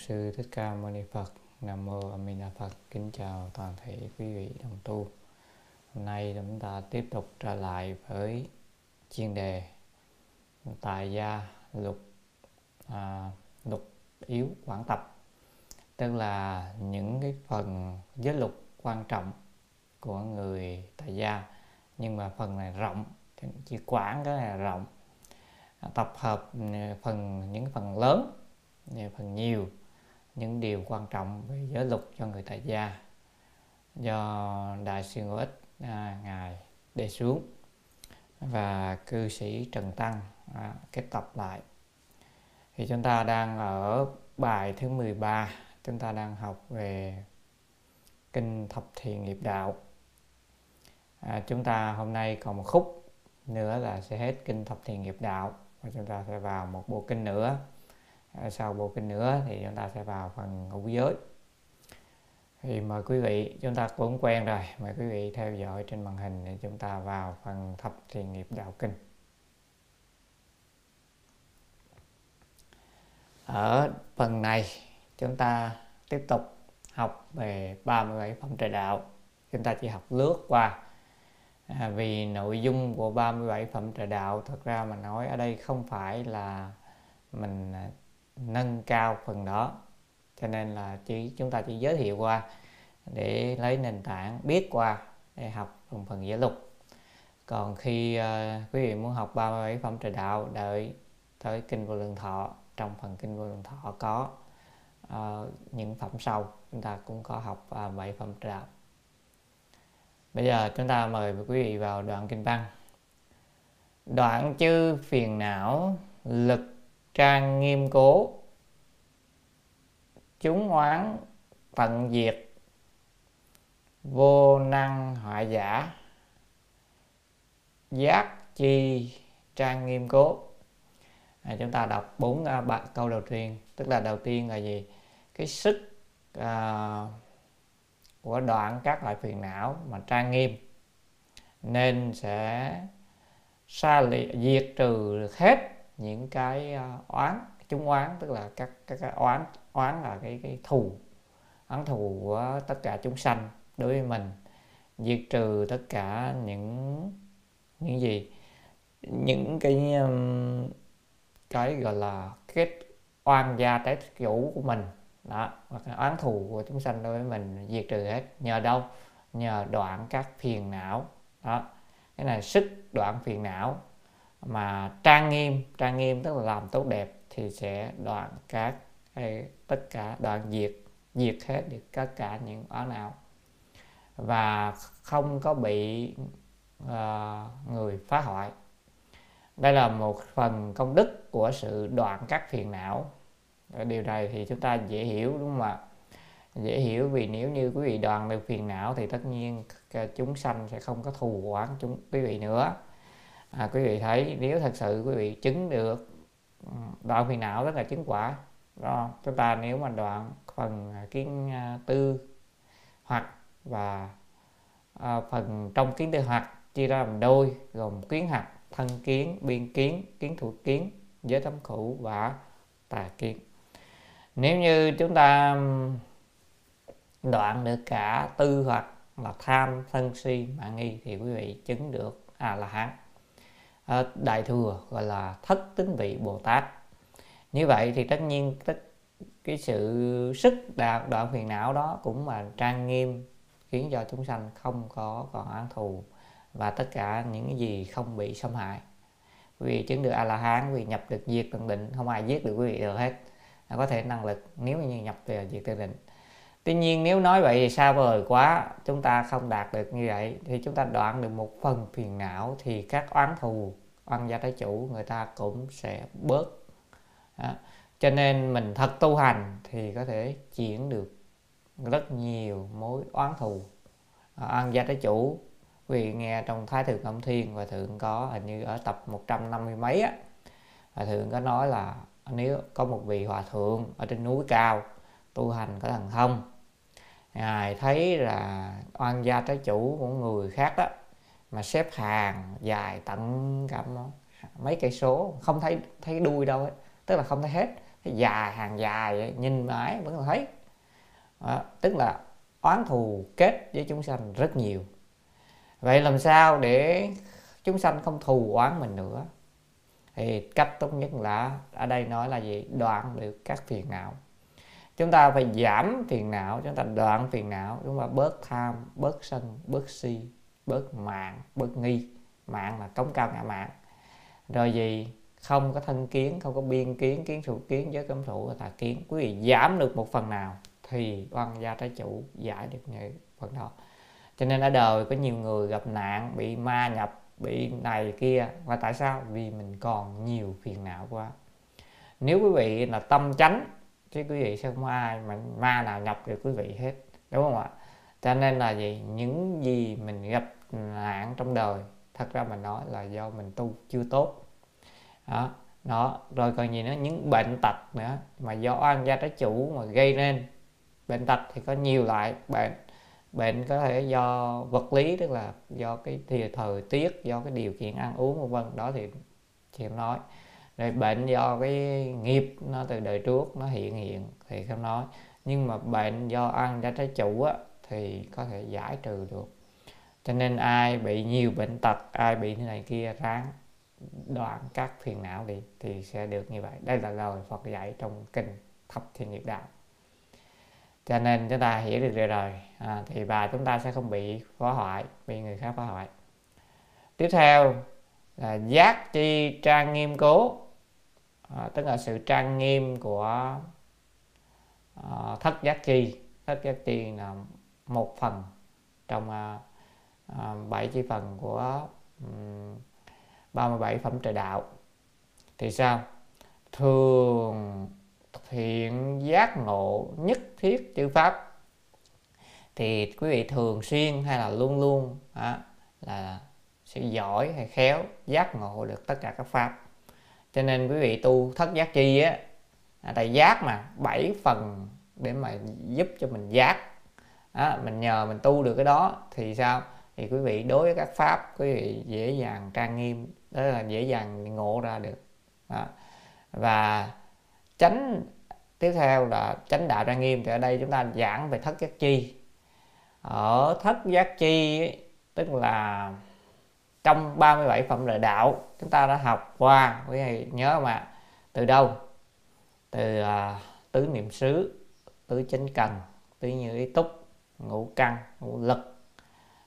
sư thích ca mâu ni phật. Nam mô a di đà phật. Kính chào toàn thể quý vị đồng tu. Hôm nay chúng ta tiếp tục trở lại với chuyên đề tại gia lục à, lục yếu quản tập tức là những cái phần giới lục quan trọng của người tại gia. Nhưng mà phần này rộng chỉ quản cái này là rộng. Tập hợp phần những phần lớn phần nhiều những điều quan trọng về giới luật cho người tại gia. Do đại sư ngô ích à, ngài đề xuống. Và cư sĩ trần tăng à, kết tập lại. Thì chúng ta đang ở bài thứ 13 chúng ta đang học về kinh thập thiện nghiệp đạo. À, chúng ta hôm nay còn một khúc nữa là sẽ hết kinh thập thiện nghiệp đạo. Và chúng ta sẽ vào một bộ kinh nữa. Ờ, sau bộ kinh nữa thì chúng ta sẽ vào phần ngũ giới. Thì mời quý vị chúng ta cũng quen rồi mời quý vị theo dõi trên màn hình để chúng ta vào phần thập thiền nghiệp đạo kinh. Ở phần này chúng ta tiếp tục học về 37 phẩm trời đạo. Chúng ta chỉ học lướt qua. À, vì nội dung của 37 phẩm trời đạo thật ra mà nói ở đây không phải là mình à, nâng cao phần đó. Cho nên là chỉ chúng ta chỉ giới thiệu qua để lấy nền tảng biết qua để học phần phần giới lục còn khi uh, quý vị muốn học 37 phẩm trời đạo đợi tới kinh vô lượng thọ trong phần kinh vô lượng thọ có uh, những phẩm sau chúng ta cũng có học ờ, uh, 7 phẩm trời đạo. Bây giờ chúng ta mời quý vị vào đoạn kinh văn. Đoạn chư phiền não lực trang nghiêm cố chúng oán tận diệt vô năng họa giả giác chi trang nghiêm cố. À, chúng ta đọc bốn à, câu đầu tiên tức là đầu tiên là gì? Cái sức à, của đoạn các loại phiền não mà trang nghiêm nên sẽ xa lì, diệt trừ được hết những cái ờ, oán chúng oán, tức là các các cái oán oán là cái cái thù. Oán thù của tất cả chúng sanh đối với mình, diệt trừ tất cả những những gì, những cái cái gọi là kết oan gia trái chủ của mình. Đó, hoặc là oán thù của chúng sanh đối với mình diệt trừ hết, nhờ đâu? Nhờ đoạn các phiền não. Đó, cái này sức đoạn phiền não mà trang nghiêm trang nghiêm tức là làm tốt đẹp thì sẽ đoạn các hay tất cả đoạn diệt diệt hết được tất cả những oán não. Và không có bị uh, người phá hoại. Đây là một phần công đức của sự đoạn các phiền não. Điều này thì chúng ta dễ hiểu đúng không ạ? Dễ hiểu vì nếu như quý vị đoạn được phiền não thì tất nhiên chúng sanh sẽ không có thù oán chúng quý vị nữa à, quý vị thấy nếu thật sự quý vị chứng được ừ, đoạn phiền não rất là chứng quả đó chúng ta nếu mà đoạn phần à, kiến à, tư hoặc và à, phần trong kiến tư hoặc chia ra làm đôi gồm kiến hoặc thân kiến biên kiến kiến thủ kiến giới tâm khủ và tà kiến. Nếu như chúng ta đoạn được cả tư hoặc là tham sân si mạng nghi thì quý vị chứng được à là hán. À, đại thừa, gọi là thất tính vị bồ tát. Như vậy thì tất nhiên tất, cái sự sức đạt đoạn phiền não đó cũng mà trang nghiêm, khiến cho chúng sanh không có còn án thù và tất cả những cái gì không bị xâm hại. Vì chứng được a la hán vì nhập được diệt tận định, không ai giết được quý vị được hết. Có thể năng lực, nếu như nhập về diệt tận định tuy nhiên nếu nói vậy thì xa vời quá, chúng ta không đạt được như vậy. Thì chúng ta đoạn được một phần phiền não thì các oán thù, oan gia trái chủ người ta cũng sẽ bớt. Đó. cho nên mình thật tu hành thì có thể chuyển được rất nhiều mối oán thù. Ờ, oan gia trái chủ vì nghe trong thái thượng âm thiên và thượng có hình như ở tập 150 mấy á. Và thượng có nói là nếu có một vị hòa thượng ở trên núi cao tu hành có thần thông ngài thấy là oan gia trái chủ của người khác đó mà xếp hàng dài tận cả mấy cây số không thấy thấy đuôi đâu ấy. tức là không thấy hết thấy dài hàng dài nhìn mãi vẫn còn thấy. Đó, tức là oán thù kết với chúng sanh rất nhiều. Vậy làm sao để chúng sanh không thù oán mình nữa? Thì cách tốt nhất là ở đây nói là gì? Đoạn được các phiền não chúng ta phải giảm phiền não, chúng ta đoạn phiền não chúng ta bớt tham, bớt sân, bớt si, bớt mạng, bớt nghi. Mạng là cống cao ngã mạng. Rồi gì? Không có thân kiến, không có biên kiến kiến thủ, kiến giới cấm thủ tà kiến. Quý vị giảm được một phần nào thì oan gia trái chủ giải được những phần đó. Cho nên ở đời có nhiều người gặp nạn, bị ma nhập, bị này kia. Và tại sao? Vì mình còn nhiều phiền não quá. Nếu quý vị là tâm chánh chứ quý vị sẽ không ai mà ma nào nhập được quý vị hết, đúng không ạ? Cho nên là gì? Những gì mình gặp nạn trong đời, thật ra mình nói là do mình tu chưa tốt. Đó đó, rồi còn gì nữa? Những bệnh tật nữa, mà do oan gia trái chủ mà gây nên. Bệnh tật thì có nhiều loại bệnh. Bệnh có thể do vật lý, tức là do cái thời tiết, do cái điều kiện ăn uống, vân vân, đó thì chị em nói rồi bệnh do cái nghiệp nó từ đời trước nó hiện hiện thì không nói. Nhưng mà bệnh do ăn ra trái chủ á, thì có thể giải trừ được. Cho nên ai bị nhiều bệnh tật ai bị thế này kia ráng đoạn các phiền não đi thì sẽ được như vậy. Đây là lời Phật dạy trong kinh thập thiên nghiệp đạo. Cho nên chúng ta hiểu được rồi. À, thì bà chúng ta sẽ không bị phá hoại bị người khác phá hoại. Tiếp theo là giác chi trang nghiêm cố à, tức là sự trang nghiêm của à, thất giác chi. Thất giác chi là một phần trong à, à, bảy chi phần của um, 37 phẩm trời đạo. Thì sao? Thường thiện giác ngộ nhất thiết chư pháp. Thì quý vị thường xuyên hay là luôn luôn à, là sẽ giỏi hay khéo giác ngộ được tất cả các pháp cho nên quý vị tu thất giác chi á à, tại giác mà bảy phần để mà giúp cho mình giác. À, mình nhờ mình tu được cái đó thì sao? Thì quý vị đối với các pháp quý vị dễ dàng trang nghiêm đó là dễ dàng ngộ ra được. À, và tránh tiếp theo là chánh đạo trang nghiêm thì ở đây chúng ta giảng về thất giác chi. Ở thất giác chi tức là trong 37 phẩm lợi đạo chúng ta đã học qua. Quý vị nhớ mà từ đâu? Từ uh, tứ niệm xứ tứ chánh cần tứ như ý túc ngũ căn ngũ lực.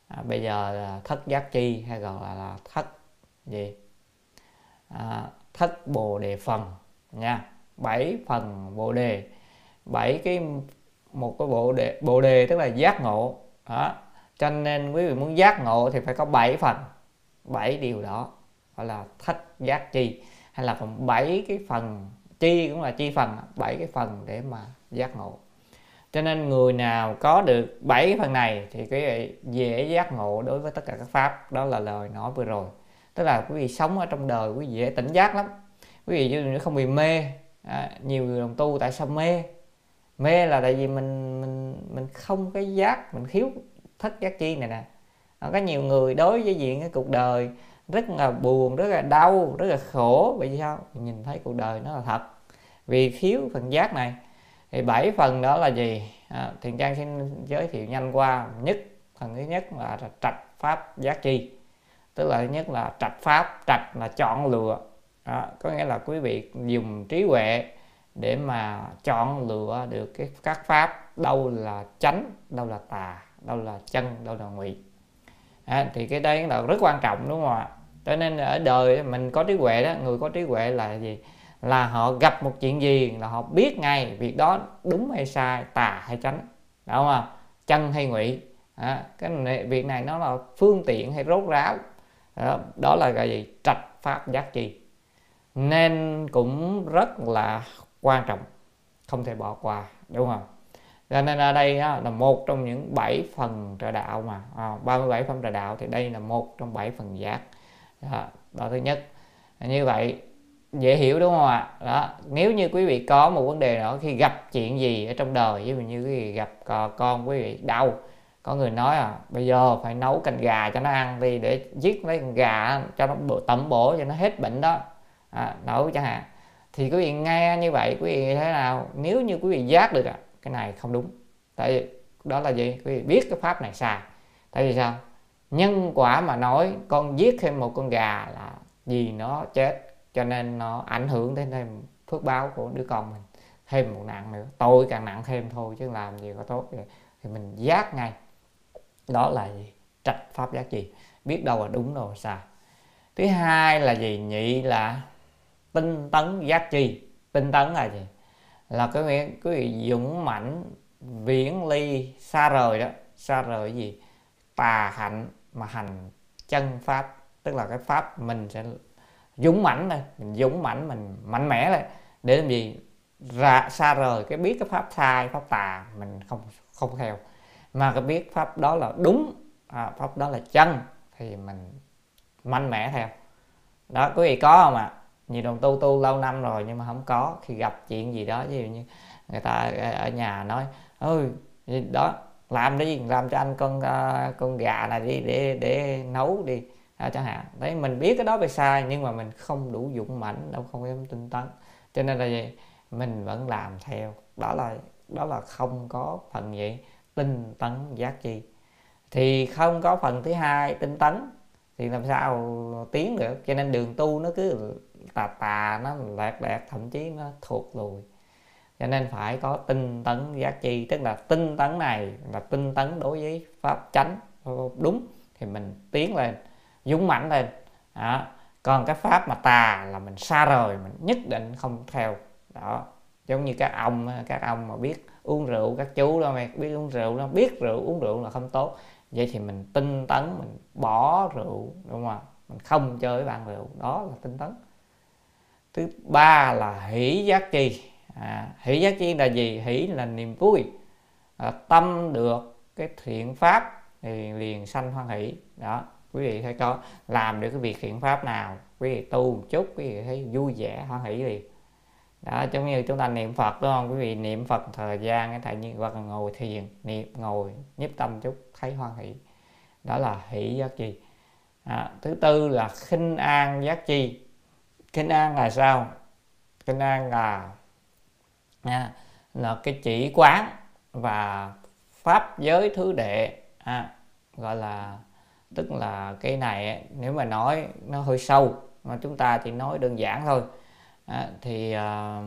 À, bây giờ là thất giác chi hay gọi là, là thất gì? À, thất bồ đề phần nha. Bảy phần bồ đề. Bảy cái một cái bộ đề bồ đề tức là giác ngộ. Đó. Cho nên quý vị muốn giác ngộ thì phải có bảy phần bảy điều đó gọi là thách giác chi. Hay là phần bảy cái phần chi cũng là chi phần bảy cái phần để mà giác ngộ. Cho nên người nào có được bảy cái phần này thì quý vị dễ giác ngộ đối với tất cả các pháp. Đó là lời nói vừa rồi. Tức là quý vị sống ở trong đời quý vị dễ tỉnh giác lắm. Quý vị chứ không bị mê. À, nhiều người đồng tu tại sao mê? Mê là tại vì mình mình mình không cái giác mình thiếu thất giác chi này nè. Ờ, có nhiều người đối với diện cái cuộc đời rất là buồn rất là đau rất là khổ. Vì sao? Nhìn thấy cuộc đời nó là thật. Vì thiếu phần giác này. Thì bảy phần đó là gì? À, thiền trang xin giới thiệu nhanh qua nhất phần thứ nhất là trạch pháp giác chi. Tức là thứ nhất là trạch pháp trạch là chọn lựa. Đó, có nghĩa là quý vị dùng trí huệ để mà chọn lựa được cái các pháp. Đâu là chánh đâu là tà đâu là chân đâu là ngụy à, thì cái đây là rất quan trọng đúng không ạ? Cho nên ở đời mình có trí huệ đó người có trí huệ là gì? Là họ gặp một chuyện gì là họ biết ngay việc đó đúng hay sai tà hay chánh đúng không chân hay ngụy. À, cái này, việc này nó là phương tiện hay rốt ráo. Đó, đó là cái gì? Trạch pháp giác chi. Nên cũng rất là quan trọng không thể bỏ qua đúng không cho nên ở đây á, là một trong những bảy phần trợ đạo mà. À, 37 phần trợ đạo thì đây là một trong bảy phần giác. Đó, đó thứ nhất. Như vậy dễ hiểu đúng không ạ? Đó nếu như quý vị có một vấn đề đó khi gặp chuyện gì ở trong đời ví dụ như quý vị gặp con quý vị đau có người nói à bây giờ phải nấu canh gà cho nó ăn đi để giết mấy con gà cho nó tẩm bổ cho nó hết bệnh đó. À, nấu chẳng hạn. Thì quý vị nghe như vậy quý vị thế nào? Nếu như quý vị giác được à, cái này không đúng. Tại vì đó là gì? Quý vị biết cái pháp này sai. Tại vì sao? Nhân quả mà nói, con giết thêm một con gà là vì nó chết, cho nên nó ảnh hưởng đến thêm phước báo của đứa con mình, thêm một nặng nữa. Tôi càng nặng thêm thôi, chứ làm gì có tốt vậy thì mình giác ngay. Đó là gì? Trạch pháp giác gì biết đâu là đúng, đâu là sai. Thứ hai là gì? Nhị là tinh tấn giác chi tinh tấn là gì? Là cái nghĩa quý vị dũng mãnh viễn ly xa rời đó. Xa rời cái gì? Tà hạnh mà hành chân pháp. Tức là cái pháp mình sẽ dũng mãnh lên mình dũng mãnh mình mạnh mẽ lên để làm gì? Ra xa rời cái biết cái pháp sai pháp tà mình không không theo. Mà cái biết pháp đó là đúng à, pháp đó là chân thì mình mạnh mẽ theo. Đó quý vị có không ạ? à? Nhiều đồng tu tu lâu năm rồi nhưng mà không có khi gặp chuyện gì đó ví dụ như người ta ở nhà nói ừ, ơi đó làm đi làm cho anh con à, con gà này đi để để nấu đi. À, chẳng hạn. Đấy mình biết cái đó phải sai nhưng mà mình không đủ dũng mãnh đâu không dám tinh tấn. Cho nên là gì? Mình vẫn làm theo. Đó là đó là không có phần gì tinh tấn giác chi. Thì không có phần thứ hai tinh tấn thì làm sao tiến được? Cho nên đường tu nó cứ tà tà nó lẹt lẹt thậm chí nó thuộc lùi. Cho nên phải có tinh tấn giác chi, tức là tinh tấn này là tinh tấn đối với pháp chánh. Ờ, đúng, thì mình tiến lên, dũng mãnh lên. Đó. còn cái pháp mà tà là mình xa rời, mình nhất định không theo. Đó, giống như các ông các ông mà biết uống rượu, các chú đó mày, biết uống rượu nó biết rượu, uống rượu là không tốt. Vậy thì mình tinh tấn, mình bỏ rượu, đúng không mình không chơi với bạn rượu, đó là tinh tấn thứ ba là hỷ giác chi. À, hỷ giác chi là gì? Hỷ là niềm vui. À, tâm được cái thiện pháp thì liền sanh hoan hỷ. Đó quý vị thấy có làm được cái việc thiện pháp nào quý vị tu một chút quý vị thấy vui vẻ hoan hỷ liền. Đó giống như chúng ta niệm phật đúng không? Quý vị niệm phật thời gian cái tại nhiên hoặc là ngồi thiền niệm ngồi nhiếp tâm chút thấy hoan hỷ. Đó là hỷ giác chi. À, thứ tư là khinh an giác chi kinh an là sao? Kinh an là à, là cái chỉ quán và pháp giới thứ đệ à, gọi là tức là cái này nếu mà nói nó hơi sâu mà chúng ta thì nói đơn giản thôi. À, thì à,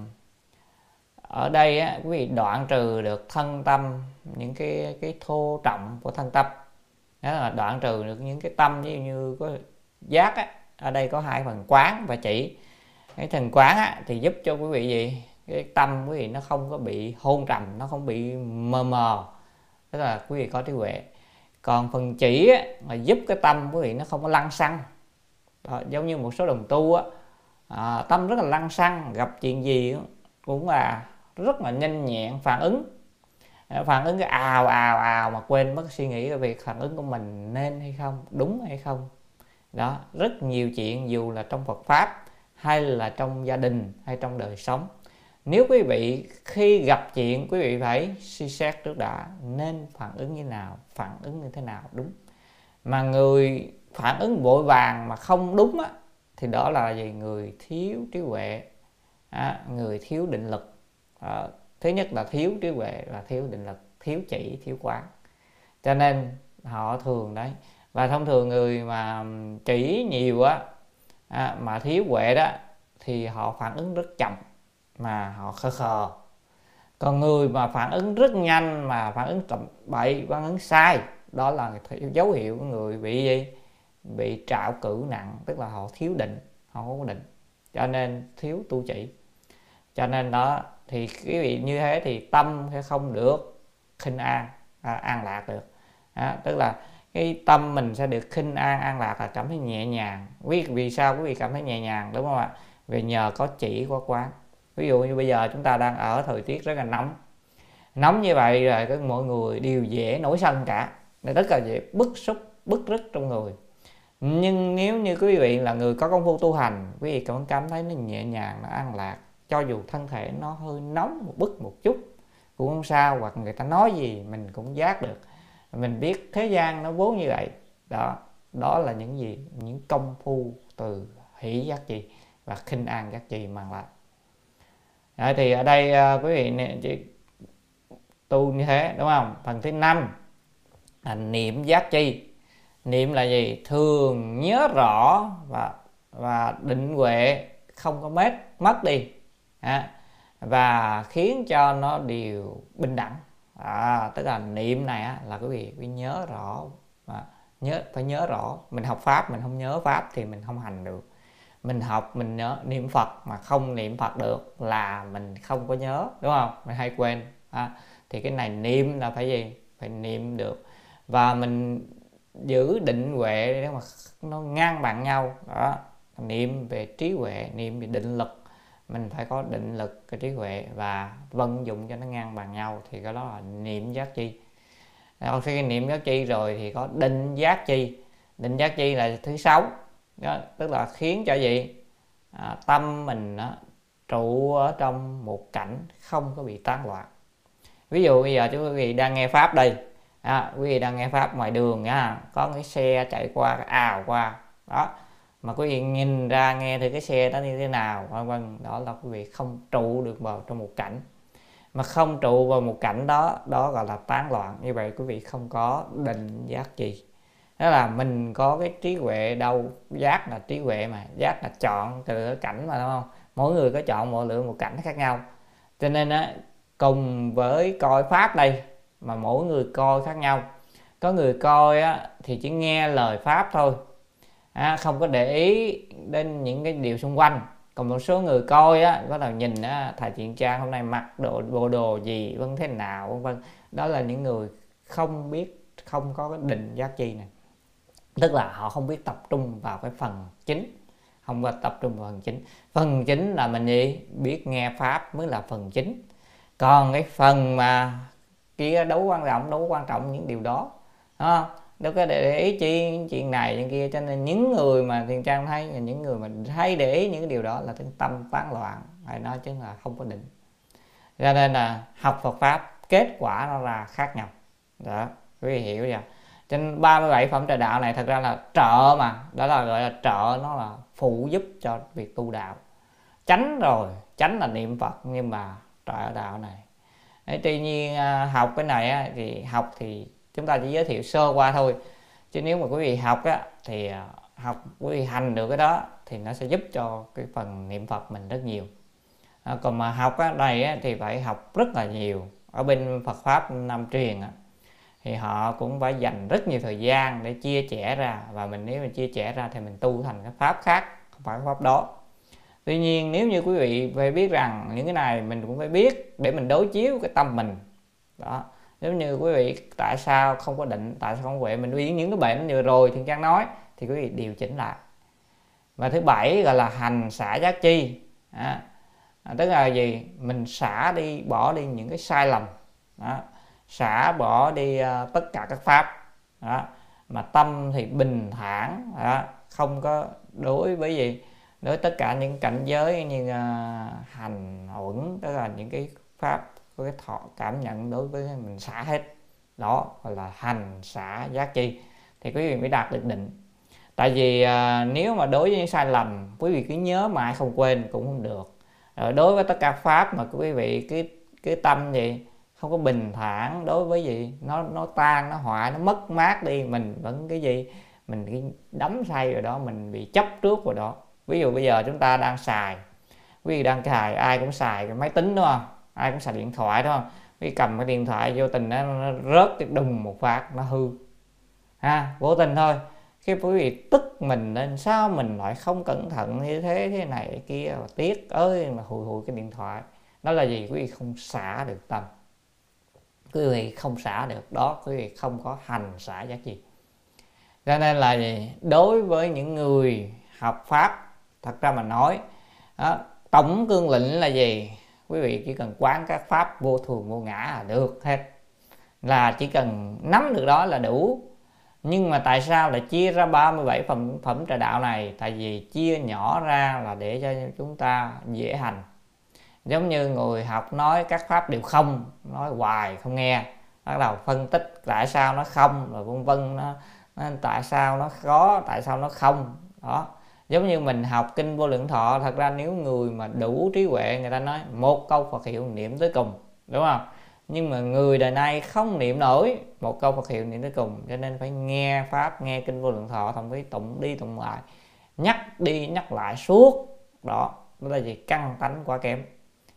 ở đây á, quý vị đoạn trừ được thân tâm những cái cái thô trọng của thân tâm. Đó là đoạn trừ được những cái tâm như như có giác á, ở đây có hai phần quán và chỉ. Cái thần quán á, thì giúp cho quý vị gì? Cái tâm quý vị nó không có bị hôn trầm nó không bị mờ mờ. Tức là quý vị có trí huệ. Còn phần chỉ á, là giúp cái tâm quý vị nó không có lăng xăng. Đó, giống như một số đồng tu á, à, tâm rất là lăng xăng gặp chuyện gì cũng là rất là nhanh nhẹn phản ứng. À, phản ứng cái ào ào ào mà quên mất suy nghĩ về việc phản ứng của mình nên hay không đúng hay không đó rất nhiều chuyện dù là trong Phật pháp hay là trong gia đình hay trong đời sống. Nếu quý vị khi gặp chuyện quý vị phải suy xét trước đã nên phản ứng như nào phản ứng như thế nào đúng. Mà người phản ứng vội vàng mà không đúng á, thì đó là gì? Người thiếu trí huệ. À, người thiếu định lực. À, thứ nhất là thiếu trí huệ và thiếu định lực thiếu chỉ thiếu quán. Cho nên họ thường đấy và thông thường người mà chỉ nhiều á à, mà thiếu huệ đó thì họ phản ứng rất chậm mà họ khờ khờ. Còn người mà phản ứng rất nhanh mà phản ứng chậm bậy phản ứng sai đó là dấu hiệu của người bị gì? Bị trạo cử nặng tức là họ thiếu định họ không có định cho nên thiếu tu chỉ. Cho nên đó thì quý vị như thế thì tâm sẽ không được khinh an à, an lạc được. À, tức là cái tâm mình sẽ được khinh an an lạc là cảm thấy nhẹ nhàng. Vì vì sao quý vị cảm thấy nhẹ nhàng, đúng không ạ? Vì nhờ có chỉ có quán. Ví dụ như bây giờ chúng ta đang ở thời tiết rất là nóng. Nóng như vậy rồi các mọi người đều dễ nổi sân cả. Nên rất là dễ bức xúc, bức rứt trong người. Nhưng nếu như quý vị là người có công phu tu hành, quý vị cũng cảm thấy nó nhẹ nhàng, nó an lạc. Cho dù thân thể nó hơi nóng một bức một chút, cũng không sao, hoặc người ta nói gì mình cũng giác được mình biết thế gian nó vốn như vậy. Đó đó là những gì? Những công phu từ hỷ giác chi và khinh an giác chi mang lại. Đó, thì ở đây uh, quý vị chỉ tu như thế đúng không? Phần thứ năm là niệm giác chi. Niệm là gì? Thường nhớ rõ và và định huệ không có mất mất đi. À, và khiến cho nó đều bình đẳng à, tức là niệm này á, là quý vị phải nhớ rõ à, nhớ phải nhớ rõ. Mình học pháp mình không nhớ pháp thì mình không hành được. Mình học mình nhớ niệm phật mà không niệm phật được là mình không có nhớ đúng không? Mình hay quên. À, thì cái này niệm là phải gì? Phải niệm được. Và mình giữ định huệ để mà nó ngang bằng nhau. Đó niệm về trí huệ niệm về định lực mình phải có định lực cái trí huệ và vận dụng cho nó ngang bằng nhau thì cái đó là niệm giác chi. Sau khi niệm giác chi rồi thì có định giác chi. Định giác chi là thứ sáu đó, tức là khiến cho gì? À, tâm mình đó, trụ ở trong một cảnh không có bị tán loạn. Ví dụ bây giờ chúng quý vị đang nghe pháp đây. À, quý vị đang nghe pháp ngoài đường nha. Có cái xe chạy qua ào qua. Đó mà quý vị nhìn ra nghe thì cái xe đó như thế nào. Vân vân đó là quý vị không trụ được vào trong một cảnh. Mà không trụ vào một cảnh đó đó gọi là tán loạn. Như vậy quý vị không có định giác gì. Đó là mình có cái trí huệ đâu. Giác là trí huệ mà. Giác là chọn từ cảnh mà đúng không? Mỗi người có chọn mỗi lượng một cảnh khác nhau. Cho nên á cùng với coi pháp đây mà mỗi người coi khác nhau. Có người coi á, thì chỉ nghe lời pháp thôi à, không có để ý đến những cái điều xung quanh. Còn một số người coi á bắt đầu nhìn á thầy chuyện trang hôm nay mặc đồ bộ đồ gì vân thế nào? Vân vân. Đó là những người không biết không có cái định giác chi này. Tức là họ không biết tập trung vào cái phần chính không có tập trung vào phần chính. Phần chính là mình gì? Biết nghe pháp mới là phần chính. Còn cái phần mà kia đấu quan trọng đấu quan trọng những điều đó không? Đâu có để ý chi chuyện này chuyện kia. Cho nên những người mà thiền trang thấy là những người mà hay để ý những cái điều đó là cái tâm tán loạn. Hay nói chứ là không có định. Cho nên là học Phật pháp kết quả nó là khác nhau. Đó quý vị hiểu chưa? Trên 37 phẩm trợ đạo này thật ra là trợ mà. Đó là gọi là trợ nó là phụ giúp cho việc tu đạo. Tránh rồi tránh là niệm Phật nhưng mà trợ đạo này. Đấy, tuy nhiên à, học cái này thì học thì chúng ta chỉ giới thiệu sơ qua thôi. Chứ nếu mà quý vị học á thì à, học quý vị hành được cái đó thì nó sẽ giúp cho cái phần niệm phật mình rất nhiều. À, còn mà học á này á, thì phải học rất là nhiều. Ở bên phật pháp Nam truyền á, thì họ cũng phải dành rất nhiều thời gian để chia sẻ ra. Và mình nếu mà chia sẻ ra thì mình tu thành cái pháp khác không phải pháp đó. Tuy nhiên nếu như quý vị phải biết rằng những cái này mình cũng phải biết để mình đối chiếu cái tâm mình. Đó nếu như quý vị tại sao không có định tại sao không quệ mình uyển những cái bệnh vừa rồi thì trang nói thì quý vị điều chỉnh lại. Và thứ bảy gọi là hành xả giác chi. À, tức là gì? Mình xả đi bỏ đi những cái sai lầm. Đó. xả bỏ đi uh, tất cả các pháp. Đó. mà tâm thì bình thản. Đó. không có đối với gì? Đối với tất cả những cảnh giới như uh, hành uẩn tức là những cái pháp có cái thọ cảm nhận đối với mình xả hết. Đó gọi là hành xả giác chi. Thì quý vị mới đạt được định. Tại vì à, nếu mà đối với những sai lầm quý vị cứ nhớ mãi không quên cũng không được. Rồi đối với tất cả pháp mà quý vị cái cái tâm gì không có bình thản đối với gì nó nó tan nó hoại nó mất mát đi mình vẫn cái gì mình cái đấm say rồi đó mình bị chấp trước rồi đó. Ví dụ bây giờ chúng ta đang xài quý vị đang xài ai cũng xài cái máy tính đúng không? Ai cũng xài điện thoại thôi, không? Cái cầm cái điện thoại vô tình nó, nó rớt cái đùng một phát nó hư. Ha vô tình thôi. Khi quý vị tức mình nên sao mình lại không cẩn thận như thế thế này kia mà tiếc ơi mà hùi hùi cái điện thoại. Đó là gì? Quý vị không xả được tâm. Quý vị không xả được đó quý vị không có hành xả giá gì cho nên là gì? Đối với những người học pháp thật ra mà nói đó, tổng cương lĩnh là gì? Quý vị chỉ cần quán các pháp vô thường vô ngã là được hết. Là chỉ cần nắm được đó là đủ. Nhưng mà tại sao lại chia ra 37 phẩm phẩm trà đạo này? Tại vì chia nhỏ ra là để cho chúng ta dễ hành. Giống như người học nói các pháp đều không nói hoài không nghe. Bắt đầu phân tích tại sao nó không rồi vân vân nó, nó tại sao nó khó tại sao nó không. Đó giống như mình học kinh vô lượng thọ thật ra nếu người mà đủ trí huệ người ta nói một câu phật hiệu niệm tới cùng đúng không? Nhưng mà người đời nay không niệm nổi một câu Phật hiệu niệm tới cùng cho nên phải nghe pháp nghe kinh vô lượng thọ thậm chí tụng đi tụng lại nhắc đi nhắc lại suốt. Đó đó là gì? Căng tánh quá kém.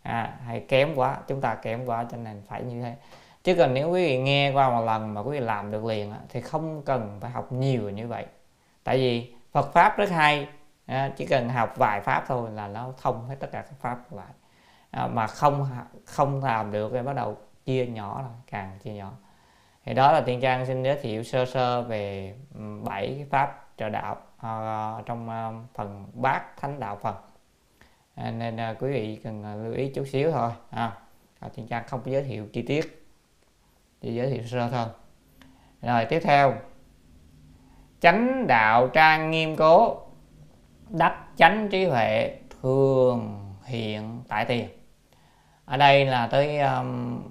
À, hay kém quá chúng ta kém quá cho nên phải như thế. Chứ còn nếu quý vị nghe qua một lần mà quý vị làm được liền thì không cần phải học nhiều như vậy. Tại vì Phật pháp rất hay à, chỉ cần học vài pháp thôi là nó thông hết tất cả các pháp lại. À, mà không không làm được thì bắt đầu chia nhỏ rồi càng chia nhỏ. Thì đó là tiên trang xin giới thiệu sơ sơ về bảy cái pháp trợ đạo uh, trong uh, phần bát thánh đạo phần à, nên uh, quý vị cần à, lưu ý chút xíu thôi à, à, tiên trang không có giới thiệu chi tiết chỉ giới thiệu sơ thôi. Rồi tiếp theo. Chánh đạo trang nghiêm cố đắc chánh trí huệ thường hiện tại tiền. Ở đây là tới um,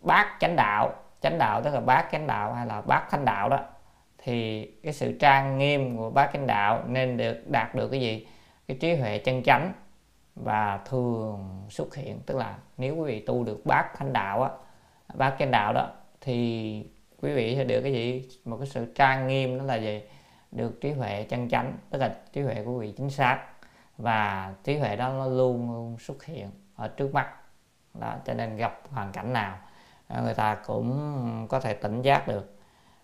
bát chánh đạo. Chánh đạo tức là bát chánh đạo hay là bát thánh đạo đó. Thì cái sự trang nghiêm của bát chánh đạo nên được đạt được cái gì? Cái trí huệ chân chánh và thường xuất hiện. Tức là nếu quý vị tu được bát thánh đạo á bát chánh đạo đó thì quý vị sẽ được cái gì? Một cái sự trang nghiêm đó là gì? Được trí huệ chân chánh tức là trí huệ của quý vị chính xác và trí huệ đó nó luôn luôn xuất hiện ở trước mắt. Đó cho nên gặp hoàn cảnh nào à, người ta cũng có thể tỉnh giác được.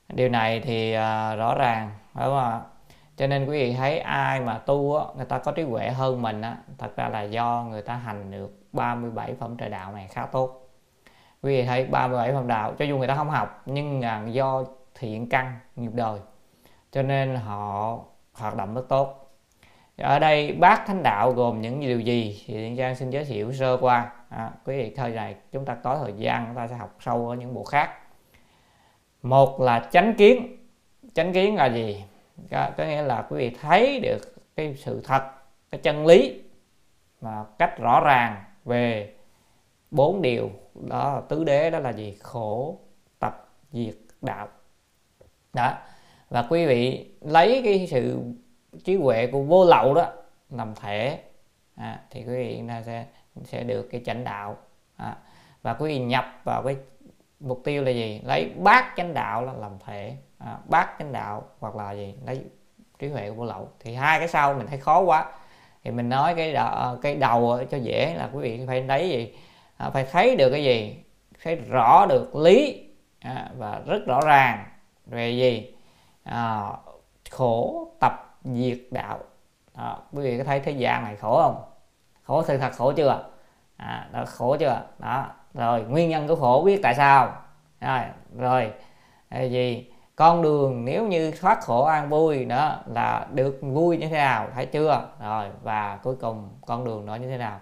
Điều này thì uh, rõ ràng đúng không cho nên quý vị thấy ai mà tu á, người ta có trí huệ hơn mình á, thật ra là do người ta hành được 37 phẩm trời đạo này khá tốt. Quý vị thấy 37 phẩm đạo cho dù người ta không học nhưng là do thiện căn nghiệp đời cho nên họ hoạt động rất tốt. Ở đây bát thánh đạo gồm những điều gì thì Thiện Trang xin giới thiệu sơ qua. À, quý vị thời này chúng ta có thời gian chúng ta sẽ học sâu ở những bộ khác. Một là chánh kiến. Chánh kiến là gì? Có, có nghĩa là quý vị thấy được cái sự thật cái chân lý mà cách rõ ràng về bốn điều. Đó là tứ đế đó là gì? Khổ tập diệt đạo. Đó và quý vị lấy cái sự trí huệ của vô lậu đó làm thể à, thì quý vị sẽ sẽ được cái chánh đạo à, và quý vị nhập vào cái mục tiêu là gì? Lấy bát chánh đạo là làm thể à, bát chánh đạo hoặc là gì? Lấy trí huệ của vô lậu. Thì hai cái sau mình thấy khó quá. Thì mình nói cái đầu, ờ, cái đầu cho dễ là quý vị phải lấy gì? À, phải thấy được cái gì? Thấy rõ được lý à, và rất rõ ràng. Về gì? À, khổ tập diệt đạo. Đó, quý vị có thấy thế gian này khổ không? Khổ sự thật khổ chưa? À, đó, khổ chưa? Đó rồi nguyên nhân của khổ biết tại sao? Rồi rồi ờ, gì? Con đường nếu như thoát khổ an vui đó là được vui như thế nào thấy chưa? Rồi và cuối cùng con đường đó như thế nào?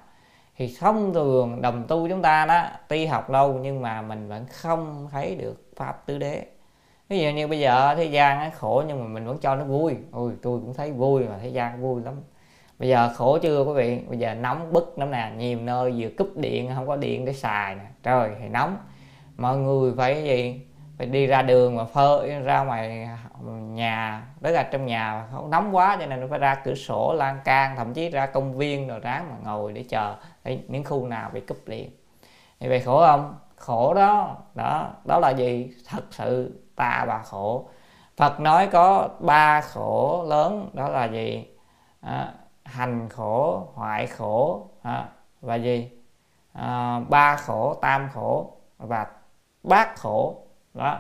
Thì thông thường đồng tu chúng ta đó tuy học lâu nhưng mà mình vẫn không thấy được pháp tứ đế ví dụ như bây giờ thế gian khổ nhưng mà mình vẫn cho nó vui. Ôi, tôi cũng thấy vui mà, thế gian vui lắm. Bây giờ khổ chưa quý vị? Bây giờ nóng bức lắm nè, nhiều nơi vừa cúp điện, không có điện để xài nè. Trời, thì nóng. Mọi người phải gì? Phải đi ra đường mà phơi, ra ngoài nhà rất là trong nhà không, nóng quá cho nên nó phải ra cửa sổ, lan can, thậm chí ra công viên rồi ráng mà ngồi để chờ để những khu nào bị cúp điện. Thì vậy khổ không? Khổ đó. Đó đó là gì? Thật sự ta bà khổ. Phật nói có ba khổ lớn đó là gì? À, hành khổ hoại khổ à, và gì? À, ba khổ tam khổ và bát khổ. Đó.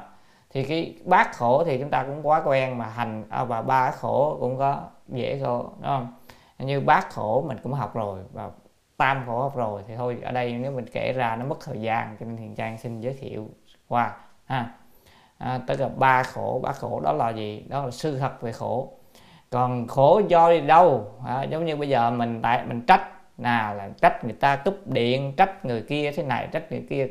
Thì cái bát khổ thì chúng ta cũng quá quen mà hành à, và ba khổ cũng có dễ thôi, đúng không? Như bát khổ mình cũng học rồi và tam khổ học rồi thì thôi ở đây nếu mình kể ra nó mất thời gian cho nên thiền trang xin giới thiệu hòa ha à, tức là ba khổ ba khổ đó là gì? Đó là sự thật về khổ. Còn khổ do đi đâu? À, giống như bây giờ mình tại mình trách nào là trách người ta cúp điện trách người kia thế này trách người kia.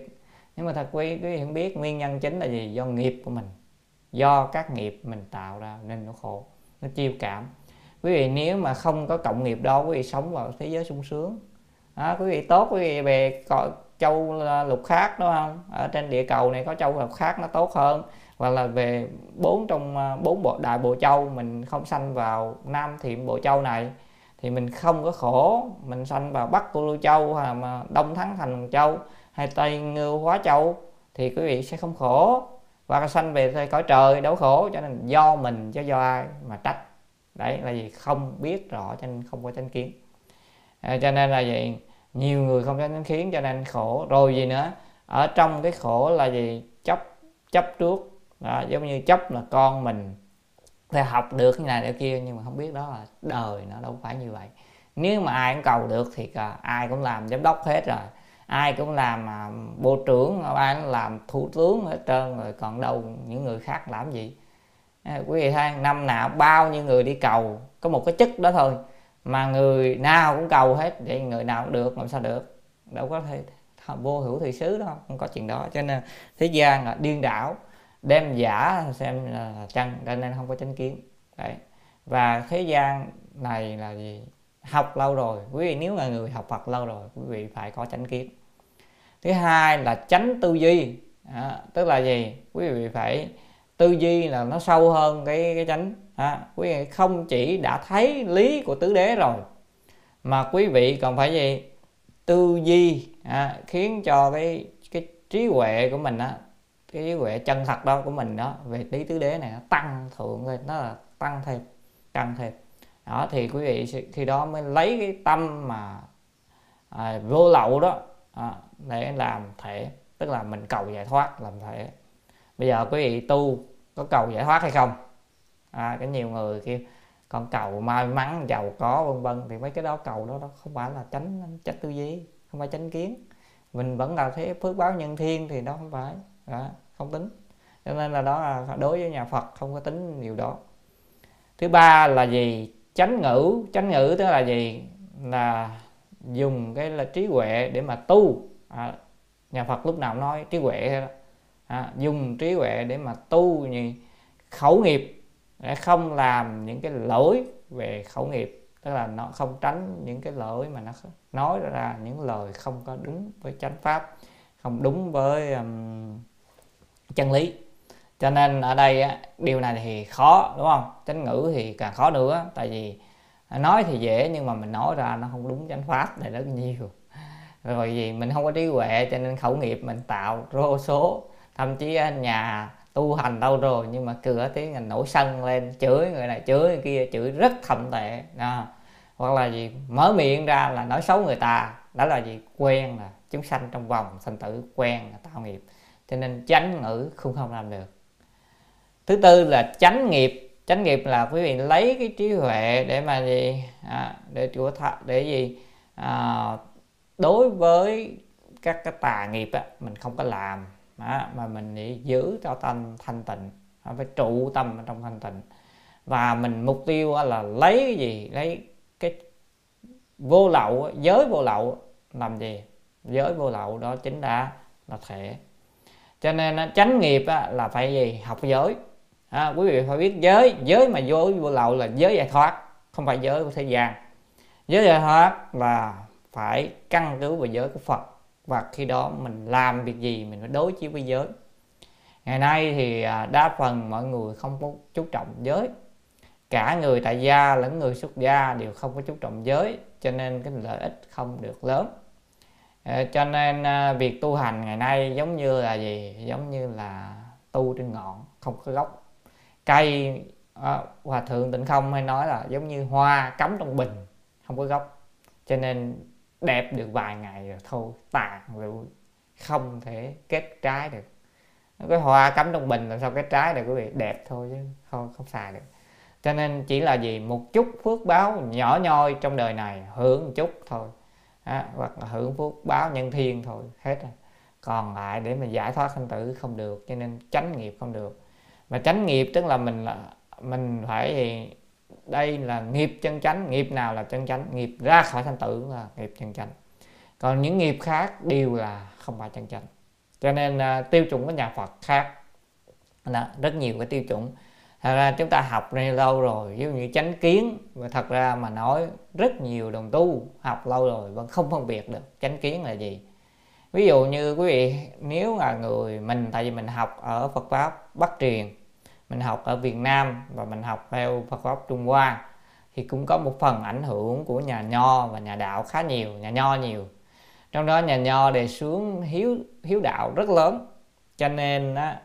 Nhưng mà thật quý quý vị không biết nguyên nhân chính là gì? Do nghiệp của mình. Do các nghiệp mình tạo ra nên nó khổ nó chiêu cảm. Quý vị nếu mà không có cộng nghiệp đó quý vị sống vào thế giới sung sướng. À, quý vị tốt quý vị về châu à, lục khác đúng không? Ở trên địa cầu này có châu lục khác nó tốt hơn hoặc là về bốn trong à, bốn bộ đại bộ châu mình không sanh vào nam thiệm bộ châu này thì mình không có khổ mình sanh vào bắc cô lưu châu hay mà đông thắng thành châu hay tây ngưu hóa châu thì quý vị sẽ không khổ. Và sanh về cõi trời đâu khổ cho nên do mình chứ do ai mà trách. Đấy là gì không biết rõ cho nên không có chánh kiến. À, cho nên là gì nhiều người không có chánh kiến cho nên khổ. Rồi gì nữa? Ở trong cái khổ là gì? Chấp chấp trước đó, giống như chấp là con mình phải học được như này cái kia nhưng mà không biết đó là đời nó đâu phải như vậy. Nếu mà ai cũng cầu được thì cả, ai cũng làm giám đốc hết rồi. Ai cũng làm à, bộ trưởng ai cũng làm thủ tướng hết trơn rồi còn đâu những người khác làm gì. À, quý vị thấy năm nào bao nhiêu người đi cầu có một cái chức đó thôi mà người nào cũng cầu hết vậy người nào cũng được làm sao được? Đâu có thể vô hữu thị xứ đâu không có chuyện đó. Cho nên thế gian là điên đảo đem giả xem là chân cho nên không có chánh kiến. Đấy. Và thế gian này là gì? Học lâu rồi. Quý vị nếu là người học Phật lâu rồi quý vị phải có chánh kiến. Thứ hai là tránh tư duy. À, tức là gì? Quý vị phải tư duy là nó sâu hơn cái cái chánh. À, quý vị không chỉ đã thấy lý của tứ đế rồi mà quý vị còn phải gì? Tư duy. À, khiến cho cái cái trí huệ của mình á cái trí huệ chân thật đó của mình đó về lý tứ đế này nó tăng thượng lên nó là tăng thêm tăng thêm. Đó thì quý vị khi đó mới lấy cái tâm mà à, vô lậu đó à, để làm thể tức là mình cầu giải thoát làm thể. Bây giờ quý vị tu có cầu giải thoát hay không? À, cái nhiều người kia con cầu may mắn giàu có vân vân. Thì mấy cái đó cầu đó, đó không phải là tránh trách tư duy không phải tránh kiến. Mình vẫn là thế phước báo nhân thiên thì đó không phải đó, không tính. Cho nên là đó là đối với nhà Phật không có tính điều đó. Thứ ba là gì? Chánh ngữ. Chánh ngữ tức là gì? Là dùng cái là trí huệ để mà tu. À, nhà Phật lúc nào nói trí huệ à, dùng trí huệ để mà tu như khẩu nghiệp để không làm những cái lỗi về khẩu nghiệp. Tức là nó không tránh những cái lỗi mà nó nói ra những lời không có đúng với chánh pháp không đúng với um, chân lý. Cho nên ở đây á, điều này thì khó đúng không? Chánh ngữ thì càng khó nữa tại vì nói thì dễ nhưng mà mình nói ra nó không đúng chánh pháp này rất nhiều. Rồi gì mình không có trí huệ cho nên khẩu nghiệp mình tạo rô số. Thậm chí nhà tu hành đâu rồi nhưng mà cửa tiếng mình nổi sân lên chửi người này chửi người kia chửi rất thậm tệ à. hoặc là gì? Mở miệng ra là nói xấu người ta đó là gì? Quen là chúng sanh trong vòng sinh tử quen là tạo nghiệp cho nên chánh ngữ không không làm được. Thứ tư là chánh nghiệp. Chánh nghiệp là quý vị lấy cái trí huệ để mà gì? À, để chúa thọ để gì? À, đối với các cái tà nghiệp á, mình không có làm đó, mà mình để giữ cho tâm thanh tịnh phải trụ tâm ở trong thanh tịnh. Và mình mục tiêu là lấy cái gì? Lấy cái vô lậu giới vô lậu làm gì? Giới vô lậu đó chính là là thể cho nên chánh nghiệp là phải gì? Học giới. À, quý vị phải biết giới. Giới mà vô vô lậu là giới giải thoát không phải giới của thế gian. Giới giải thoát là phải căn cứ vào giới của phật. Và khi đó mình làm việc gì mình phải đối chiếu với giới. Ngày nay thì à, đa phần mọi người không có chú trọng giới. Cả người tại gia lẫn người xuất gia đều không có chú trọng giới cho nên cái lợi ích không được lớn. Ờ, cho nên à, việc tu hành ngày nay giống như là gì? Giống như là tu trên ngọn, không có gốc. Cây à, hòa thượng tịnh không hay nói là giống như hoa cắm trong bình, không có gốc. Cho nên đẹp được vài ngày rồi thôi, tàn rồi không thể kết trái được. Cái hoa cắm trong bình làm sao kết trái được quý vị? Đẹp thôi chứ, không không xài được. Cho nên chỉ là gì? Một chút phước báo nhỏ nhoi trong đời này, hưởng một chút thôi à, hoặc là hưởng phúc báo nhân thiên thôi hết rồi. Còn lại để mà giải thoát sanh tử không được cho nên tránh nghiệp không được. Mà tránh nghiệp tức là mình là mình phải thì đây là nghiệp chân chánh nghiệp nào là chân chánh? Nghiệp ra khỏi sanh tử là nghiệp chân chánh. Còn những nghiệp khác đều là không phải chân chánh. Cho nên uh, tiêu chuẩn của nhà Phật khác đó, rất nhiều cái tiêu chuẩn thật ra chúng ta học này lâu rồi ví dụ như chánh kiến và thật ra mà nói rất nhiều đồng tu học lâu rồi vẫn không phân biệt được chánh kiến là gì. Ví dụ như quý vị nếu là người mình tại vì mình học ở Phật pháp Bắc truyền mình học ở Việt Nam và mình học theo Phật pháp Trung Hoa thì cũng có một phần ảnh hưởng của nhà nho và nhà đạo khá nhiều nhà nho nhiều. Trong đó nhà nho đề xướng hiếu hiếu đạo rất lớn cho nên á,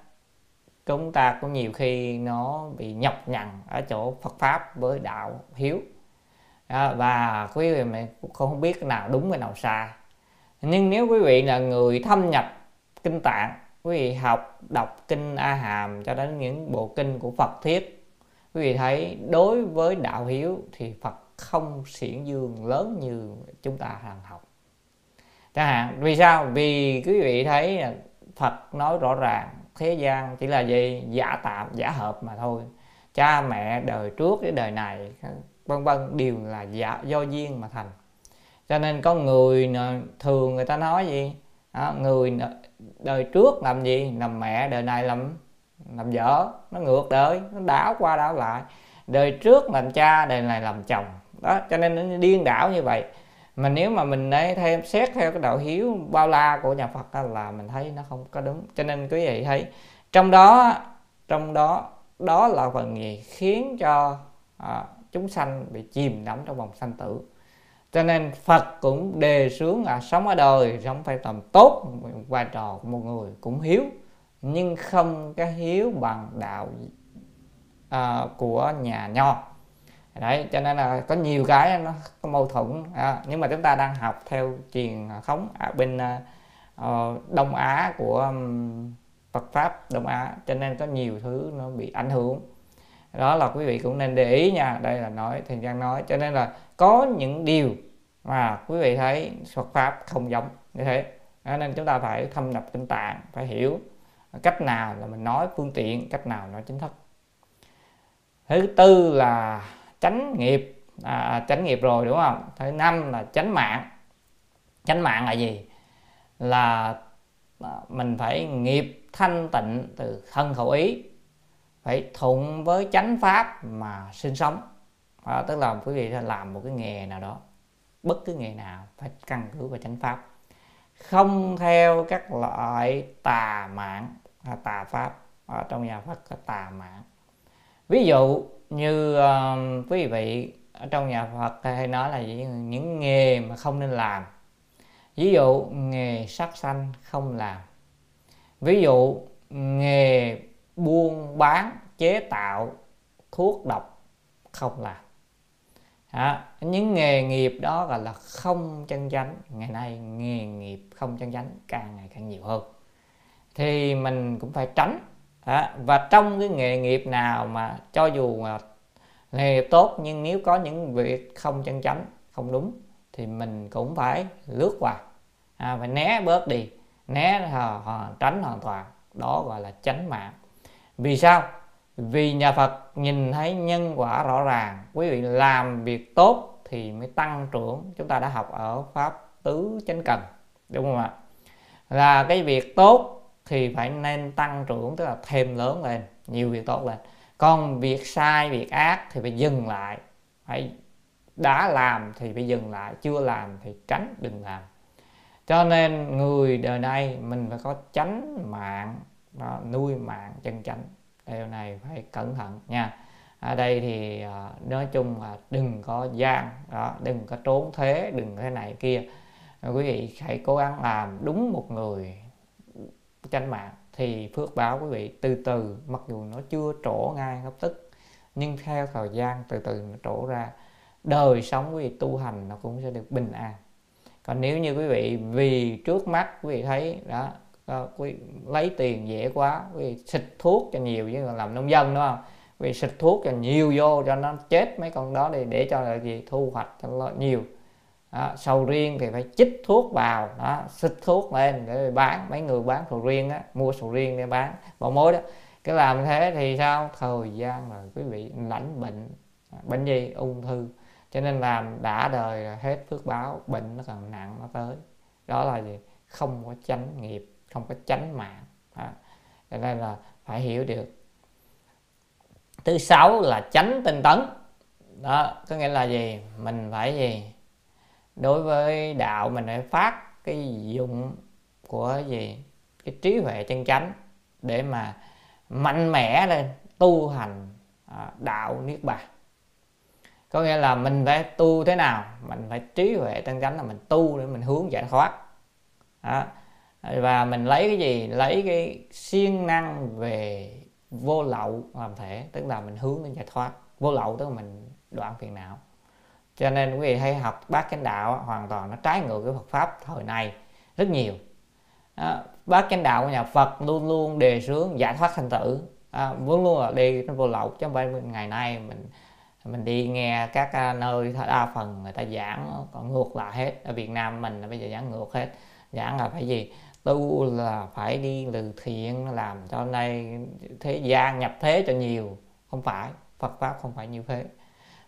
chúng ta cũng nhiều khi nó bị nhọc nhằn ở chỗ Phật pháp với đạo hiếu. Đó, và quý vị mình cũng không biết cái nào đúng cái nào sai. Nhưng nếu quý vị là người thâm nhập kinh tạng quý vị học đọc kinh a hàm cho đến những bộ kinh của phật thiết quý vị thấy đối với đạo hiếu thì phật không xiển dương lớn như chúng ta hàng học. Chẳng hạn vì sao? Vì quý vị thấy phật nói rõ ràng thế gian chỉ là gì? Giả tạm giả hợp mà thôi. Cha mẹ đời trước với đời này vân vân đều là giả do duyên mà thành. Cho nên có người thường người ta nói gì? Đó, người đời trước làm gì? Làm mẹ đời này làm làm vợ. Nó ngược đời nó đảo qua đảo lại. Đời trước làm cha đời này làm chồng. Đó cho nên nó điên đảo như vậy mà nếu mà mình đấy thêm xét theo cái đạo hiếu bao la của nhà Phật đó, là mình thấy nó không có đúng. Cho nên quý vị thấy trong đó trong đó đó là phần gì khiến cho à, chúng sanh bị chìm đắm trong vòng sanh tử. Cho nên Phật cũng đề xướng là sống ở đời sống phải làm tốt vai trò của một người cũng hiếu nhưng không cái hiếu bằng đạo à, của nhà nho đấy cho nên là có nhiều cái nó có mâu thuẫn. À, nhưng mà chúng ta đang học theo truyền thống ở bên uh, Đông Á của um, Phật pháp Đông Á cho nên có nhiều thứ nó bị ảnh hưởng. Đó là quý vị cũng nên để ý nha đây là nói thời gian nói. Cho nên là có những điều mà quý vị thấy Phật pháp không giống như thế. Đó, nên chúng ta phải thâm nhập tinh tạng phải hiểu cách nào là mình nói phương tiện cách nào nói chính thức. Thứ tư là tránh nghiệp. À, à tránh nghiệp rồi đúng không? Thứ năm là tránh mạng. Tránh mạng là gì? Là à, mình phải nghiệp thanh tịnh từ thân khẩu ý phải thuận với chánh pháp mà sinh sống. À, tức là quý vị làm một cái nghề nào đó bất cứ nghề nào phải căn cứ vào chánh pháp. Không theo các loại tà mạng à, tà pháp. Ở trong nhà Phật có tà mạng. Ví dụ như uh, quý vị ở trong nhà Phật hay nói là những nghề mà không nên làm. Ví dụ nghề sát sanh không làm. Ví dụ nghề buôn bán chế tạo thuốc độc không làm. À, những nghề nghiệp đó gọi là không chân chánh. Ngày nay nghề nghiệp không chân chánh càng ngày càng nhiều hơn. Thì mình cũng phải tránh à, và trong cái nghề nghiệp nào mà cho dù mà nghề nghiệp tốt nhưng nếu có những việc không chân chánh không đúng thì mình cũng phải lướt qua. À, phải né bớt đi né hò, hò, tránh hoàn toàn. Đó gọi là tránh mạng. Vì sao? Vì nhà Phật nhìn thấy nhân quả rõ ràng. Quý vị làm việc tốt thì mới tăng trưởng. Chúng ta đã học ở pháp tứ chánh cần đúng không ạ? Là cái việc tốt thì phải nên tăng trưởng tức là thêm lớn lên nhiều việc tốt lên. Còn việc sai việc ác thì phải dừng lại. Phải đã làm thì phải dừng lại chưa làm thì tránh đừng làm. Cho nên người đời nay mình phải có tránh mạng đó, nuôi mạng chân chánh. Điều này phải cẩn thận nha. Ở đây thì à, nói chung là đừng có gian đó đừng có trốn thế đừng thế này kia. Quý vị hãy cố gắng làm đúng một người tranh mạng thì phước báo quý vị, từ từ, mặc dù nó chưa trổ ngay lập tức, nhưng theo thời gian từ từ nó trổ ra, đời sống quý vị tu hành nó cũng sẽ được bình an. Còn nếu như quý vị, vì trước mắt quý vị thấy đó ờ, quý lấy tiền dễ quá, quý xịt thuốc cho nhiều chứ làm nông dân, đúng không? Quý xịt thuốc cho nhiều vô cho nó chết mấy con đó đi, để cho là gì? Thu hoạch cho nó nhiều đó, sầu riêng thì phải chích thuốc vào đó xịt thuốc lên để bán. Mấy người bán sầu riêng á mua sầu riêng để bán. Bỏ mối đó. Cái làm thế thì sao? Thời gian rồi quý vị lãnh bệnh bệnh gì? Ung thư. Cho nên làm đã đời là hết phước báo bệnh nó còn nặng nó tới. Đó là gì? Không có tránh nghiệp không có tránh mạng. Đó. cho nên là phải hiểu được. Thứ sáu là tránh tinh tấn. Đó có nghĩa là gì? Mình phải gì? Đối với đạo mình phải phát cái dụng của gì? Cái trí huệ chân chánh để mà mạnh mẽ lên, tu hành à, đạo niết bàn. Có nghĩa là mình phải tu thế nào? Mình phải trí huệ chân chánh là mình tu để mình hướng giải thoát. Đó. và mình lấy cái gì? Lấy cái siêng năng về vô lậu làm thể, tức là mình hướng đến giải thoát. Vô lậu tức là mình đoạn phiền não cho nên quý vị hay học bát chánh đạo hoàn toàn nó trái ngược với Phật pháp thời này rất nhiều. À, bát chánh đạo của nhà Phật luôn luôn đề xướng giải thoát sanh tử. À, luôn luôn là đi nó vô lậu chứ không phải ngày nay mình mình đi nghe các à, nơi đa phần người ta giảng còn ngược lại hết. Ở Việt Nam mình bây giờ giảng ngược hết. Giảng là phải gì? Tu là phải đi từ thiện làm cho nay thế gian nhập thế cho nhiều. Không phải Phật pháp không phải như thế.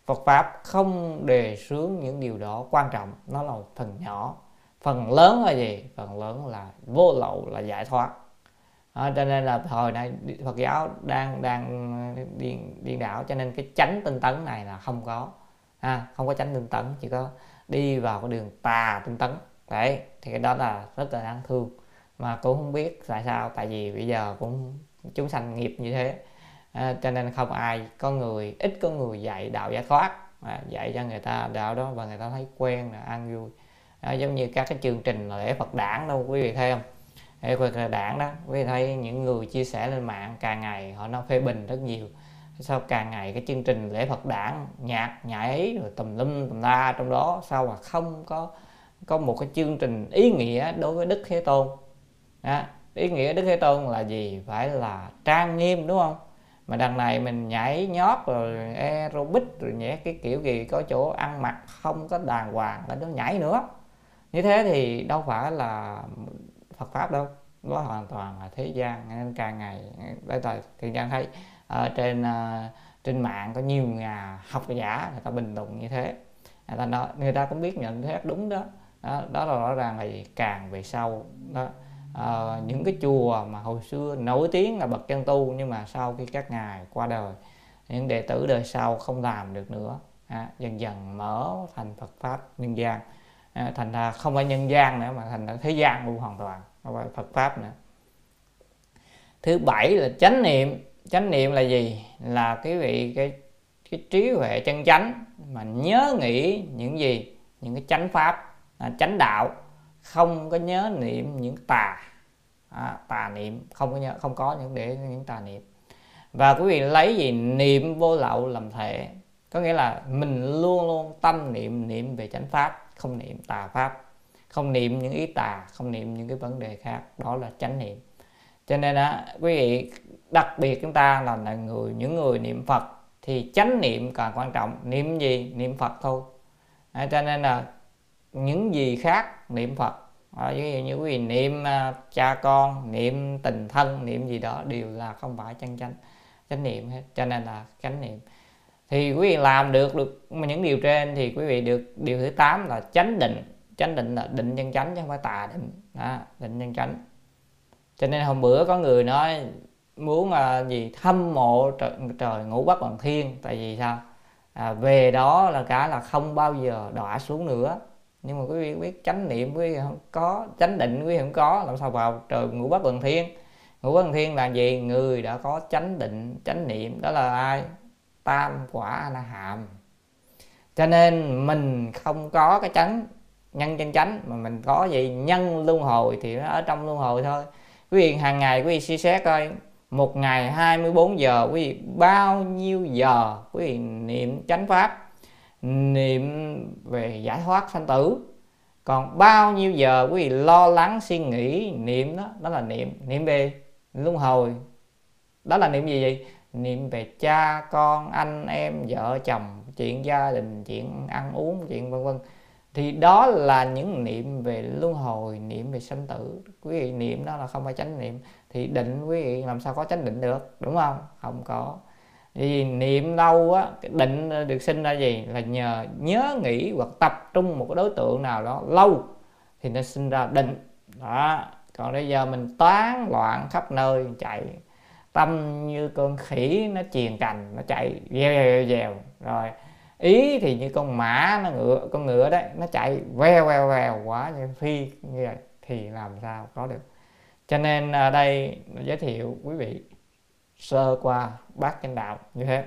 Phật pháp không đề xướng những điều đó quan trọng. Nó là một phần nhỏ. Phần lớn là gì? Phần lớn là vô lậu là giải thoát. À, cho nên là thời nay Phật giáo đang đang điên điên đảo. Cho nên cái chánh tinh tấn này là không có. À, không có chánh tinh tấn chỉ có đi vào cái đường tà tinh tấn. Đấy thì cái đó là rất là đáng thương. Mà cũng không biết tại sao tại vì bây giờ cũng chúng sanh nghiệp như thế à, cho nên không ai có người ít có người dạy đạo giải thoát. À, dạy cho người ta đạo đó và người ta thấy quen là ăn vui. À, giống như các cái chương trình lễ Phật đản đâu quý vị thấy không? Lễ Phật đản đó quý vị thấy những người chia sẻ lên mạng càng ngày họ nó phê bình rất nhiều. Sao càng ngày cái chương trình lễ Phật đản nhạc nhảy rồi tùm lum tùm la trong đó sao mà không có có một cái chương trình ý nghĩa đối với Đức Thế Tôn? Đó. ý nghĩa Đức Thế Tôn là gì? Phải là trang nghiêm đúng không? Mà đằng này mình nhảy nhót rồi aerobic rồi nhảy cái kiểu gì có chỗ ăn mặc không có đàng hoàng là nó nhảy nữa. Như thế thì đâu phải là Phật pháp đâu nó hoàn toàn là thế gian. Nên càng ngày bây giờ thì gian thấy ở trên uh, trên mạng có nhiều nhà học giả người ta bình luận như thế. Người ta nói, người ta cũng biết nhận thế đúng đó. Đó, đó là rõ ràng là càng về sau đó uh, những cái chùa mà hồi xưa nổi tiếng là bậc chân tu nhưng mà sau khi các ngài qua đời những đệ tử đời sau không làm được nữa. À, dần dần mở thành Phật pháp nhân gian. À, thành ra không phải nhân gian nữa mà thành ra thế gian luôn hoàn toàn không phải Phật pháp nữa. Thứ bảy là chánh niệm. Chánh niệm là gì? Là cái vị cái cái trí huệ chân chánh mà nhớ nghĩ những gì? Những cái chánh pháp à, chánh đạo. Không có nhớ niệm những tà à, tà niệm. Không có không có những để những tà niệm. Và quý vị lấy gì niệm vô lậu làm thể? Có nghĩa là mình luôn luôn tâm niệm niệm về chánh pháp không niệm tà pháp không niệm những ý tà không niệm những cái vấn đề khác. Đó là chánh niệm. Cho nên á quý vị đặc biệt chúng ta là, là người những người niệm phật thì chánh niệm càng quan trọng. Niệm gì? Niệm phật thôi. À, cho nên là những gì khác niệm phật à, ví dụ như quý vị niệm uh, cha con niệm tình thân niệm gì đó đều là không phải chân chánh chánh niệm hết. Cho nên là chánh niệm. Thì quý vị làm được được những điều trên thì quý vị được điều thứ 8 là chánh định. Chánh định là định chân chánh chứ không phải tà định. Đó, định chân chánh. Cho nên hôm bữa có người nói muốn uh, gì thâm mộ trời, trời ngũ bắc bằng thiên. Tại vì sao? À, về đó là cả là không bao giờ đọa xuống nữa nhưng mà quý vị biết chánh niệm quý vị không có, chánh định quý vị không có, làm sao vào trời ngũ bất bằng thiên? Ngũ bất bằng thiên là gì? Người đã có chánh định, chánh niệm, đó là ai? Tam quả là hàm. Cho nên mình không có cái chánh nhân chân chánh, mà mình có gì? Nhân luân hồi thì nó ở trong luân hồi thôi. Quý vị hàng ngày quý vị suy xét coi, một ngày 24 giờ quý vị bao nhiêu giờ quý vị niệm chánh pháp? Niệm về giải thoát sanh tử. Còn bao nhiêu giờ quý vị lo lắng, suy nghĩ, niệm đó đó là niệm. Niệm về luân hồi. Đó là niệm gì vậy? Niệm về cha, con, anh em, vợ, chồng, chuyện gia đình, chuyện ăn uống, chuyện vân vân. Thì đó là những niệm về luân hồi, niệm về sanh tử. Quý vị niệm đó là không phải chánh niệm. Thì định quý vị làm sao có chánh định được, đúng không? Không có vì niệm lâu á, cái định ờ, được sinh ra gì? Là nhờ nhớ nghĩ hoặc tập trung một cái đối tượng nào đó lâu thì nó sinh ra định. Đó, còn bây giờ mình toán loạn khắp nơi, chạy, tâm như con khỉ nó triền cành, nó chạy vèo vèo vèo rồi, ý thì như con mã nó ngựa, con ngựa đấy, nó chạy veo veo veo, quá như phi như vậy thì làm sao có được? Cho nên ở đây giới thiệu quý vị sơ qua bát chánh đạo như thế.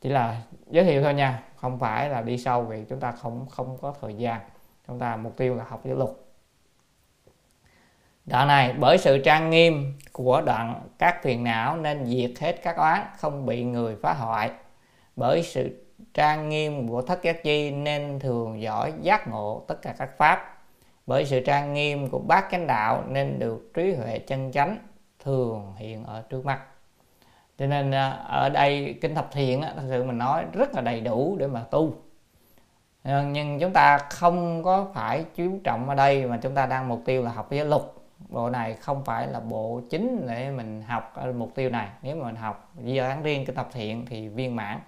Chỉ là giới thiệu thôi nha, không phải là đi sâu vì chúng ta không không có thời gian. Chúng ta mục tiêu là học giáo luật. Đoạn này, bởi sự trang nghiêm của đoạn các phiền não nên diệt hết các oán, không bị người phá hoại. Bởi sự trang nghiêm của thất giác chi nên thường giỏi giác ngộ tất cả các pháp. Bởi sự trang nghiêm của bát chánh đạo nên được trí huệ chân chánh thường hiện ở trước mắt cho nên à, ở đây kinh thập thiện thật sự mình nói rất là đầy đủ để mà tu. À, nhưng chúng ta không có phải chú trọng ở đây mà chúng ta đang mục tiêu là học giới luật bộ này không phải là bộ chính để mình học ở mục tiêu này. Nếu mà mình học giờ án riêng kinh thập thiện thì viên mãn.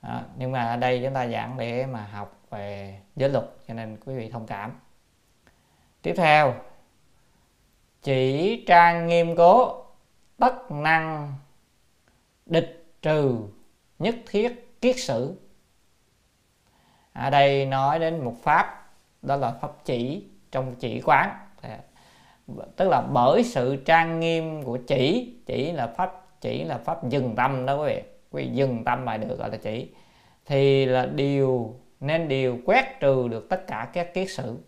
À, nhưng mà ở đây chúng ta giảng để mà học về giới luật cho nên quý vị thông cảm. Tiếp theo chỉ trang nghiêm cố tất năng địch trừ nhất thiết kiết sử. Ở đây nói đến một pháp, đó là pháp chỉ trong chỉ quán. Tức là bởi sự trang nghiêm của chỉ chỉ là pháp, chỉ là pháp dừng tâm đó quý vị. Quý vị dừng tâm mà được gọi là chỉ. Thì là điều, nên điều quét trừ được tất cả các kiết sử.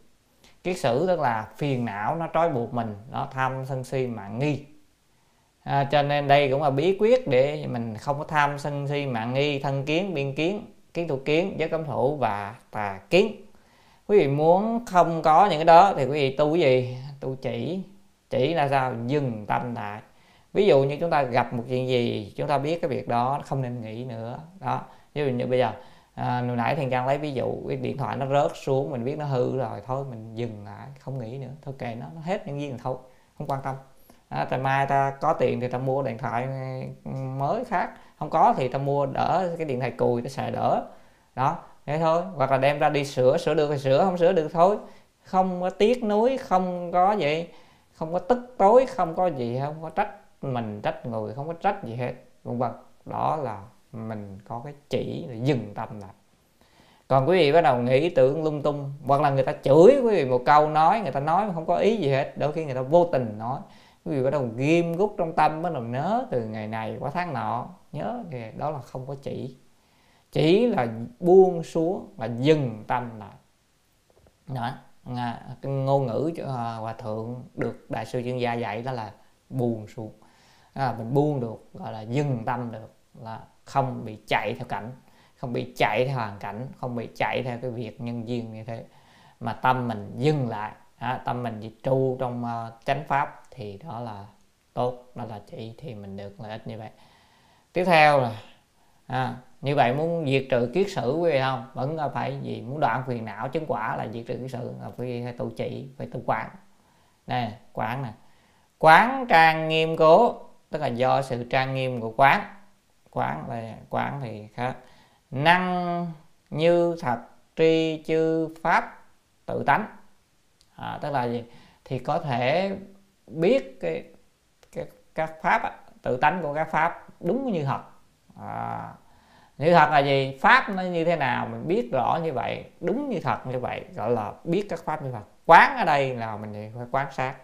Kiết sử tức là phiền não, nó trói buộc mình, nó tham sân si mạng nghi à, cho nên đây cũng là bí quyết để mình không có tham sân si mạng nghi thân kiến biên kiến kiến thủ kiến giới cấm thủ và tà kiến. Quý vị muốn không có những cái đó thì quý vị tu cái gì? Tu chỉ chỉ là sao? Dừng tâm lại. Ví dụ như chúng ta gặp một chuyện gì chúng ta biết cái việc đó không nên nghĩ nữa. Đó ví dụ như bây giờ à, hồi nãy thiền trang lấy ví dụ cái điện thoại nó rớt xuống mình biết nó hư rồi thôi mình dừng lại không nghĩ nữa. Thôi kệ nó nó hết nhân viên thôi không quan tâm à, tại mai ta có tiền thì ta mua điện thoại mới khác. Không có thì ta mua đỡ cái điện thoại cùi ta xài đỡ. Đó thế thôi. Hoặc là đem ra đi sửa sửa được thì sửa không sửa được thôi. Không có tiếc nuối không có gì không có tức tối không có gì không có trách mình trách người không có trách gì hết vân vân. Đó là mình có cái chỉ để dừng tâm lại. Còn quý vị bắt đầu nghĩ tưởng lung tung hoặc là người ta chửi quý vị một câu nói người ta nói không có ý gì hết đôi khi người ta vô tình nói quý vị bắt đầu ghim gút trong tâm bắt đầu nhớ từ ngày này qua tháng nọ. Nhớ thì đó là không có chỉ. Chỉ là buông xuống là dừng tâm lại. Đó cái ngôn ngữ à, hòa thượng được đại sư chuyên gia dạy đó là buông xuống. À, mình buông được gọi là dừng tâm được là không bị chạy theo cảnh không bị chạy theo hoàn cảnh không bị chạy theo cái việc nhân duyên như thế. Mà tâm mình dừng lại. À, tâm mình chỉ tru trong uh, chánh pháp thì đó là tốt đó là chỉ thì mình được lợi ích như vậy. Tiếp theo là à, như vậy muốn diệt trừ kiết sử quý vị không? Vẫn là phải gì? Muốn đoạn phiền não chứng quả là diệt trừ kiết sử là phải tu trị, phải tu quán. Nè quán nè. Quán trang nghiêm cố tức là do sự trang nghiêm của quán. Quán là quán thì khác. Năng như thật tri chư pháp tự tánh. À, tức là gì? Thì có thể biết cái, cái các pháp tự tánh của các pháp đúng như thật. À, như thật là gì? Pháp nó như thế nào mình biết rõ như vậy đúng như thật như vậy gọi là biết các pháp như thật. Quán ở đây là mình phải quán sát.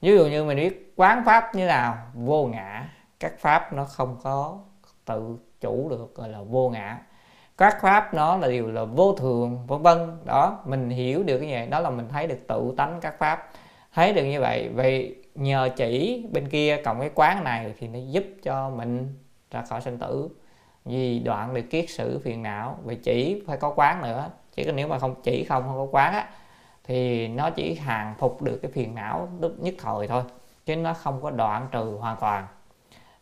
Ví dụ như mình biết quán pháp như nào vô ngã. Các pháp nó không có tự chủ được gọi là vô ngã. Các pháp nó là điều là vô thường vân vân đó mình hiểu được cái gì? Đó là mình thấy được tự tánh các pháp. Thấy được như vậy vậy nhờ chỉ bên kia cộng cái quán này thì nó giúp cho mình ra khỏi sinh tử. Vì đoạn được kiết sử phiền não về chỉ phải có quán nữa. Chỉ có nếu mà không chỉ không không có quán á thì nó chỉ hàng phục được cái phiền não lúc nhất thời thôi chứ nó không có đoạn trừ hoàn toàn.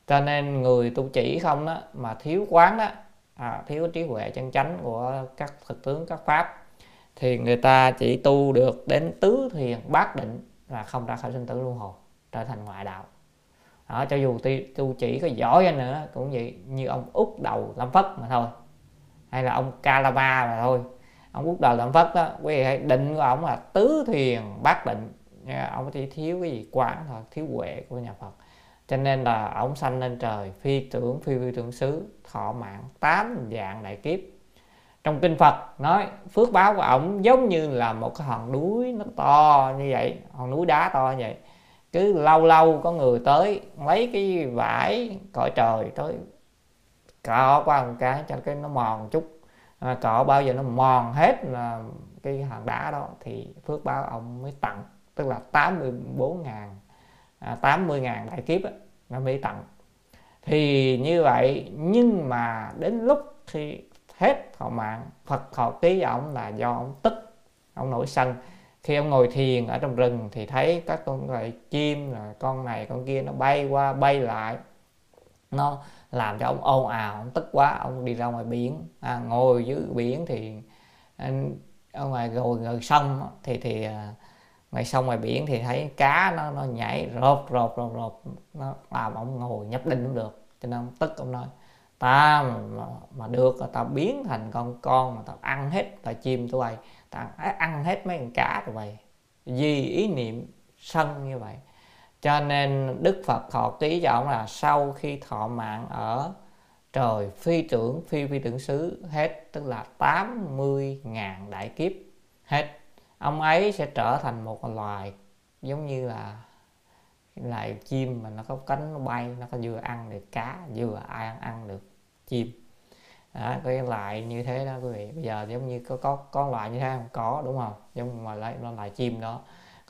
Cho nên người tu chỉ không đó mà thiếu quán đó à, thiếu trí huệ chân chánh của các thực tướng các pháp thì người ta chỉ tu được đến tứ thiền bát định là không ra khỏi sinh tử luân hồi trở thành ngoại đạo. Đó, cho dù tu, chỉ có giỏi hơn nữa cũng vậy như ông út đầu lâm phất mà thôi. Hay là ông Calama mà thôi. Ông út đầu lâm phất đó quý vị hãy định của ông là tứ thiền bát định. Ông chỉ thiếu cái gì quán thôi thiếu huệ của nhà Phật. Cho nên là ông sanh lên trời phi tưởng phi vi tưởng xứ thọ mạng tám dạng đại kiếp. Trong kinh Phật nói phước báo của ông giống như là một cái hòn núi nó to như vậy hòn núi đá to như vậy cứ lâu lâu có người tới lấy cái vải cõi trời tới cọ qua một cái cho cái nó mòn chút. À, cọ bao giờ nó mòn hết là cái hòn đá đó thì phước báo ông mới tặng tức là 84 ngàn à, 80 ngàn đại kiếp á, nó mới tặng. Thì như vậy nhưng mà đến lúc khi hết thọ mạng Phật thọ ký ông là do ông tức ông nổi sân khi ông ngồi thiền ở trong rừng thì thấy các con loài chim là con này con kia nó bay qua bay lại. Nó làm cho ông ồn ào ông tức quá ông đi ra ngoài biển. À, ngồi dưới biển thì anh ở ngoài rồi gần sông thì thì à, ngoài sông ngoài biển thì thấy cá nó nó nhảy rộp rộp rộp rộp. Nó làm ông ngồi nhấp đinh cũng được cho nên ông tức ông nói ta mà, mà được ta biến thành con con mà ta ăn hết ta chim tụi bay ta ăn hết mấy con cá rồi vậy, vì ý niệm sân như vậy. Cho nên đức phật thọ ký cho ông là sau khi thọ mạng ở trời phi tưởng phi phi tưởng xứ hết tức là 80 ngàn đại kiếp hết. Ông ấy sẽ trở thành một loài giống như là loài chim mà nó có cánh nó bay nó có vừa ăn được cá vừa ai ăn ăn được chim đó, cái loại như thế đó quý vị. Bây giờ giống như có có có loại như thế không? Có đúng không? Giống mà lại nó loại chim đó.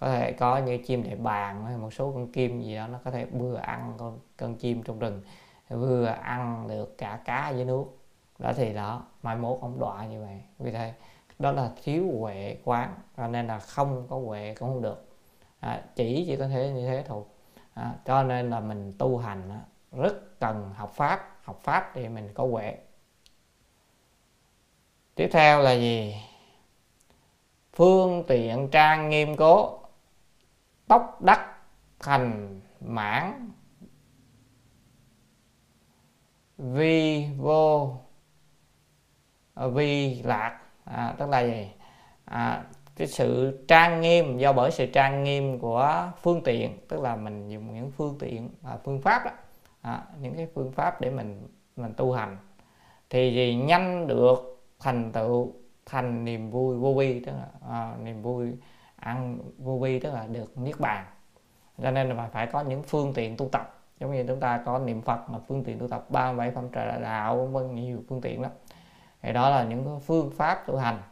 Có thể có như chim để bàn hay một số con kim gì đó nó có thể vừa ăn con con chim trong rừng vừa ăn được cả cá dưới nước. Đó thì đó mai mốt ông đọa như vậy. Vì thế đó là thiếu huệ quán cho nên là không có huệ cũng không được. À, chỉ chỉ có thể như thế thôi. À, cho nên là mình tu hành á, rất cần học pháp học pháp thì mình có huệ tiếp theo là gì? Phương tiện trang nghiêm cố tóc đắc thành mãn. Vi vô à, vi lạc. À, tức là gì? À, cái sự trang nghiêm do bởi sự trang nghiêm của phương tiện tức là mình dùng những phương tiện à, phương pháp đó à, những cái phương pháp để mình mình tu hành thì gì nhanh được thành tựu thành niềm vui vô vi tức là à, niềm vui ăn vô vi tức là được niết bàn. Cho nên là phải có những phương tiện tu tập. Giống như chúng ta có niệm phật là phương tiện tu tập ba bảy phong trợ đạo vân nhiều phương tiện lắm thì đó là những phương pháp tu hành.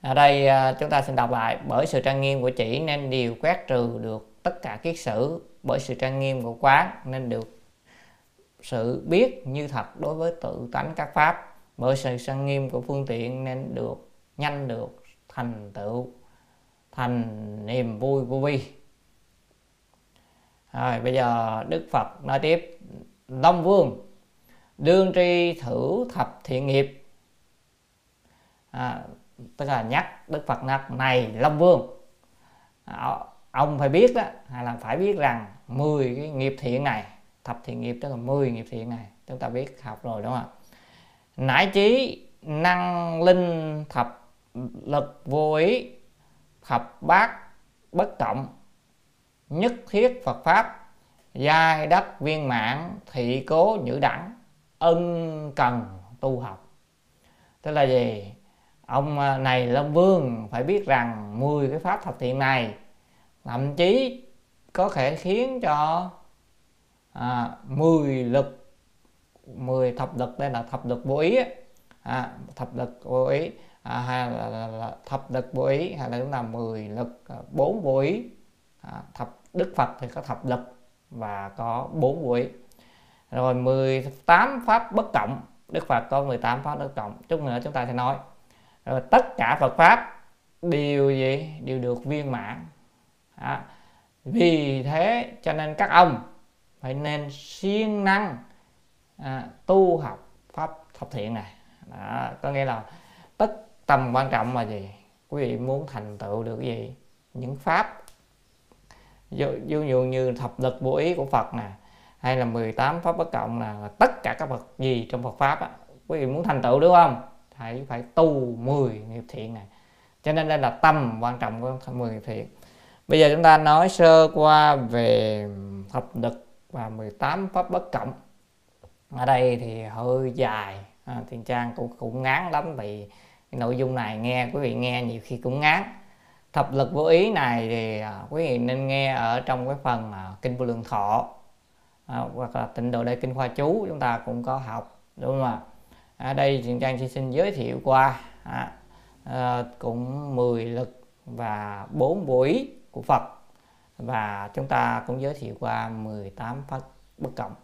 Ở đây à, chúng ta xin đọc lại. Bởi sự trang nghiêm của chỉ nên điều quét trừ được tất cả kiết sử. Bởi sự trang nghiêm của quán nên được sự biết như thật đối với tự tánh các pháp bởi sự săn nghiêm của phương tiện nên được nhanh được thành tựu thành niềm vui vô vi. Rồi bây giờ đức phật nói tiếp. Long vương đương tri thử thập thiện nghiệp. À, tức là nhắc đức phật nhắc này long vương à, ông phải biết đó hay là phải biết rằng 10 cái nghiệp thiện này thập thiện nghiệp tức là 10 nghiệp thiện này chúng ta biết học rồi đúng không nãi trí năng linh thập lực vô ý thập bát bất cộng nhất thiết phật pháp giai đất viên mãn thị cố nhữ đẳng ân cần tu học. Tức là gì? Ông à, này lâm vương phải biết rằng 10 cái pháp thập thiện này thậm chí có thể khiến cho à, 10 lực 10 thập lực đây là thập lực vô ý à, thập lực vô ý. À, hay là, là, là thập lực vô ý hay là chúng ta 10 lực à, 4 vô ý. À, thập đức phật thì có thập lực và có 4 vô ý. Rồi 18 pháp bất cộng. Đức phật có 18 pháp bất cộng. Chút nữa chúng ta sẽ nói. Rồi tất cả phật pháp đều gì? Đều được viên mãn. À, vì thế cho nên các ông phải nên siêng năng à, tu học pháp thập thiện này. Đó, có nghĩa là tất tầm quan trọng là gì? Quý vị muốn thành tựu được cái gì? Những pháp. Ví dụ như thập lực vô ý của Phật nè hay là 18 pháp bất cộng là tất cả các vật gì trong Phật pháp á quý vị muốn thành tựu đúng không? Phải phải tu 10 nghiệp thiện này. Cho nên đây là tâm quan trọng của 10 nghiệp thiện. Bây giờ chúng ta nói sơ qua về thập lực và 18 pháp bất cộng ở đây thì hơi dài. À, tiền trang cũng cũng ngán lắm vì nội dung này nghe quý vị nghe nhiều khi cũng ngán. Thập lực vô ý này thì à, quý vị nên nghe ở trong cái phần à, kinh vô lượng thọ. À, hoặc là tịnh độ đại kinh khoa chú chúng ta cũng có học đúng không ạ? Ở đây thiền trang chỉ xin giới thiệu qua à, à, cũng 10 lực và 4 vô ý của Phật. Và chúng ta cũng giới thiệu qua 18 pháp bất cộng.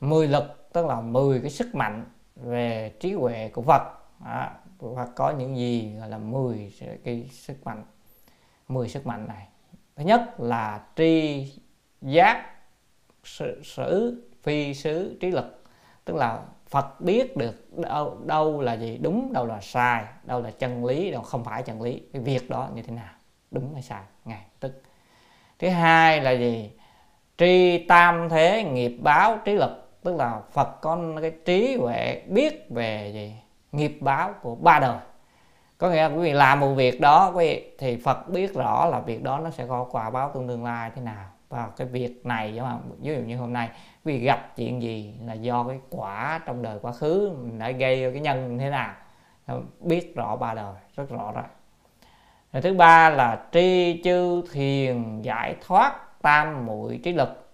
10 lực tức là 10 cái sức mạnh về trí huệ của Phật. À, Phật có những gì gọi là 10 cái sức mạnh 10 sức mạnh này. Thứ nhất là tri giác sử, sử phi xứ trí lực. Tức là Phật biết được đâu, đâu là gì đúng đâu là sai đâu là chân lý đâu không phải chân lý. Cái việc đó như thế nào đúng hay sai ngay tức. Thứ hai là gì? Tri tam thế nghiệp báo trí lực tức là Phật có cái trí huệ biết về gì? Nghiệp báo của ba đời. Có nghĩa là quý vị làm một việc đó, quý vị, thì Phật biết rõ là việc đó nó sẽ có quả báo trong tương lai thế nào. Và cái việc này, giống không ví dụ như hôm nay, quý vị gặp chuyện gì là do cái quả trong đời quá khứ mình đã gây cái nhân thế nào biết rõ ba đời, rất rõ rồi rồi thứ ba là tri chư thiền giải thoát tam muội trí lực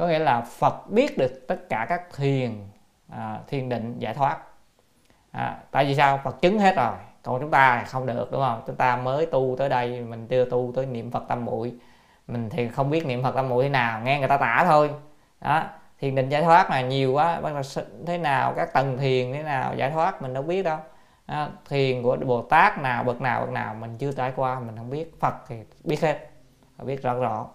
có nghĩa là Phật biết được tất cả các thiền à, thiền định giải thoát. À, tại vì sao? Phật chứng hết rồi còn chúng ta không được đúng không? Chúng ta mới tu tới đây mình chưa tu tới niệm Phật tam muội. Mình thì không biết niệm Phật tam muội thế nào nghe người ta tả thôi. Đó thiền định giải thoát là nhiều quá bắt đầu thế nào các tầng thiền thế nào giải thoát mình đâu biết đâu. Đó, thiền của Bồ Tát nào bậc nào bậc nào mình chưa trải qua mình không biết. Phật thì biết hết biết rõ rõ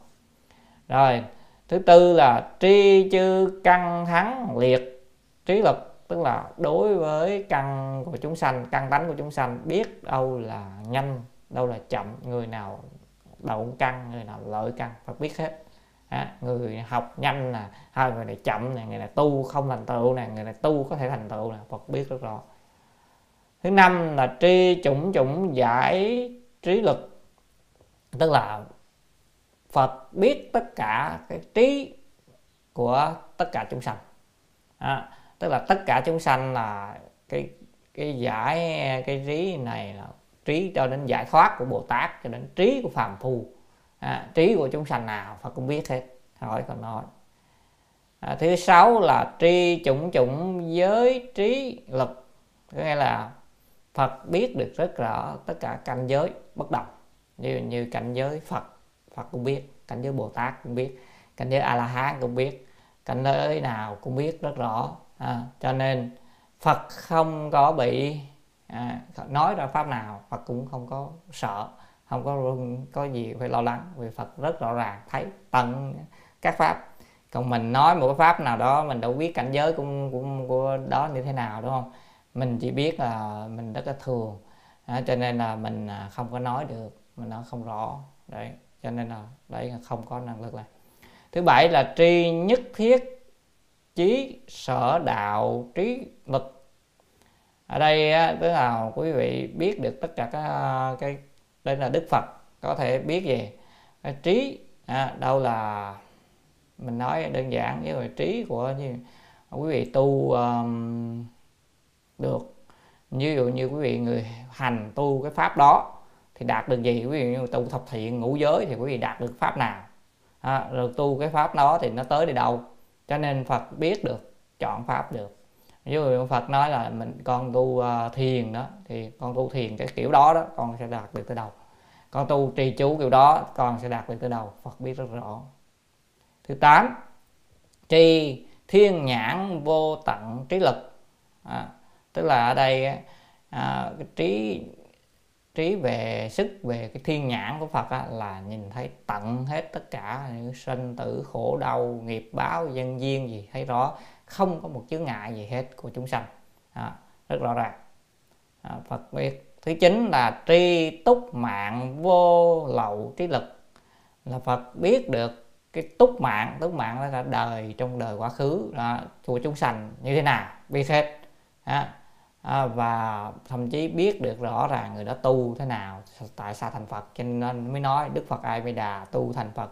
rồi thứ tư là tri chư căn thắng liệt. Trí lực tức là đối với căn của chúng sanh căn tánh của chúng sanh biết đâu là nhanh đâu là chậm người nào đậu căn người nào lợi căn phải biết hết. À, người học nhanh nè hai người này chậm nè người này tu không thành tựu nè người này tu có thể thành tựu nè Phật biết rất rõ. Thứ năm là tri chủng chủng giải trí lực tức là Phật biết tất cả cái trí của tất cả chúng sanh. À, tức là tất cả chúng sanh là cái cái giải cái trí này là trí cho đến giải thoát của Bồ Tát cho đến trí của phàm phu. À, trí của chúng sanh nào Phật cũng biết hết. Hỏi còn nói. À, thứ sáu là tri chủng chủng giới trí lực. Có nghĩa là Phật biết được rất rõ tất cả cảnh giới bất đồng như như cảnh giới Phật. Phật cũng biết cảnh giới Bồ Tát cũng biết cảnh giới A La Hán cũng biết cảnh giới nào cũng biết rất rõ. À, cho nên Phật không có bị à, nói ra pháp nào Phật cũng không có sợ không có có gì phải lo lắng vì Phật rất rõ ràng thấy tận các pháp. Còn mình nói một cái pháp nào đó mình đâu biết cảnh giới của, của, của đó như thế nào đúng không? Mình chỉ biết là mình rất là thường. À, cho nên là mình à, không có nói được mình nói không rõ đấy cho nên là đấy không có năng lực này thứ bảy là tri nhất thiết trí sở đạo trí lực. Ở đây tức là quý vị biết được tất cả các à, cái đây là đức phật có thể biết gì? Cái trí à, đâu là mình nói đơn giản với là trí của như quý vị tu um, được. Ví dụ như quý vị người hành tu cái pháp đó thì đạt được gì? Quý vị như tu thập thiện ngũ giới thì quý vị đạt được pháp nào? À, rồi tu cái pháp đó thì nó tới đi đâu? Cho nên Phật biết được chọn pháp được. Ví dụ Phật nói là mình con tu uh, thiền đó thì con tu thiền cái kiểu đó đó con sẽ đạt được tới đâu con tu trì chú kiểu đó con sẽ đạt được tới đâu Phật biết rất rõ. Thứ tám trì thiên nhãn vô tận trí lực. À, tức là ở đây à, cái trí trí về sức về cái thiên nhãn của Phật á, là nhìn thấy tận hết tất cả những sinh tử khổ đau nghiệp báo nhân duyên gì thấy rõ. Không có một chướng ngại gì hết của chúng sanh. À, rất rõ ràng. À, Phật biết. Thứ chín là tri túc mạng vô lậu trí lực. Là phật biết được cái túc mạng túc mạng là đời trong đời quá khứ đó, của chúng sanh như thế nào biết hết. À, à, và thậm chí biết được rõ ràng người đó tu thế nào tại sao thành phật. Cho nên mới nói đức phật ai đà tu thành phật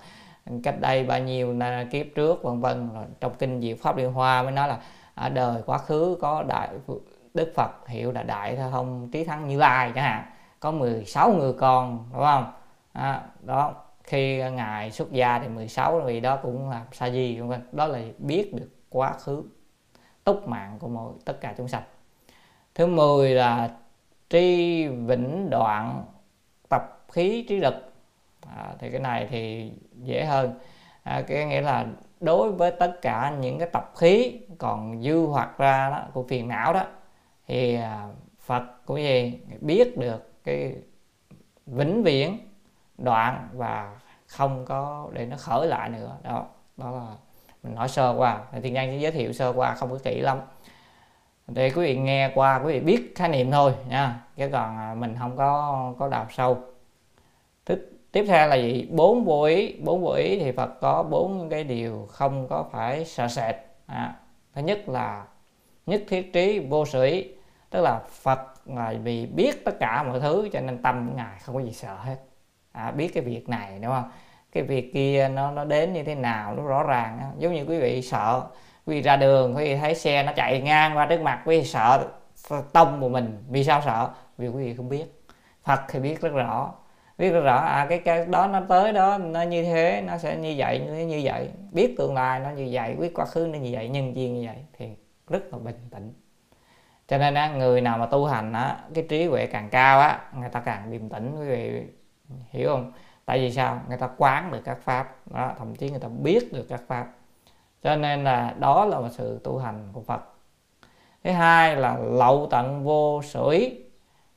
cách đây bao nhiêu kiếp trước vân vân. Trong kinh diệu pháp liên hoa mới nói là ở đời quá khứ có đại đức phật hiệu là đại thông trí thắng như lai chẳng hạn. Có 16 người con đúng không? À, đó khi ngài xuất gia thì 16 vì đó cũng là sa di đó là biết được quá khứ túc mạng của mỗi tất cả chúng sanh thứ 10 là tri vĩnh đoạn tập khí trí lực. À, thì cái này thì dễ hơn. À, cái nghĩa là đối với tất cả những cái tập khí còn dư hoặc ra đó của phiền não đó thì à, Phật cũng gì biết được cái vĩnh viễn đoạn và không có để nó khởi lại nữa. Đó đó là mình nói sơ qua. Thì thiên nhân sẽ giới thiệu sơ qua không có kỹ lắm để quý vị nghe qua quý vị biết khái niệm thôi nha. Chứ còn à, mình không có có đào sâu. Tiếp tiếp theo là gì? Bốn vô ý. Bốn vô ý thì Phật có bốn cái điều không có phải sợ sệt. À, thứ nhất là nhất thiết trí vô sự ý. Tức là Phật là vì biết tất cả mọi thứ cho nên tâm của ngài không có gì sợ hết. À, biết cái việc này đúng không? Cái việc kia nó nó đến như thế nào nó rõ ràng giống như quý vị sợ quý vị ra đường quý vị thấy xe nó chạy ngang qua trước mặt quý vị sợ tông của mình. Vì sao sợ? Vì quý vị không biết. Phật thì biết rất rõ. Biết rất rõ à cái, cái đó nó tới đó nó như thế nó sẽ như vậy như, như vậy. Biết tương lai nó như vậy biết quá khứ nó như vậy nhân duyên như vậy thì rất là bình tĩnh. Cho nên á, người nào mà tu hành á, cái trí huệ càng cao á người ta càng điềm tĩnh. Quý vị hiểu không? Tại vì sao? Người ta quán được các pháp. Đó, thậm chí người ta biết được các pháp cho nên là đó là một sự tu hành của phật. Thứ hai là lậu tận vô sủi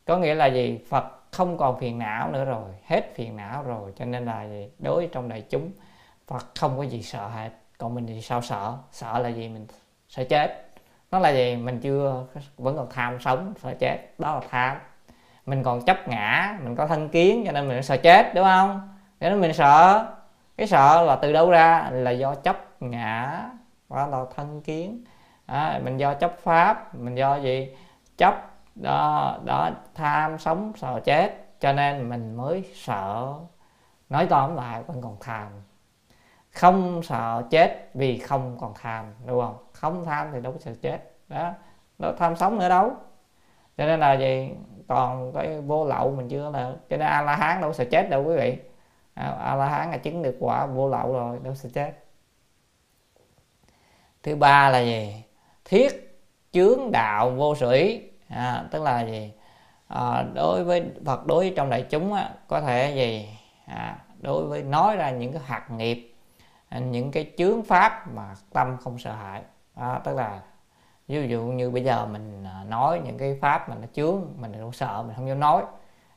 có nghĩa là gì? Phật không còn phiền não nữa rồi, hết phiền não rồi. Cho nên là gì? Đối trong đại chúng, phật không có gì sợ hết. Còn mình thì sao sợ? Sợ là gì? Mình sợ chết. Nó là gì? Mình chưa vẫn còn tham sống, sợ chết. Đó là tham. Mình còn chấp ngã, mình có thân kiến, cho nên mình sợ chết, đúng không? Cho nên mình sợ, cái sợ là từ đâu ra? Là do chấp ngã đó là thân kiến. À, mình do chấp pháp mình do gì? Chấp đó đó tham sống sợ chết. Cho nên mình mới sợ. Nói tóm lại vẫn còn tham. Không sợ chết vì không còn tham đúng không? Không tham thì đâu có sợ chết. Đó nó tham sống nữa đâu. Cho nên là gì? Còn cái vô lậu mình chưa là cho nên a la hán đâu sợ chết đâu quý vị. À, a la hán là chứng được quả vô lậu rồi đâu sợ chết thứ ba là gì? Thiết chướng đạo vô sĩ à, tức là gì? À, đối với phật đối với trong đại chúng á, có thể gì? À, đối với nói ra những cái hạt nghiệp những cái chướng pháp mà tâm không sợ hãi. À, tức là ví dụ như bây giờ mình à, nói những cái pháp mà nó chướng mình cũng sợ mình không dám nói.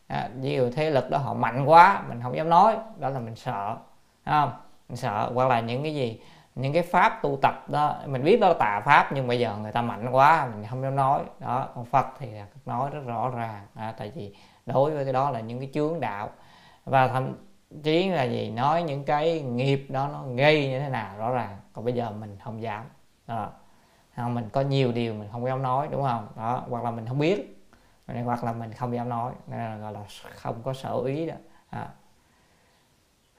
À, ví dụ thế lực đó họ mạnh quá mình không dám nói đó là mình sợ. Không? Mình sợ hoặc là những cái gì? Những cái pháp tu tập đó mình biết đó là tà pháp nhưng bây giờ người ta mạnh quá mình không dám nói. Đó còn phật thì nói rất rõ ràng. À, tại vì đối với cái đó là những cái chướng đạo. Và thậm chí là gì nói những cái nghiệp đó nó gây như thế nào rõ ràng. Còn bây giờ mình không dám. Đó. Không, mình có nhiều điều mình không dám nói đúng không? Đó hoặc là mình không biết hoặc là mình không dám nói. Nên là gọi là không có sở ý đó. À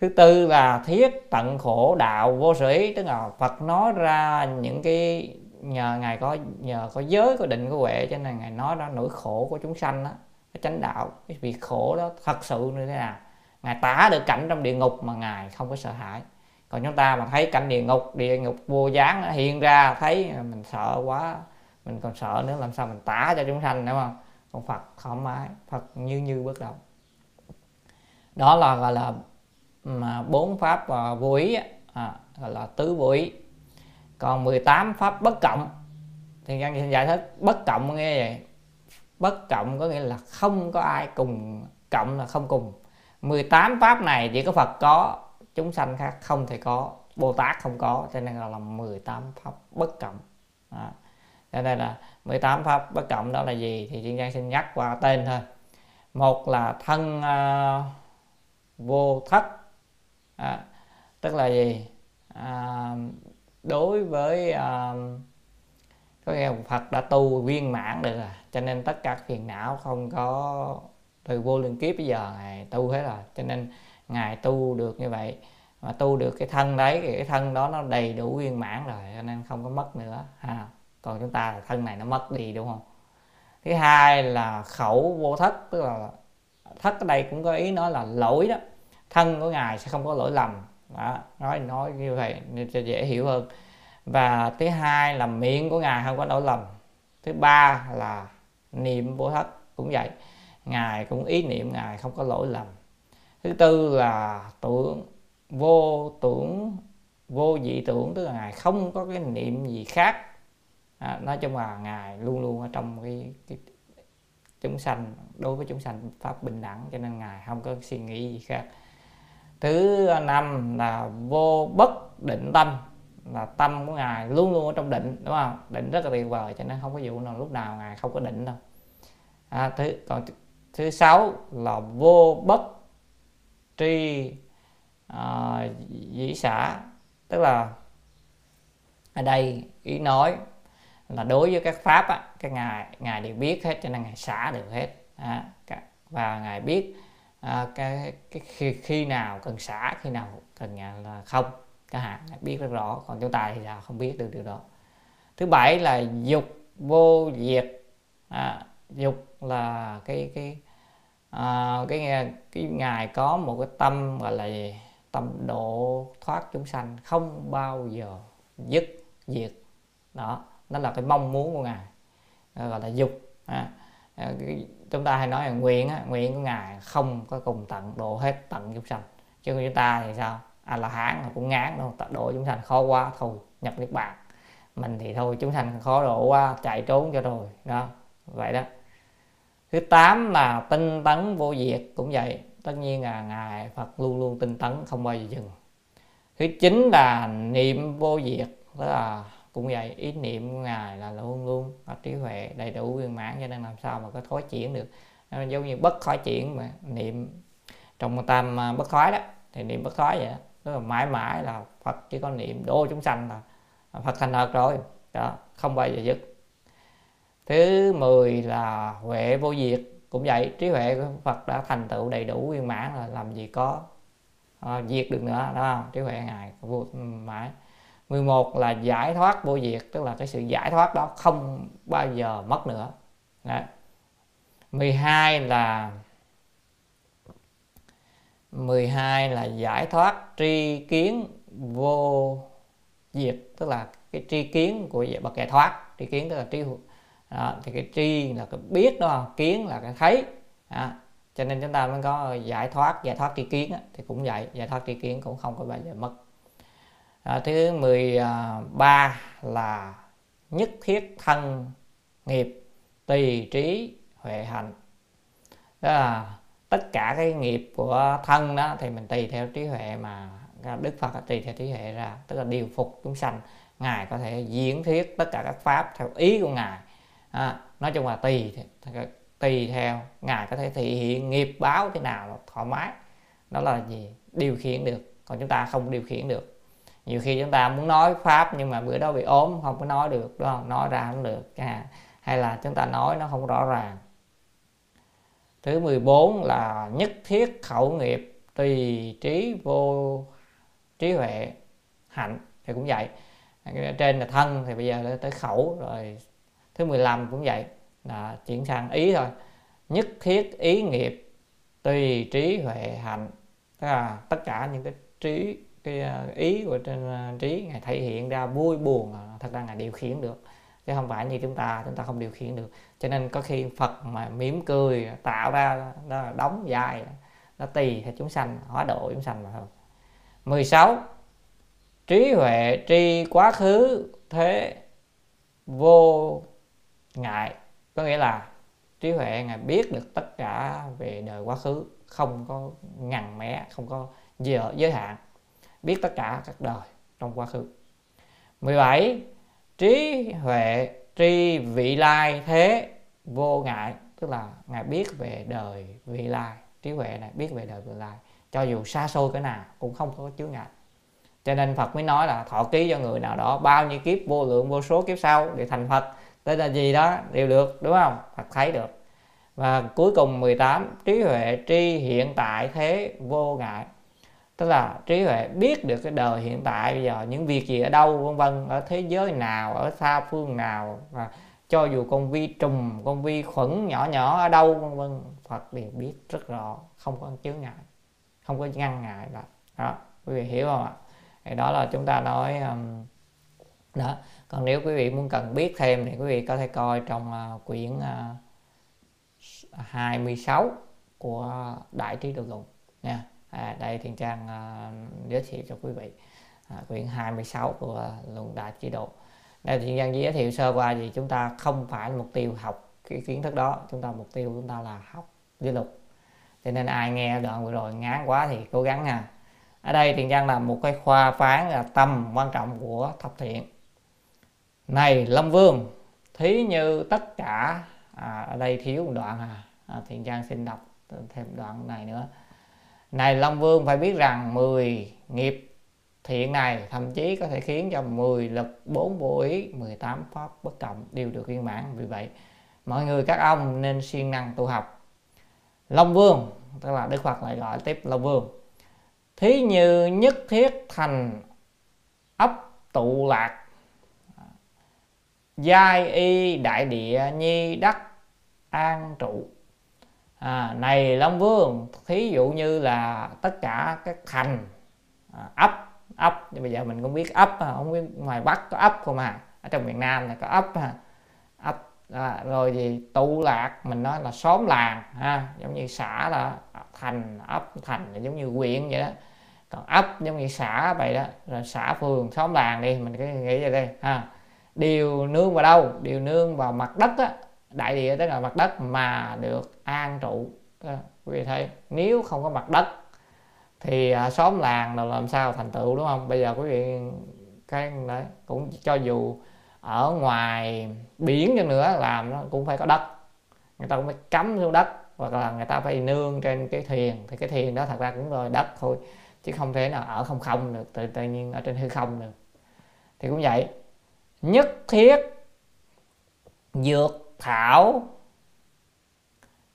thứ tư là thiết tận khổ đạo vô sĩ tức là phật nói ra những cái nhờ ngài có, nhờ có giới, có định, có huệ, cho nên ngài nói ra nỗi khổ của chúng sanh đó cái chánh đạo, cái việc khổ đó thật sự như thế nào? Ngài tả được cảnh trong địa ngục mà ngài không có sợ hãi. Còn chúng ta mà thấy cảnh địa ngục địa ngục vô gián hiện ra thấy mình sợ quá, mình còn sợ nữa, làm sao mình tả cho chúng sanh, đúng không? Còn phật không mái phật như như bất động đó là, gọi là mà bốn pháp à, vô ý à, gọi là tứ vô ý. Còn 18 pháp bất cộng thì giang xin giải thích bất cộng nghe vậy. Bất cộng có nghĩa là không có ai cùng cộng là không cùng. 18 pháp này chỉ có Phật có chúng sanh khác không thể có Bồ Tát không có cho nên là 18 pháp bất cộng. À. cho nên là 18 pháp bất cộng đó là gì? Thì chuyên gia xin nhắc qua tên thôi. Một là thân uh, vô thất à, tức là gì? À, đối với à, có nghĩa Phật đã tu viên mãn được rồi cho nên tất cả phiền não không có từ vô lượng kiếp bây giờ ngài tu hết rồi cho nên ngài tu được như vậy. Mà tu được cái thân đấy cái thân đó nó đầy đủ viên mãn rồi cho nên không có mất nữa ha. Còn chúng ta là thân này nó mất đi đúng không? Thứ hai là khẩu vô thất tức là thất ở đây cũng có ý nói là lỗi đó thân của ngài sẽ không có lỗi lầm. Đó, nói nói như vậy cho dễ hiểu hơn. Và thứ hai là miệng của ngài không có lỗi lầm. Thứ ba là niệm vô thất cũng vậy. Ngài cũng ý niệm ngài không có lỗi lầm. Thứ tư là tưởng vô tưởng vô dị tưởng tức là ngài không có cái niệm gì khác. À, nói chung là ngài luôn luôn ở trong cái, cái chúng sanh đối với chúng sanh pháp bình đẳng cho nên ngài không có suy nghĩ gì khác thứ năm là vô bất định tâm là tâm của ngài luôn luôn ở trong định đúng không? Định rất là tuyệt vời cho nên không có vụ nào lúc nào ngài không có định đâu. À, thứ còn thứ sáu là vô bất tri à, dĩ xã tức là ở đây ý nói là đối với các pháp á, các ngài ngài đều biết hết cho nên ngài xả được hết. À, và ngài biết à, cái, cái khi, khi nào cần xả khi nào cần à, là không chẳng hạn biết rất rõ còn chúng ta thì sao không biết được điều đó. Thứ bảy là dục vô diệt. À, dục là cái cái à, cái à, cái ngài có một cái tâm gọi là gì? tâm độ thoát chúng sanh không bao giờ dứt diệt. Đó đó là cái mong muốn của ngài. Gọi là dục. À, à chúng ta hay nói là nguyện á, nguyện của ngài không có cùng tận độ hết tận chúng sanh. Chứ chúng ta thì sao? A la hán cũng ngán đâu tận độ chúng sanh khó quá thôi nhập niết bàn. Mình thì thôi chúng sanh khó độ quá chạy trốn cho rồi đó vậy đó. Thứ tám là tinh tấn vô diệt cũng vậy. Tất nhiên là ngài phật luôn luôn tinh tấn không bao giờ dừng. Thứ chín là niệm vô diệt tức là cũng vậy ý niệm của ngài là luôn luôn có trí huệ đầy đủ viên mãn cho nên làm sao mà có thối chuyển được. Nên giống như bất khói chuyển mà niệm trong tam à, bất khói đó thì niệm bất khói vậy đó. tức là mãi mãi là phật chỉ có niệm đô chúng sanh là phật thành thật rồi đó không bao giờ dứt. Thứ 10 là huệ vô diệt cũng vậy trí huệ của phật đã thành tựu đầy đủ viên mãn là làm gì có uh, diệt được nữa đó trí huệ ngài vô mãi. 11 là giải thoát vô diệt tức là cái sự giải thoát đó không bao giờ mất nữa Đấy. 12 là 12 là giải thoát tri kiến vô diệt tức là cái tri kiến của bậc giải thoát tri kiến tức là tri đó, thì cái tri là cái biết đó kiến là cái thấy đó. cho nên chúng ta mới có giải thoát giải thoát tri kiến thì cũng vậy giải thoát tri kiến cũng không có bao giờ mất à, thứ 13 à, là nhất thiết thân nghiệp tùy trí huệ hạnh. Đó là tất cả cái nghiệp của thân đó thì mình tùy theo trí huệ mà Đức Phật tùy theo trí huệ ra tức là điều phục chúng sanh. Ngài có thể diễn thuyết tất cả các pháp theo ý của ngài. À, nói chung là tùy tùy theo ngài có thể thể hiện nghiệp báo thế nào thoải mái. Đó là gì? Điều khiển được. Còn chúng ta không điều khiển được nhiều khi chúng ta muốn nói pháp nhưng mà bữa đó bị ốm không có nói được đúng không? Nói ra không được à, hay là chúng ta nói nó không rõ ràng. Thứ 14 là nhất thiết khẩu nghiệp tùy trí vô trí huệ hạnh thì cũng vậy. Trên là thân thì bây giờ tới khẩu rồi thứ 15 cũng vậy là chuyển sang ý thôi. Nhất thiết ý nghiệp tùy trí huệ hạnh. Tức là tất cả những cái trí cái à, ý của trên à, trí, ngài thể hiện ra vui buồn à, thật ra ngài điều khiển được. Chứ không phải như chúng ta chúng ta không điều khiển được. Cho nên có khi phật mà mỉm cười, tạo ra đó là đóng dài nó tùy theo chúng sanh, hóa độ chúng sanh mà thôi. 16 trí huệ tri quá khứ, thế vô ngại. Có nghĩa là trí huệ ngài biết được tất cả về đời quá khứ, không có ngằn mé, không có giới hạn biết tất cả các đời trong quá khứ. 17 trí huệ, tri vị lai thế vô ngại, tức là ngài biết về đời vị lai, trí huệ này biết về đời vị lai, cho dù xa xôi cái nào cũng không có chướng ngại. Cho nên Phật mới nói là thọ ký cho người nào đó bao nhiêu kiếp, vô lượng, vô số kiếp sau để thành Phật. Tên là gì đó? Đều được, đúng không? Phật thấy được. Và cuối cùng 18 trí huệ tri hiện tại thế vô ngại tức là trí huệ biết được cái đời hiện tại bây giờ những việc gì ở đâu vân vân ở thế giới nào ở xa phương nào và cho dù con vi trùng con vi khuẩn nhỏ nhỏ ở đâu vân vân Phật đều biết rất rõ không có chướng ngại không có ngăn ngại là đó quý vị hiểu không ạ? Thì đó là chúng ta nói um, đó. Còn nếu quý vị muốn cần biết thêm thì quý vị có thể coi trong uh, quyển ờ, uh, 26 của đại trí độ luận nha à, đây Thiên trang à, giới thiệu cho quý vị. À, quyển 26 của luận đại chế độ. Đây Thiên trang giới thiệu sơ qua gì chúng ta không phải mục tiêu học cái kiến thức đó chúng ta mục tiêu chúng ta là học lý lục cho nên ai nghe đoạn vừa rồi ngán quá thì cố gắng nha. Ở đây Thiên trang là một cái khoa phán là tâm quan trọng của thập thiện. Này lâm vương thí như tất cả à, ở đây thiếu một đoạn à, à thiền trang xin đọc thêm đoạn này nữa này Long vương, phải biết rằng 10 nghiệp thiện này thậm chí có thể khiến cho 10 lực 4 vô ý 18 pháp bất cộng đều được viên mãn. Vì vậy, mọi người các ông nên siêng năng tu học. Long Vương, tức là Đức Phật lại gọi tiếp Long Vương. Thí như nhất thiết thành ấp tụ lạc, giai y đại địa nhi đắc an trụ à, này long vương thí dụ như là tất cả các thành à, ấp ấp bây giờ mình cũng biết ấp à, không biết ngoài bắc có ấp không à ở trong miền nam là có ấp à, ấp à, rồi gì tụ lạc mình nói là xóm làng ha giống như xã là thành ấp thành là giống như huyện vậy đó. Còn ấp giống như xã vậy đó rồi xã phường xóm làng đi mình cứ nghĩ vậy đây ha. Điều nương vào đâu? Điều nương vào mặt đất á đại địa tức là mặt đất mà được an trụ. Quý vị thấy nếu không có mặt đất thì à, xóm làng là làm sao thành tựu đúng không? Bây giờ quý vị cái đấy cũng cho dù ở ngoài biển cho nữa làm nó cũng phải có đất. Người ta cũng phải cắm xuống đất hoặc là người ta phải nương trên cái thuyền thì cái thuyền đó thật ra cũng rồi đất thôi chứ không thể nào ở không không được tự, tự nhiên ở trên hư không được. Thì cũng vậy nhất thiết dược thảo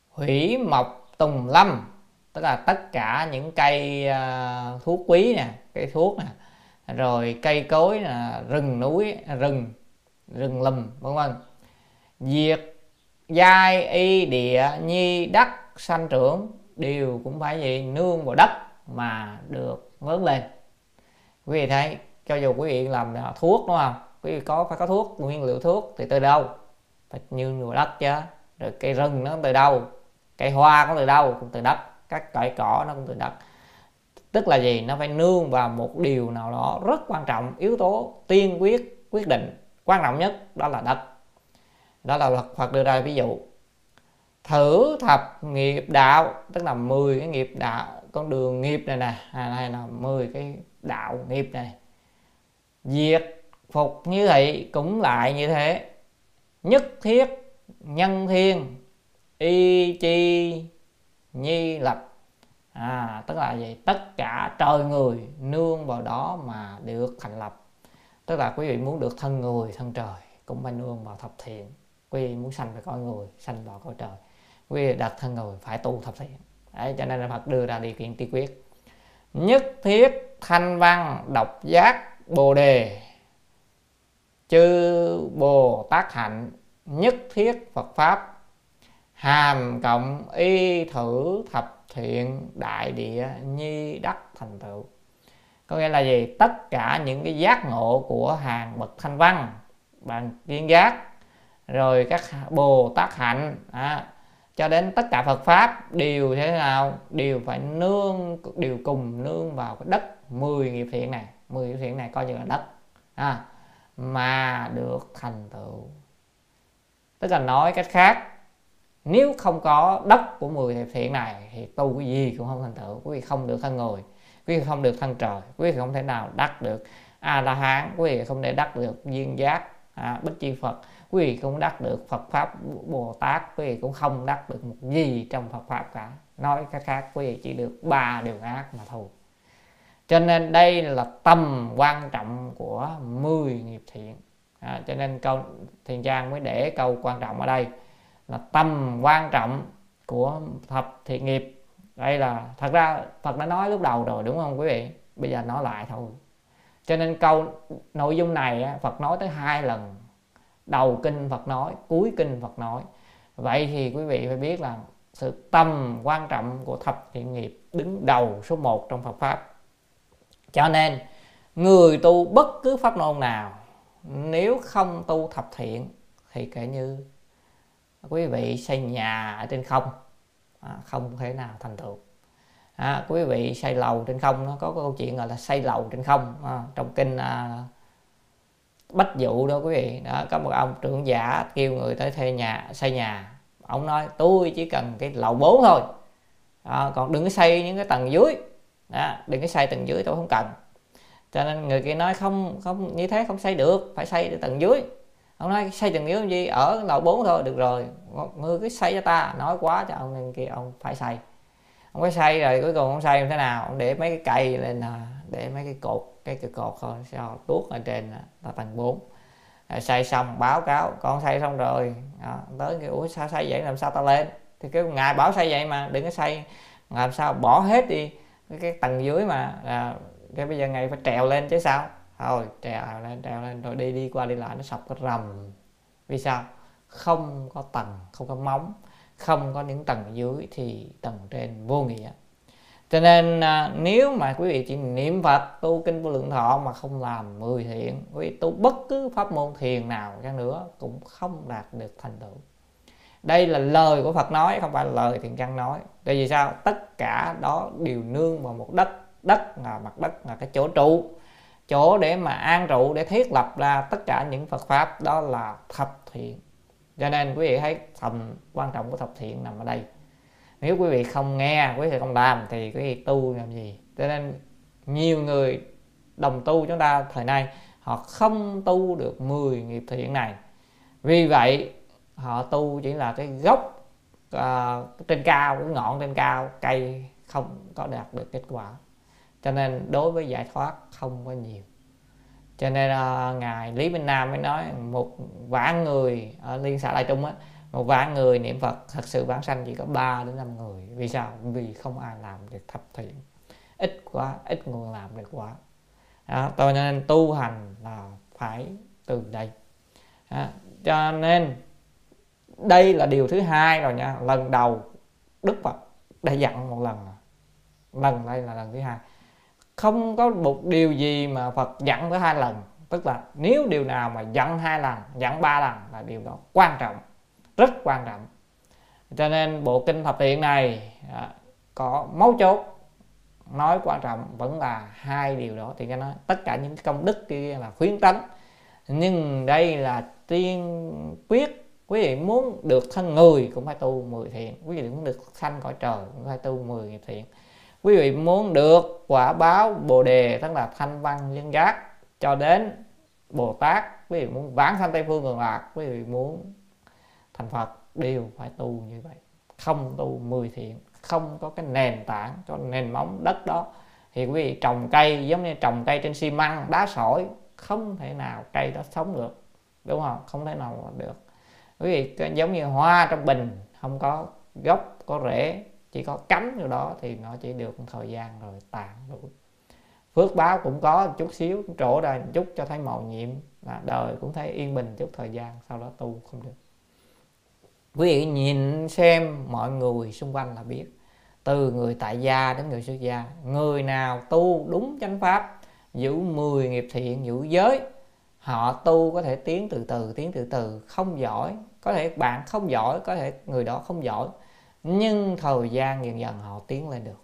hủy mộc tùng lâm tức là tất cả những cây uh, thuốc quý nè cây thuốc nè rồi cây cối nè rừng núi à, rừng rừng lùm vân vân. Diệt giai y địa nhi đất sanh trưởng đều cũng phải gì nương vào đất mà được lớn lên. Quý vị thấy cho dù quý vị làm thuốc đúng không? Quý vị có phải có thuốc nguyên liệu thuốc thì từ đâu? Phải như vào đất chứ. Rồi cây rừng nó từ đâu cây hoa có từ đâu, cũng từ đất. Các loại cỏ nó cũng từ đất. Tức là gì? Nó phải nương vào một điều nào đó rất quan trọng, yếu tố tiên quyết quyết định. Quan trọng nhất đó là đất. Đó là luật Phật đưa ra ví dụ. Thử thập nghiệp đạo, tức là 10 cái nghiệp đạo, con đường nghiệp này nè à, hay là 10 cái đạo nghiệp này. Diệt, phục như vậy cũng lại như thế nhất thiết, nhân thiên, y chi, nhi lập. À tức là gì? Tất cả trời người nương vào đó mà được thành lập. Tức là quý vị muốn được thân người, thân trời cũng phải nương vào thập thiện. Quý vị muốn sanh về cõi người, sanh vào cõi trời. Quý vị đặt thân người phải tu thập thiện. Đấy, cho nên là Phật đưa ra điều kiện tiên quyết. Nhất thiết thanh văn độc giác, bồ đề chư bồ tát hạnh nhất thiết phật pháp hàm cộng y thử thập thiện đại địa nhi đắc thành tựu. Có nghĩa là gì? Tất cả những cái giác ngộ của hàng bậc thanh văn bằng kiến giác rồi các bồ tát hạnh à, cho đến tất cả Phật pháp đều thế nào? Đều phải nương đều cùng nương vào cái đất 10 nghiệp thiện này. 10 nghiệp thiện này coi như là đất à, mà được thành tựu. Tức là nói cách khác nếu không có đất của 10 thiệp thiện này thì tu cái gì cũng không thành tựu quý vị không được thân người quý vị không được thân trời quý vị không thể nào đắc được a la hán quý vị không thể đắc được viên giác à, bích chi phật quý vị cũng đắc được Phật pháp Bồ Tát quý vị cũng không đắc được một gì trong Phật pháp cả. Nói cách khác quý vị chỉ được ba điều ác mà thôi cho nên đây là tầm quan trọng của 10 nghiệp thiện. À, cho nên câu thiền trang mới để câu quan trọng ở đây là tầm quan trọng của thập thiện nghiệp. Đây là thật ra Phật đã nói lúc đầu rồi đúng không quý vị? Bây giờ nói lại thôi. Cho nên câu nội dung này Phật nói tới hai lần. Đầu kinh Phật nói cuối kinh Phật nói. Vậy thì quý vị phải biết là sự tầm quan trọng của thập thiện nghiệp đứng đầu số 1 trong Phật pháp cho nên người tu bất cứ pháp môn nào nếu không tu thập thiện thì kể như quý vị xây nhà ở trên không à, không thể nào thành tựu. À, quý vị xây lầu trên không nó có câu chuyện gọi là xây lầu trên không à, trong kinh à, bách dụ đó quý vị. Đó có một ông trưởng giả kêu người tới thuê nhà xây nhà. Ông nói tôi chỉ cần cái lầu 4 thôi. À, còn đừng có xây những cái tầng dưới đó, đừng có xây tầng dưới tôi không cần. Cho nên người kia nói không không như thế không xây được phải xây tầng dưới. Ông nói xây tầng dưới làm gì? Ở lầu 4 thôi được rồi. Ngươi cứ xây cho ta. Nói quá cho ông kia ông phải xây. Ông phải xây rồi cuối cùng ông xây như thế nào? Ông để mấy cái cây lên để mấy cái cột cái cái cột thôi sao tuốt ở trên là tầng 4 rồi xây xong báo cáo con xây xong rồi. Đó, tới cái ủa sao xây vậy? Làm sao ta lên? Thì cái ngài bảo xây vậy mà đừng có xây. Làm sao? Bỏ hết đi cái, cái tầng dưới mà à, cái bây giờ ngày phải trèo lên chứ sao? Thôi trèo lên trèo lên rồi đi đi qua đi lại nó sập cái rầm. Vì sao? Không có tầng không có móng không có những tầng dưới thì tầng trên vô nghĩa. Cho nên à, nếu mà quý vị chỉ niệm phật tu kinh vô lượng thọ mà không làm mười thiện quý vị tu bất cứ pháp môn thiền nào chăng nữa cũng không đạt được thành tựu đây là lời của phật nói, không phải là lời thiền căn nói. Tại vì sao? Tất cả đó đều nương vào một đất. Đất là mặt đất, là cái chỗ trụ. Chỗ để mà an trụ, để thiết lập ra tất cả những phật pháp, đó là thập thiện. Cho nên quý vị thấy tầm quan trọng của thập thiện nằm ở đây. Nếu quý vị không nghe, quý vị không làm thì quý vị tu làm gì? Cho nên nhiều người đồng tu chúng ta thời nay, họ không tu được 10 nghiệp thiện này. Vì vậy họ tu chỉ là cái gốc uh, trên cao cái ngọn trên cao cây không có đạt được kết quả. Cho nên đối với giải thoát không có nhiều. Cho nên uh, ngài lý minh nam mới nói một vạn người ở liên xã đại trung á một vạn người niệm phật thật sự vãng sanh chỉ có 3 đến 5 người. Vì sao? Vì không ai làm được thập thiện. Ít quá ít người làm được quá đó, cho nên tu hành là phải từ đây. Đó, cho nên đây là điều thứ hai rồi nha. Lần đầu đức phật đã dặn một lần. Lần đây là lần thứ hai. Không có một điều gì mà phật dặn tới hai lần. Tức là nếu điều nào mà dặn hai lần dặn ba lần là điều đó quan trọng rất quan trọng. Cho nên bộ kinh thập thiện này à, có mấu chốt nói quan trọng vẫn là hai điều đó. Thì cái nói tất cả những công đức kia là khuyến tấn nhưng đây là tiên quyết quý vị muốn được thân người cũng phải tu 10 thiện. Quý vị muốn được sanh cõi trời cũng phải tu 10 nghiệp thiện. Quý vị muốn được quả báo bồ đề, tức là thanh văn nhân giác, cho đến bồ tát. Quý vị muốn vãng sanh tây phương cực lạc, quý vị muốn thành phật, đều phải tu như vậy. Không tu mười thiện, không có cái nền tảng cho nền móng đất đó. Thì quý vị trồng cây, giống như trồng cây trên xi măng, đá sỏi, không thể nào cây đó sống được, đúng không? Không thể nào được quý vị giống như hoa trong bình, không có gốc, có rễ, chỉ có cắm vô đó thì nó chỉ được một thời gian rồi tàn đủ. Phước báo cũng có một chút xíu trổ ra một chút cho thấy màu nhiệm, là đời cũng thấy yên bình chút thời gian, sau đó tu không được. Quý vị nhìn xem mọi người xung quanh là biết, từ người tại gia đến người xuất gia, người nào tu đúng chánh pháp, giữ 10 nghiệp thiện, giữ giới họ tu có thể tiến từ từ tiến từ từ không giỏi. Có thể bạn không giỏi có thể người đó không giỏi. Nhưng thời gian dần dần họ tiến lên được.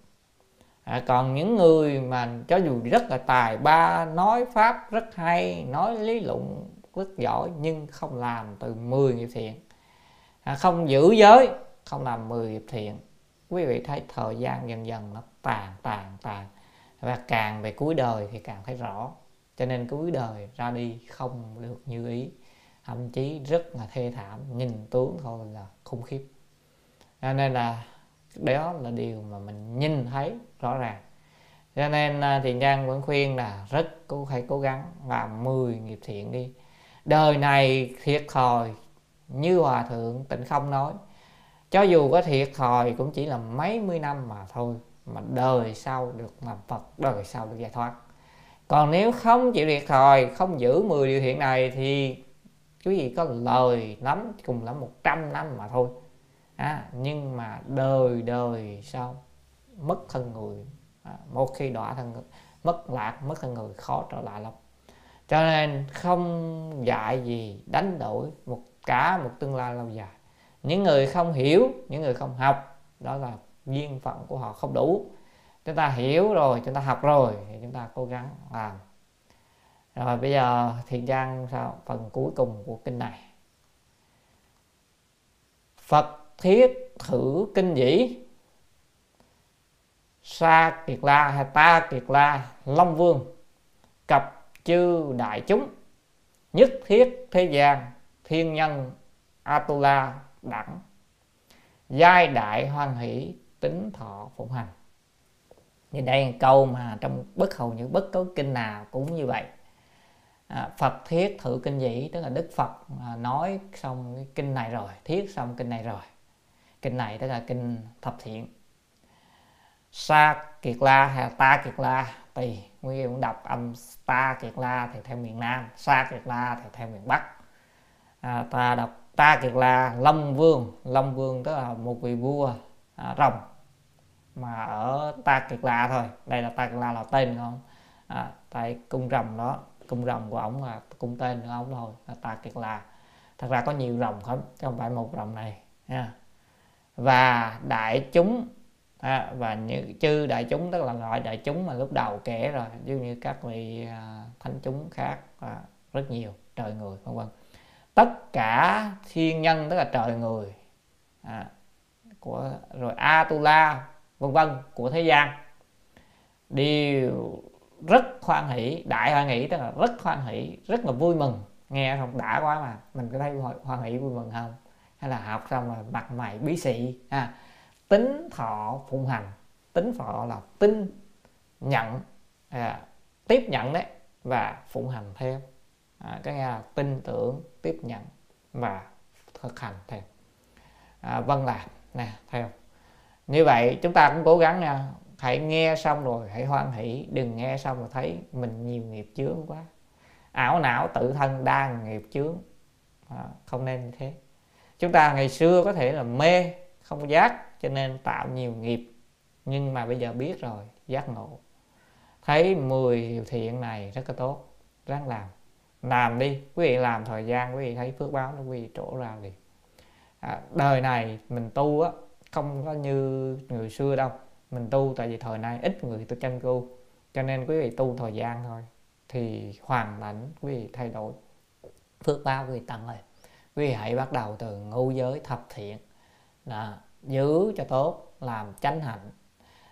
À, còn những người mà cho dù rất là tài ba nói pháp rất hay nói lý luận rất giỏi nhưng không làm từ 10 nghiệp thiện. À, không giữ giới không làm 10 nghiệp thiện. Quý vị thấy thời gian dần dần nó tàn tàn tàn. Và càng về cuối đời thì càng thấy rõ cho nên cuối đời ra đi không được như ý. Thậm chí rất là thê thảm nhìn tướng thôi là khủng khiếp. Cho nên là đó là điều mà mình nhìn thấy rõ ràng. Cho nên à, thì Giang vẫn khuyên là rất cố hãy cố gắng làm 10 nghiệp thiện đi. Đời này thiệt thòi như hòa thượng tịnh không nói cho dù có thiệt thòi cũng chỉ là mấy mươi năm mà thôi mà đời sau được làm Phật đời sau được giải thoát còn nếu không chịu thiệt thòi không giữ 10 điều thiện này thì quý vị có lời lắm cùng lắm 100 năm mà thôi. À, nhưng mà đời đời sau mất thân người. À, một khi đọa thân người, mất lạc mất thân người khó trở lại lắm. Cho nên không dạy gì đánh đổi một cả một tương lai lâu dài. Những người không hiểu những người không học đó là duyên phận của họ không đủ chúng ta hiểu rồi, chúng ta học rồi, thì chúng ta cố gắng làm. Rồi bây giờ thiền trang sao? Phần cuối cùng của kinh này. Phật thiết thử kinh dĩ. Sa kiệt la hay ta kiệt la, long vương, cập chư đại chúng, nhất thiết thế gian, thiên nhân atula đẳng, giai đại hoan hỷ tính thọ phụng hành như đây là câu mà trong bất hầu những bất cứ kinh nào cũng như vậy. À, Phật thiết thử kinh dĩ tức là Đức Phật à, nói xong cái kinh này rồi thiết xong kinh này rồi. Kinh này tức là kinh thập thiện. Sa kiệt la hay ta kiệt la tùy nguyên cũng đọc âm ta kiệt la thì theo miền nam sa kiệt la thì theo miền bắc. À, ta đọc ta kiệt la long vương. Long vương tức là một vị vua à, rồng mà ở ta cực la thôi. Đây là ta cực la là tên không à, tại cung rồng đó cung rồng của ổng là cung tên của ổng thôi là ta cực la. Thật ra có nhiều rồng không chứ không phải một rồng này nha và đại chúng à, và như chư đại chúng tức là loại đại chúng mà lúc đầu kể rồi giống như các vị à, thánh chúng khác à, rất nhiều trời người vân vân. Tất cả thiên nhân tức là trời người à, của rồi atula vân vân của thế gian. Đều rất hoan hỷ đại hoan hỷ tức là rất hoan hỷ rất là vui mừng. Nghe không đã quá mà mình có thấy hoan hỷ vui mừng không? Hay là học xong rồi mặt mày bí xị ha? Tính thọ phụng hành tính thọ là tin nhận à, tiếp nhận đấy và phụng hành theo à, có nghĩa là tin tưởng tiếp nhận và thực hành theo à, vâng làm nè theo như vậy chúng ta cũng cố gắng nha hãy nghe xong rồi hãy hoan hỷ đừng nghe xong rồi thấy mình nhiều nghiệp chướng quá. Ảo não tự thân đang nghiệp chướng. À, không nên như thế. Chúng ta ngày xưa có thể là mê không giác cho nên tạo nhiều nghiệp. Nhưng mà bây giờ biết rồi giác ngộ. Thấy 10 điều thiện này rất là tốt ráng làm. Làm đi quý vị làm thời gian quý vị thấy phước báo nó quý vị trổ ra liền. À, đời này mình tu á không có như người xưa đâu. Mình tu tại vì thời nay ít người tu chân tu, cho nên quý vị tu thời gian thôi, thì hoàn lãnh quý vị thay đổi. Phước báo quý vị tăng lên quý vị hãy bắt đầu từ ngũ giới thập thiện, là giữ cho tốt, làm chánh hạnh.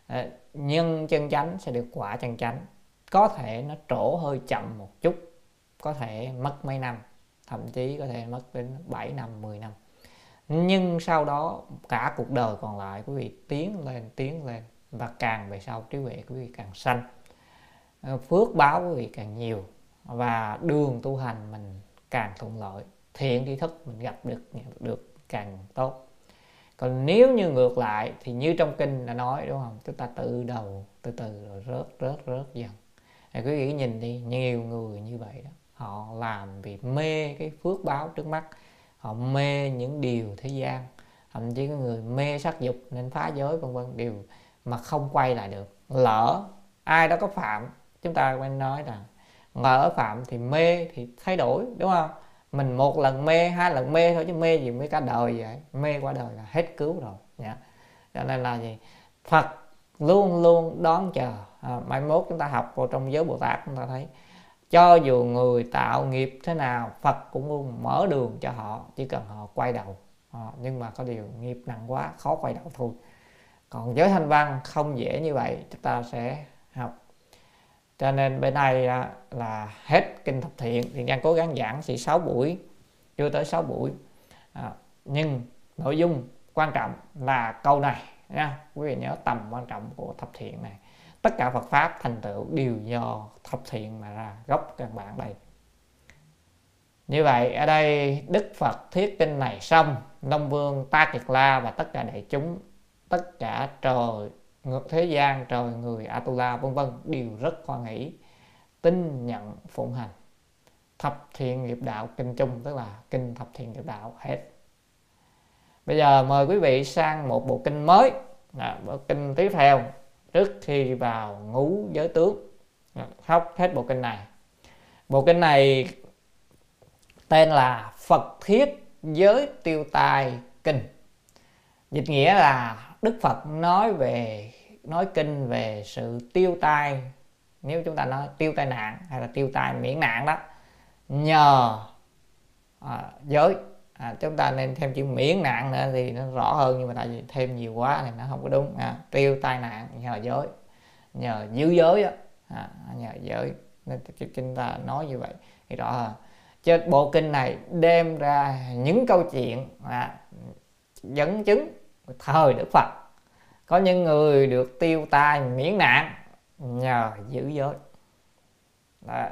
Ờ, Nhân chân chánh sẽ được quả chân chánh. Có thể nó trổ hơi chậm một chút, có thể mất mấy năm, thậm chí có thể mất đến 7 năm 10 năm nhưng sau đó cả cuộc đời còn lại, quý vị, tiến lên tiến lên. Và càng về sau, trí huệ quý vị càng sanh. Ờ, phước báo quý vị càng nhiều. Và đường tu hành mình càng thuận lợi. Thiện tri thức mình gặp được được càng tốt. Còn nếu như ngược lại, thì như trong kinh đã nói, đúng không? Chúng ta tự đầu, từ từ rồi rớt rớt rớt dần. Thì quý vị nhìn đi, nhiều người như vậy đó, họ làm vì mê cái phước báo trước mắt họ mê những điều thế gian thậm chí có người mê sắc dục nên phá giới vân vân điều mà không quay lại được. Lỡ ai đó có phạm chúng ta quen nói là ngỡ phạm thì mê thì thay đổi đúng không? Mình một lần mê hai lần mê thôi chứ mê gì mới cả đời vậy? Mê qua đời là hết cứu rồi nhá. Cho nên là gì? Phật luôn luôn đón chờ. À, mai mốt chúng ta học vào trong giới bồ tát chúng ta thấy cho dù người tạo nghiệp thế nào phật cũng luôn mở đường cho họ chỉ cần họ quay đầu. À, nhưng mà có điều nghiệp nặng quá khó quay đầu thôi. Còn giới thanh văn không dễ như vậy chúng ta sẽ học. Cho nên bên đây là hết kinh thập thiện. Thì đang cố gắng giảng chỉ 6 buổi chưa tới 6 buổi. À, nhưng nội dung quan trọng là câu này nha. Quý vị nhớ tầm quan trọng của thập thiện này tất cả Phật pháp thành tựu đều do thập thiện mà ra, gốc căn bản đây. Như vậy, ở đây Đức Phật thuyết kinh này xong, Long Vương, Ta Kiệt La và tất cả đại chúng, tất cả trời thế gian, trời người, Atula, vân vân đều rất hoan hỷ, tin nhận phụng hành. Thập thiện nghiệp đạo kinh chung, tức là kinh thập thiện nghiệp đạo hết. Bây giờ mời quý vị sang một bộ kinh mới. Là bộ kinh tiếp theo trước khi vào ngũ giới tướng. Học hết bộ kinh này. Bộ kinh này tên là Phật Thiết Giới Tiêu Tai Kinh. Dịch nghĩa là Đức Phật nói về nói kinh về sự tiêu tai. Nếu chúng ta nói tiêu tai nạn hay là tiêu tai miễn nạn đó nhờ à, giới à, chúng ta nên thêm chữ miễn nạn nữa thì nó rõ hơn nhưng mà tại vì thêm nhiều quá thì nó không có đúng. À, tiêu tai nạn nhờ giới nhờ giữ giới đó à, nhờ giới. Nên chúng ta nói như vậy thì rõ hơn. Cho bộ kinh này đem ra những câu chuyện à, dẫn chứng thời Đức Phật. Có những người được tiêu tai miễn nạn nhờ giữ giới. Đó,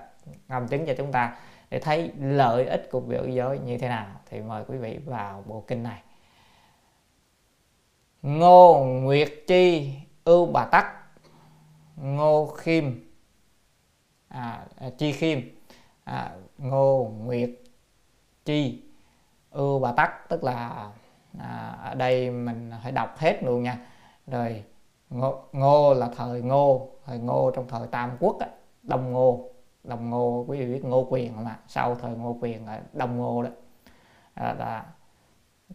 ngầm chứng cho chúng ta để thấy lợi ích của việc giới như thế nào thì mời quý vị vào bộ kinh này. Ngô Nguyệt Chi Ưu Bà Tắc Ngô Khiêm. À, à, Chi Khiêm. À, Ngô Nguyệt Chi Ưu Bà Tắc tức là à, ở đây mình phải đọc hết luôn nha. Rồi ngô, ngô là thời ngô thời ngô trong thời tam quốc á, đông ngô đồng ngô quý vị biết ngô quyền không ạ? Sau thời ngô quyền là đồng ngô đó. À, là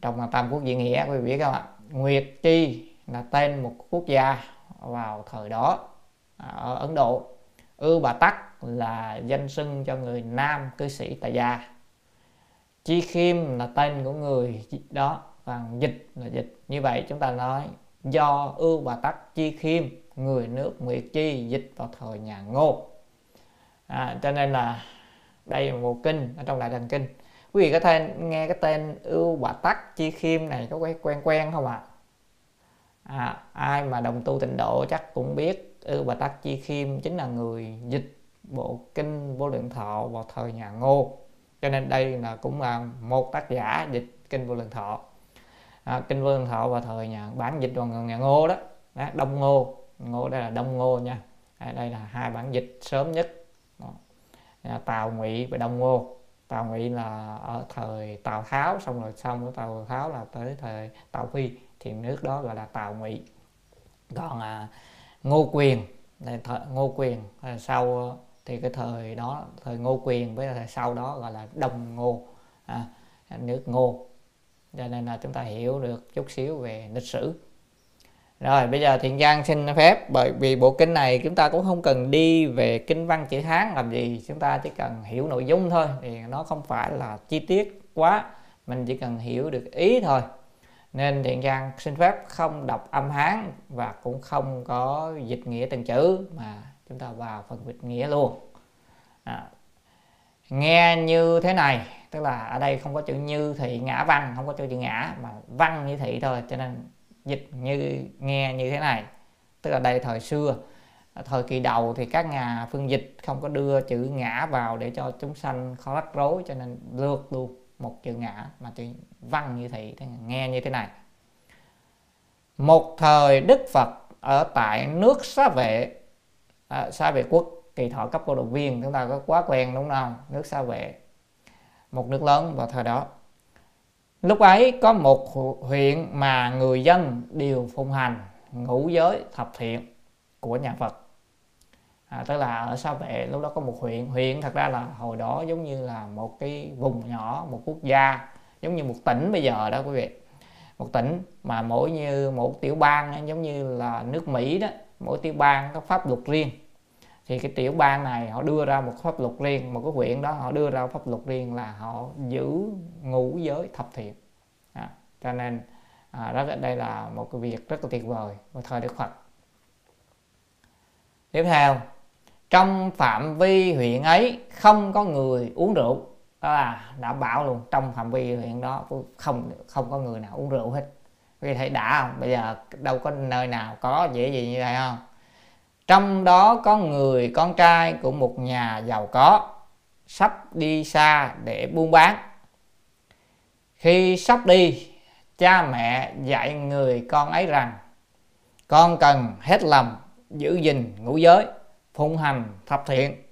trong tam quốc diễn nghĩa quý vị biết không ạ? Nguyệt chi là tên một quốc gia vào thời đó à, ở ấn độ. Ư bà tắc là danh xưng cho người nam cư sĩ tại gia. Chi khiêm là tên của người đó và dịch là dịch. Như vậy chúng ta nói do ưu Bà tắc chi khiêm người nước nguyệt chi dịch vào thời nhà ngô à, cho nên là đây là một kinh ở trong đại thành kinh. Quý vị có thể nghe cái tên ưu bà tắc chi khiêm này có quen quen không ạ? À? à, ai mà đồng tu tịnh độ chắc cũng biết ưu bà tắc chi khiêm chính là người dịch bộ kinh vô lượng thọ vào thời nhà ngô. Cho nên đây là cũng là một tác giả dịch kinh vô lượng thọ. À, kinh lượng thọ vào thời nhà bản dịch vào nhà ngô đó, đó đông ngô. Ngô đây là đông ngô nha. À, đây là hai bản dịch sớm nhất. À, tào ngụy và đông ngô tào ngụy là ở thời tào tháo xong rồi xong của tào tháo là tới thời tào phi thì nước đó gọi là tào ngụy. Còn à, ngô quyền này thời, ngô quyền à, sau thì cái thời đó thời ngô quyền với thời sau đó gọi là đông ngô à, nước ngô. Cho nên là chúng ta hiểu được chút xíu về lịch sử rồi bây giờ thiện giang xin phép bởi vì bộ kinh này chúng ta cũng không cần đi về kinh văn chữ hán làm gì chúng ta chỉ cần hiểu nội dung thôi thì nó không phải là chi tiết quá mình chỉ cần hiểu được ý thôi. Nên thiện giang xin phép không đọc âm hán và cũng không có dịch nghĩa từng chữ mà chúng ta vào phần dịch nghĩa luôn. À, nghe như thế này tức là ở đây không có chữ như thị ngã văn không có chữ ngã mà văn như thị thôi cho nên dịch như nghe như thế này. Tức là đây thời xưa. Thời kỳ đầu thì các nhà phương dịch không có đưa chữ ngã vào để cho chúng sanh khó rắc rối cho nên lược luôn một chữ ngã mà chữ văn như thị nghe như thế này. Một thời đức phật ở tại nước xá vệ à, xá vệ quốc kỳ thọ cấp cô động viên chúng ta có quá quen đúng không? Nước xá vệ. Một nước lớn vào thời đó lúc ấy có một huyện mà người dân đều phụng hành ngũ giới thập thiện của nhà Phật. À, tức là ở Sa Vệ lúc đó có một huyện. Huyện thật ra là hồi đó giống như là một cái vùng nhỏ một quốc gia giống như một tỉnh bây giờ đó quý vị. Một tỉnh mà mỗi như một tiểu bang giống như là nước Mỹ đó mỗi tiểu bang có pháp luật riêng thì cái tiểu bang này họ đưa ra một pháp luật riêng một cái huyện đó họ đưa ra pháp luật riêng là họ giữ ngũ giới thập thiện. À, cho nên à, rất đây là một cái việc rất là tuyệt vời của thời Đức Phật. Tiếp theo trong phạm vi huyện ấy không có người uống rượu. Đó là đã bảo luôn trong phạm vi huyện đó không không có người nào uống rượu hết. Vì thấy đã không? Bây giờ đâu có nơi nào có dễ gì như vậy không? Trong đó có người con trai của một nhà giàu có sắp đi xa để buôn bán. Khi sắp đi cha mẹ dạy người con ấy rằng con cần hết lòng giữ gìn ngũ giới phụng hành thập thiện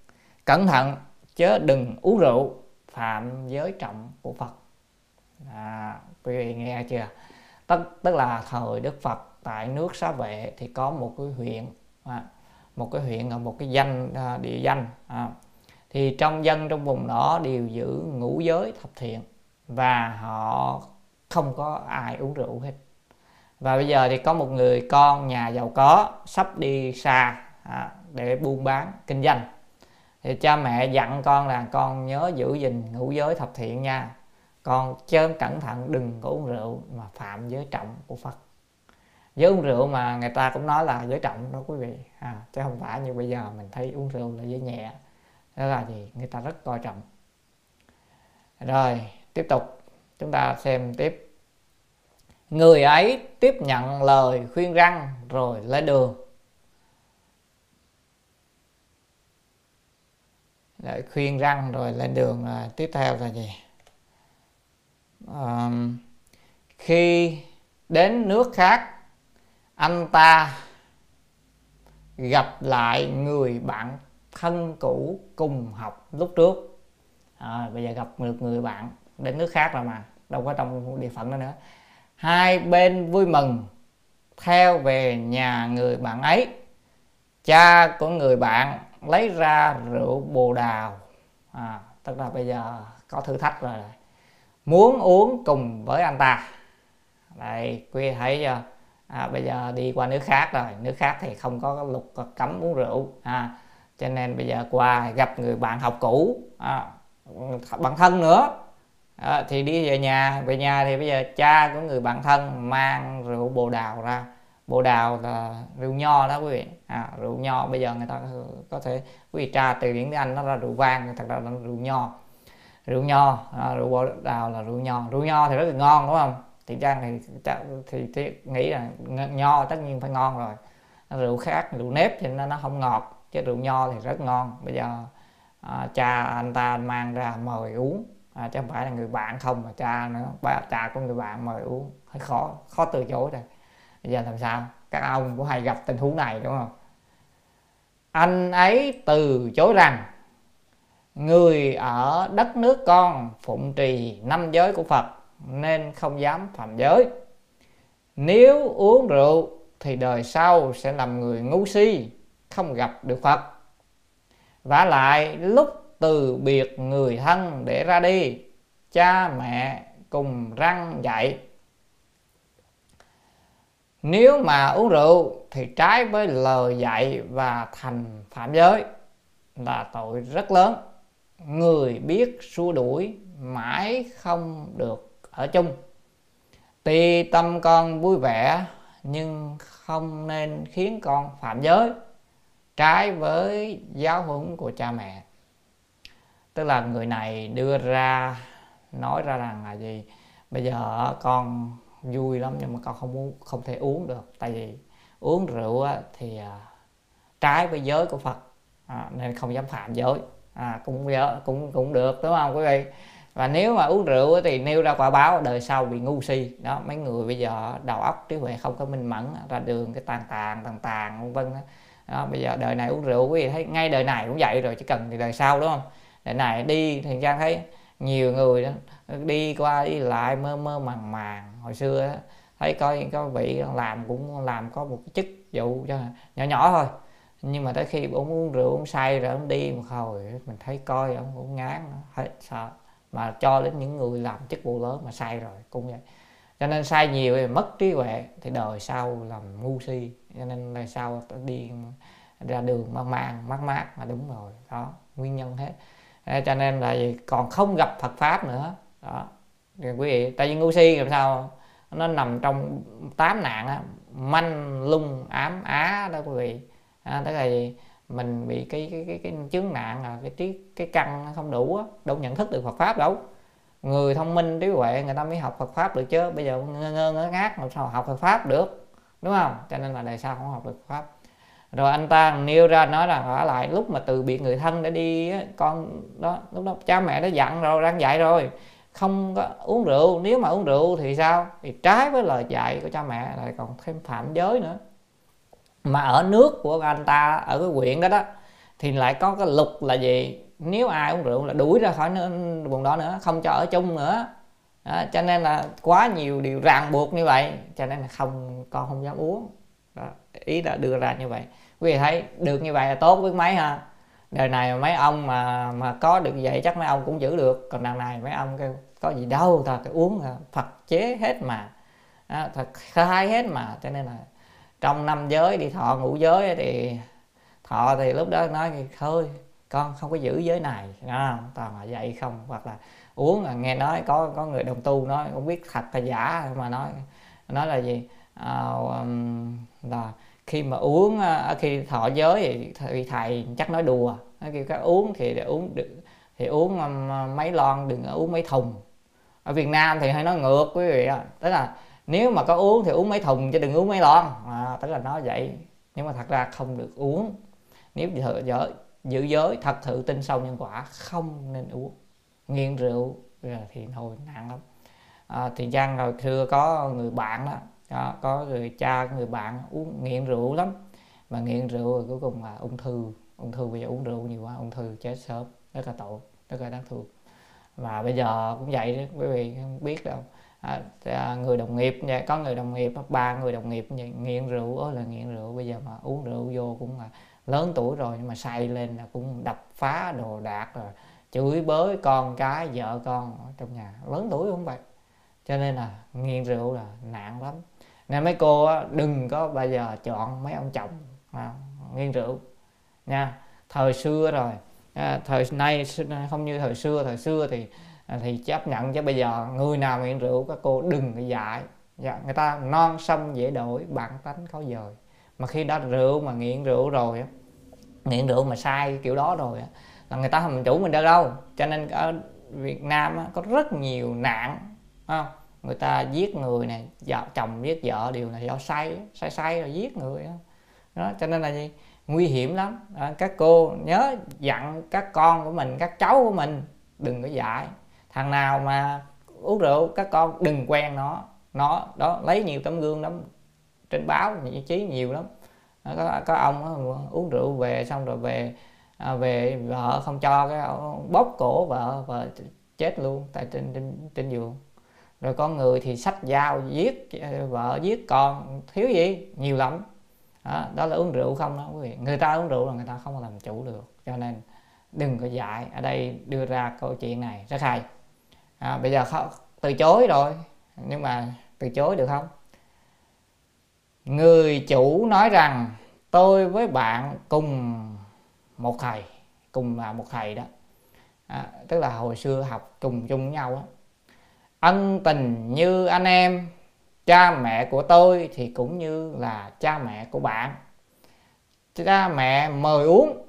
cẩn thận chớ đừng uống rượu phạm giới trọng của phật. À, quý vị nghe chưa? Tức tức là thời đức phật tại nước xá vệ thì có một cái huyện à, một cái huyện ở một cái danh à, địa danh à, thì trong dân trong vùng đó đều giữ ngũ giới thập thiện và họ không có ai uống rượu hết. Và bây giờ thì có một người con nhà giàu có sắp đi xa à, để buôn bán kinh doanh. Thì cha mẹ dặn con là con nhớ giữ gìn ngũ giới thập thiện nha. Con chớ cẩn thận đừng có uống rượu mà phạm giới trọng của Phật với uống rượu mà người ta cũng nói là giới trọng đó quý vị. À, chứ không phải như bây giờ mình thấy uống rượu là giới nhẹ. Đó là gì? Người ta rất coi trọng. Rồi tiếp tục. Chúng ta xem tiếp. Người ấy tiếp nhận lời khuyên răng rồi lên đường. Để khuyên răng rồi lên đường à, tiếp theo là gì? À, khi đến nước khác anh ta gặp lại người bạn thân cũ cùng học lúc trước. À, bây giờ gặp được người bạn đến nước khác rồi mà đâu có trong địa phận đó nữa. Hai bên vui mừng theo về nhà người bạn ấy. Cha của người bạn lấy ra rượu bồ đào. À, tức là bây giờ có thử thách rồi. Muốn uống cùng với anh ta. Đây quý thấy chưa? À, bây giờ đi qua nước khác rồi. Nước khác thì không có luật cấm uống rượu. À, cho nên bây giờ qua gặp người bạn học cũ à, bạn thân nữa. À, thì đi về nhà. Về nhà thì bây giờ cha của người bạn thân mang rượu bồ đào ra. Bồ đào là rượu nho đó quý vị. À, rượu nho bây giờ người ta có thể quý vị tra từ điển tiếng anh nó ra rượu vang thật ra là rượu nho. Rượu nho à, rượu bồ đào là rượu nho. Rượu nho thì rất là ngon đúng không? Thì trang thì thì, thì nghĩ là nho tất nhiên phải ngon rồi. Rượu khác rượu nếp thì nó nó không ngọt chứ rượu nho thì rất ngon. Bây giờ à, cha anh ta mang ra mời uống. À, chứ không phải là người bạn không mà cha nữa ba cha của người bạn mời uống. Hơi khó khó từ chối rồi. Bây giờ làm sao? Các ông cũng hay gặp tình huống này đúng không? Anh ấy từ chối rằng người ở đất nước con phụng trì năm giới của phật nên không dám phạm giới. Nếu uống rượu thì đời sau sẽ làm người ngu si, không gặp được phật. Và lại, lúc từ biệt người thân để ra đi, cha mẹ cùng răng dạy. Nếu mà uống rượu thì trái với lời dạy và thành phạm giới là tội rất lớn. Người biết xua đuổi mãi không được ở chung. Tuy tâm con vui vẻ nhưng không nên khiến con phạm giới trái với giáo huấn của cha mẹ. Tức là người này đưa ra nói ra rằng là gì? Bây giờ con vui lắm nhưng mà con không muốn không thể uống được. Tại vì uống rượu thì à, trái với giới của Phật. À, nên không dám phạm giới. À, cũng cũng cũng được đúng không quý vị? Và nếu mà uống rượu thì nêu ra quả báo đời sau bị ngu si. Đó mấy người bây giờ đầu óc trí huệ không có minh mẫn ra đường cái tàn tàn tàn tàn vân vân đó. bây giờ đời này uống rượu quý vị thấy ngay đời này cũng vậy rồi chỉ cần thì đời sau đúng không? Đời này đi thì trang thấy nhiều người đó đi qua đi lại mơ mơ màng màng. Hồi xưa đó, thấy coi có vị làm cũng làm có một cái chức vụ cho nhỏ nhỏ thôi. Nhưng mà tới khi ông uống rượu ông say rồi ông đi một hồi mình thấy coi ông cũng ngán hết sợ mà cho đến những người làm chức vụ lớn mà sai rồi cũng vậy. Cho nên sai nhiều thì mất trí huệ thì đời sau làm ngu si. Cho nên đời sau đi ra đường mang mang mát mát mà đúng rồi. Đó nguyên nhân hết. Cho nên là gì? Còn không gặp Phật pháp nữa. Đó. Thì quý vị tại vì ngu si làm sao? Nó nằm trong tám nạn á. Manh lung ám á đó quý vị. À, tức là gì? Mình bị cái cái cái, cái chứng nạn là cái trí cái căn không đủ á đâu nhận thức được Phật pháp đâu. Người thông minh trí huệ người ta mới học Phật pháp được chứ. Bây giờ ngơ ngơ ngớ ngác làm sao học Phật pháp được đúng không? Cho nên là đời sau không học được Phật pháp. Rồi anh ta nêu ra nói rằng ở lại lúc mà từ biệt người thân để đi con đó lúc đó cha mẹ đã dặn rồi đang dạy rồi không có uống rượu nếu mà uống rượu thì sao? Thì trái với lời dạy của cha mẹ lại còn thêm phạm giới nữa mà ở nước của anh ta ở cái quyện đó đó thì lại có cái luật là gì? Nếu ai uống rượu là đuổi ra khỏi vùng đó nữa không cho ở chung nữa. Đó, cho nên là quá nhiều điều ràng buộc như vậy cho nên là không con không dám uống. Đó, ý đã đưa ra như vậy. Quý vị thấy được như vậy là tốt với mấy ha? Đời này mấy ông mà mà có được vậy chắc mấy ông cũng giữ được. Còn đằng này mấy ông kêu có gì đâu thật uống à, phật chế hết mà. À, thật khai hết mà cho nên là trong năm giới đi thọ ngũ giới thì thọ thì lúc đó nói thôi con không có giữ giới này. Đó, toàn là vậy không? Hoặc là uống là nghe nói có có người đồng tu nói không biết thật hay giả. Mà nói nói là gì? À, là khi mà uống à, à, khi thọ giới thì thầy chắc nói đùa. Nói kêu các uống thì để uống được thì uống mấy lon đừng uống mấy thùng. Ở Việt Nam thì hay nói ngược quý vị ạ tức là nếu mà có uống thì uống mấy thùng chứ đừng uống mấy lon. À, tức là nó vậy. Nhưng mà thật ra không được uống nếu giữ giới, giữ giới thật sự tin sâu nhân quả không nên uống. Nghiện rượu thì thôi nặng lắm. À, thì Giang hồi xưa có người bạn đó, đó có người cha người bạn uống nghiện rượu lắm. Mà nghiện rượu rồi cuối cùng là ung thư. Ung thư bây giờ uống rượu nhiều quá ung thư chết sớm. Rất là tội rất là đáng thương. Và bây giờ cũng vậy đó quý vị không biết đâu. À, à, người đồng nghiệp có người đồng nghiệp ba người đồng nghiệp nghiện rượu ơi là nghiện rượu. Bây giờ mà uống rượu vô cũng là lớn tuổi rồi nhưng mà say lên là cũng đập phá đồ đạc rồi chửi bới con cái vợ con ở trong nhà. Lớn tuổi không vậy? Cho nên là nghiện rượu là nạn lắm. Nên mấy cô đừng có bao giờ chọn mấy ông chồng nghiện rượu nha. Thời xưa rồi à, thời nay không như thời xưa. Thời xưa thì À, thì chấp nhận chứ bây giờ người nào nghiện rượu các cô đừng có dạy. Dạ, người ta non sông dễ đổi bản tánh khó dời. Mà khi đã rượu mà nghiện rượu rồi nghiện rượu mà sai kiểu đó rồi là người ta không chủ mình đâu đâu. Cho nên ở Việt Nam có rất nhiều nạn không? người ta giết người này vợ chồng giết vợ đều là do say say say rồi giết người đó cho nên là gì? Nguy hiểm lắm. À, các cô nhớ dặn các con của mình các cháu của mình đừng có dạy thằng nào mà uống rượu các con đừng quen nó. Nó đó lấy nhiều tấm gương lắm. Trên báo nhị trí nhiều lắm. Có, có ông uống rượu về xong rồi về à, về vợ không cho cái bóp cổ vợ vợ chết luôn tại trên trên trên giường. Rồi con người thì sách dao giết ờ, vợ giết con thiếu gì? Nhiều lắm. Đó, đó là uống rượu không đó quý vị. Người ta uống rượu là người ta không làm chủ được cho nên đừng có dạy. Ở đây đưa ra câu chuyện này rất hay à, bây giờ không, từ chối rồi. Nhưng mà từ chối được không? Người chủ nói rằng tôi với bạn cùng một thầy cùng là một thầy đó. À, tức là hồi xưa học cùng chung với nhau đó. ân tình như anh em cha mẹ của tôi thì cũng như là cha mẹ của bạn. Cha mẹ mời uống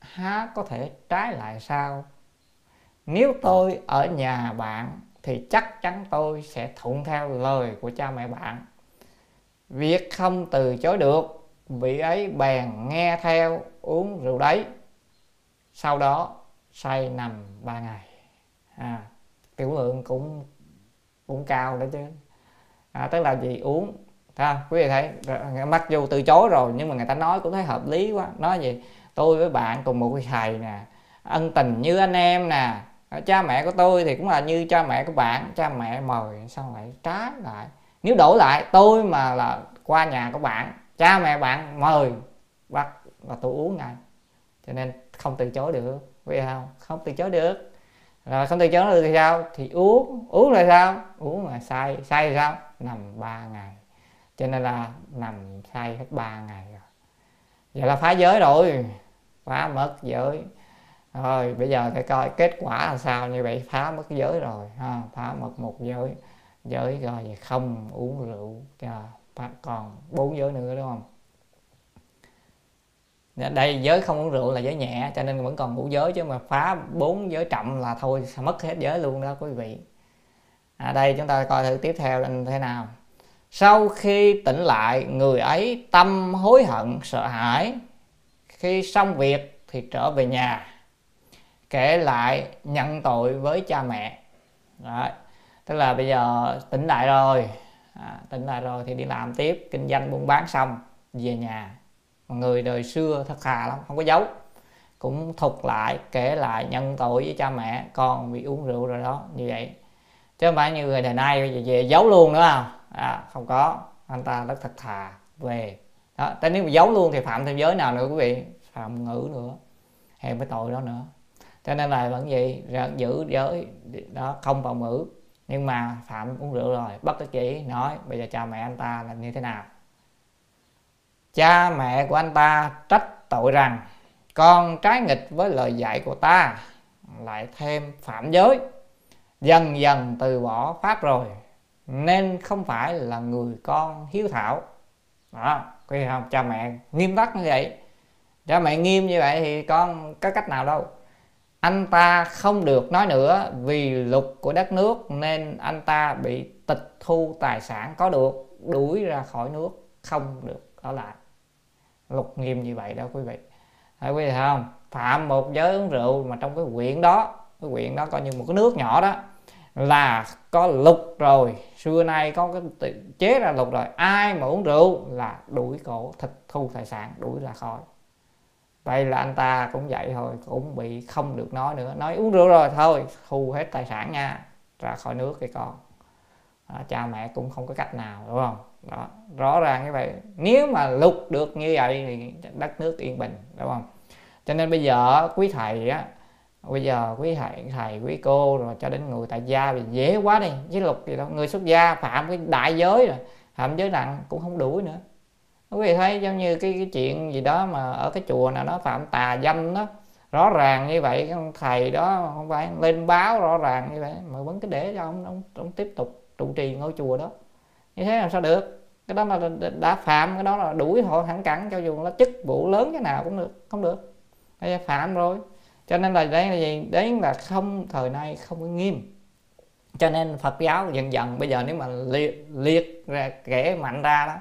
há có thể trái lại sao? Nếu tôi ở nhà bạn thì chắc chắn tôi sẽ thuận theo lời của cha mẹ bạn. Việc không từ chối được vị ấy bèn nghe theo uống rượu đấy. Sau đó say nằm ba ngày. À, tiểu lượng cũng cũng cao đó chứ. À, tức là gì uống ha quý vị thấy mặc dù từ chối rồi nhưng mà người ta nói cũng thấy hợp lý quá. Nói gì tôi với bạn cùng một cái thầy nè ân tình như anh em nè cha mẹ của tôi thì cũng là như cha mẹ của bạn, cha mẹ mời sao lại trái lại. Nếu đổi lại, tôi mà là qua nhà của bạn, cha mẹ bạn mời bắt và tôi uống ngay. Cho nên không từ chối được vì không? Không từ chối được. Rồi không từ chối được thì sao? Thì uống uống là sao? Uống là say say là sao? Nằm 3 ngày. Cho nên là nằm say hết 3 ngày rồi. Vậy là phá giới rồi, phá mất giới rồi bây giờ phải coi kết quả là sao. Như vậy phá mất giới rồi ha phá mất một giới. Giới rồi không uống rượu à, còn bốn giới nữa đúng không? Đây giới không uống rượu là giới nhẹ cho nên vẫn còn ngủ giới chứ mà phá bốn giới trọng là thôi mất hết giới luôn đó quý vị. À, đây chúng ta coi thử tiếp theo là thế nào. Sau khi tỉnh lại người ấy tâm hối hận sợ hãi. Khi xong việc thì trở về nhà kể lại nhận tội với cha mẹ. Đấy. tức là bây giờ tỉnh lại rồi. À, tỉnh lại rồi thì đi làm tiếp kinh doanh buôn bán xong về nhà. Mà người đời xưa thật hà lắm không có giấu. Cũng thục lại kể lại nhân tội với cha mẹ con bị uống rượu rồi đó như vậy. Chứ không phải như người đời nay về, về giấu luôn nữa không? À, không có. Anh ta rất thật thà về. Đó tới nếu mà giấu luôn thì phạm thêm giới nào nữa quý vị? Phạm ngữ nữa hèn cái tội đó nữa cho nên là vẫn vậy giữ giới, đó, không vào ngữ nhưng mà phạm uống rượu rồi bất đắc chỉ nói, bây giờ cha mẹ anh ta là như thế nào? Cha mẹ của anh ta trách tội rằng con trái nghịch với lời dạy của ta, lại thêm phạm giới. Dần dần từ bỏ pháp rồi, nên không phải là người con hiếu thảo. Đó quý không? Cha mẹ nghiêm tắc như vậy. Cha mẹ nghiêm như vậy thì con có cách nào đâu anh ta không được nói nữa vì luật của đất nước nên anh ta bị tịch thu tài sản có được, đuổi ra khỏi nước, không được ở lại. Luật nghiêm như vậy đó quý vị. Thấy quý vị thấy không? Phạm một giới uống rượu mà trong cái quyện đó, cái quyện đó coi như một cái nước nhỏ đó, là có luật rồi. Xưa nay có cái chế ra luật rồi. Ai mà uống rượu là đuổi cổ thịt thu tài sản, đuổi ra khỏi vậy là anh ta cũng vậy thôi cũng bị không được nói nữa. Nói uống rượu rồi thôi thu hết tài sản nha ra khỏi nước cái con. Đó, cha mẹ cũng không có cách nào đúng không? Đó rõ ràng như vậy. Nếu mà lục được như vậy thì đất nước yên bình đúng không? Cho nên bây giờ quý thầy á bây giờ quý thầy thầy quý cô rồi cho đến người tại gia thì dễ quá đi. Chứ lục gì đâu người xuất gia phạm cái đại giới rồi phạm giới nặng cũng không đuổi nữa quý vị thấy giống như cái, cái chuyện gì đó mà ở cái chùa nào nó phạm tà danh đó rõ ràng như vậy ông thầy đó không phải lên báo rõ ràng như vậy mà vẫn cứ để cho ông ông, ông tiếp tục trụ trì ngôi chùa đó. Như thế làm sao được? Cái đó là đã phạm cái đó là đuổi họ hẳn cẳng cho dù là chức vụ lớn cái nào cũng được không được. Đây phạm rồi. Cho nên là đây là gì? Đấy là không thời nay không có nghiêm. Cho nên Phật giáo dần dần bây giờ nếu mà liệt, liệt ra kể mạnh ra đó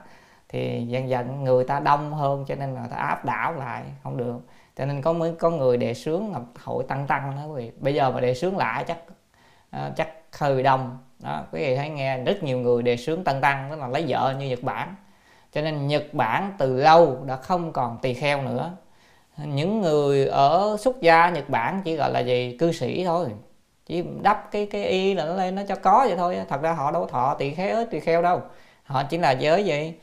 thì dần dần người ta đông hơn cho nên là ta áp đảo lại không được. Cho nên có mới có người đề xướng hội tăng tăng đó quý vị. Bây giờ mà đề sướng lại chắc uh, chắc hơi đông. Đó quý vị thấy nghe rất nhiều người đề sướng tăng tăng tức là lấy vợ như nhật bản. Cho nên nhật bản từ lâu đã không còn tỳ kheo nữa. Những người ở xuất gia nhật bản chỉ gọi là gì? Cư sĩ thôi. Chỉ đắp cái cái y là nó lên nó cho có vậy thôi. Thật ra họ đâu thọ tỳ kheo tỳ kheo đâu. Họ chỉ là giới gì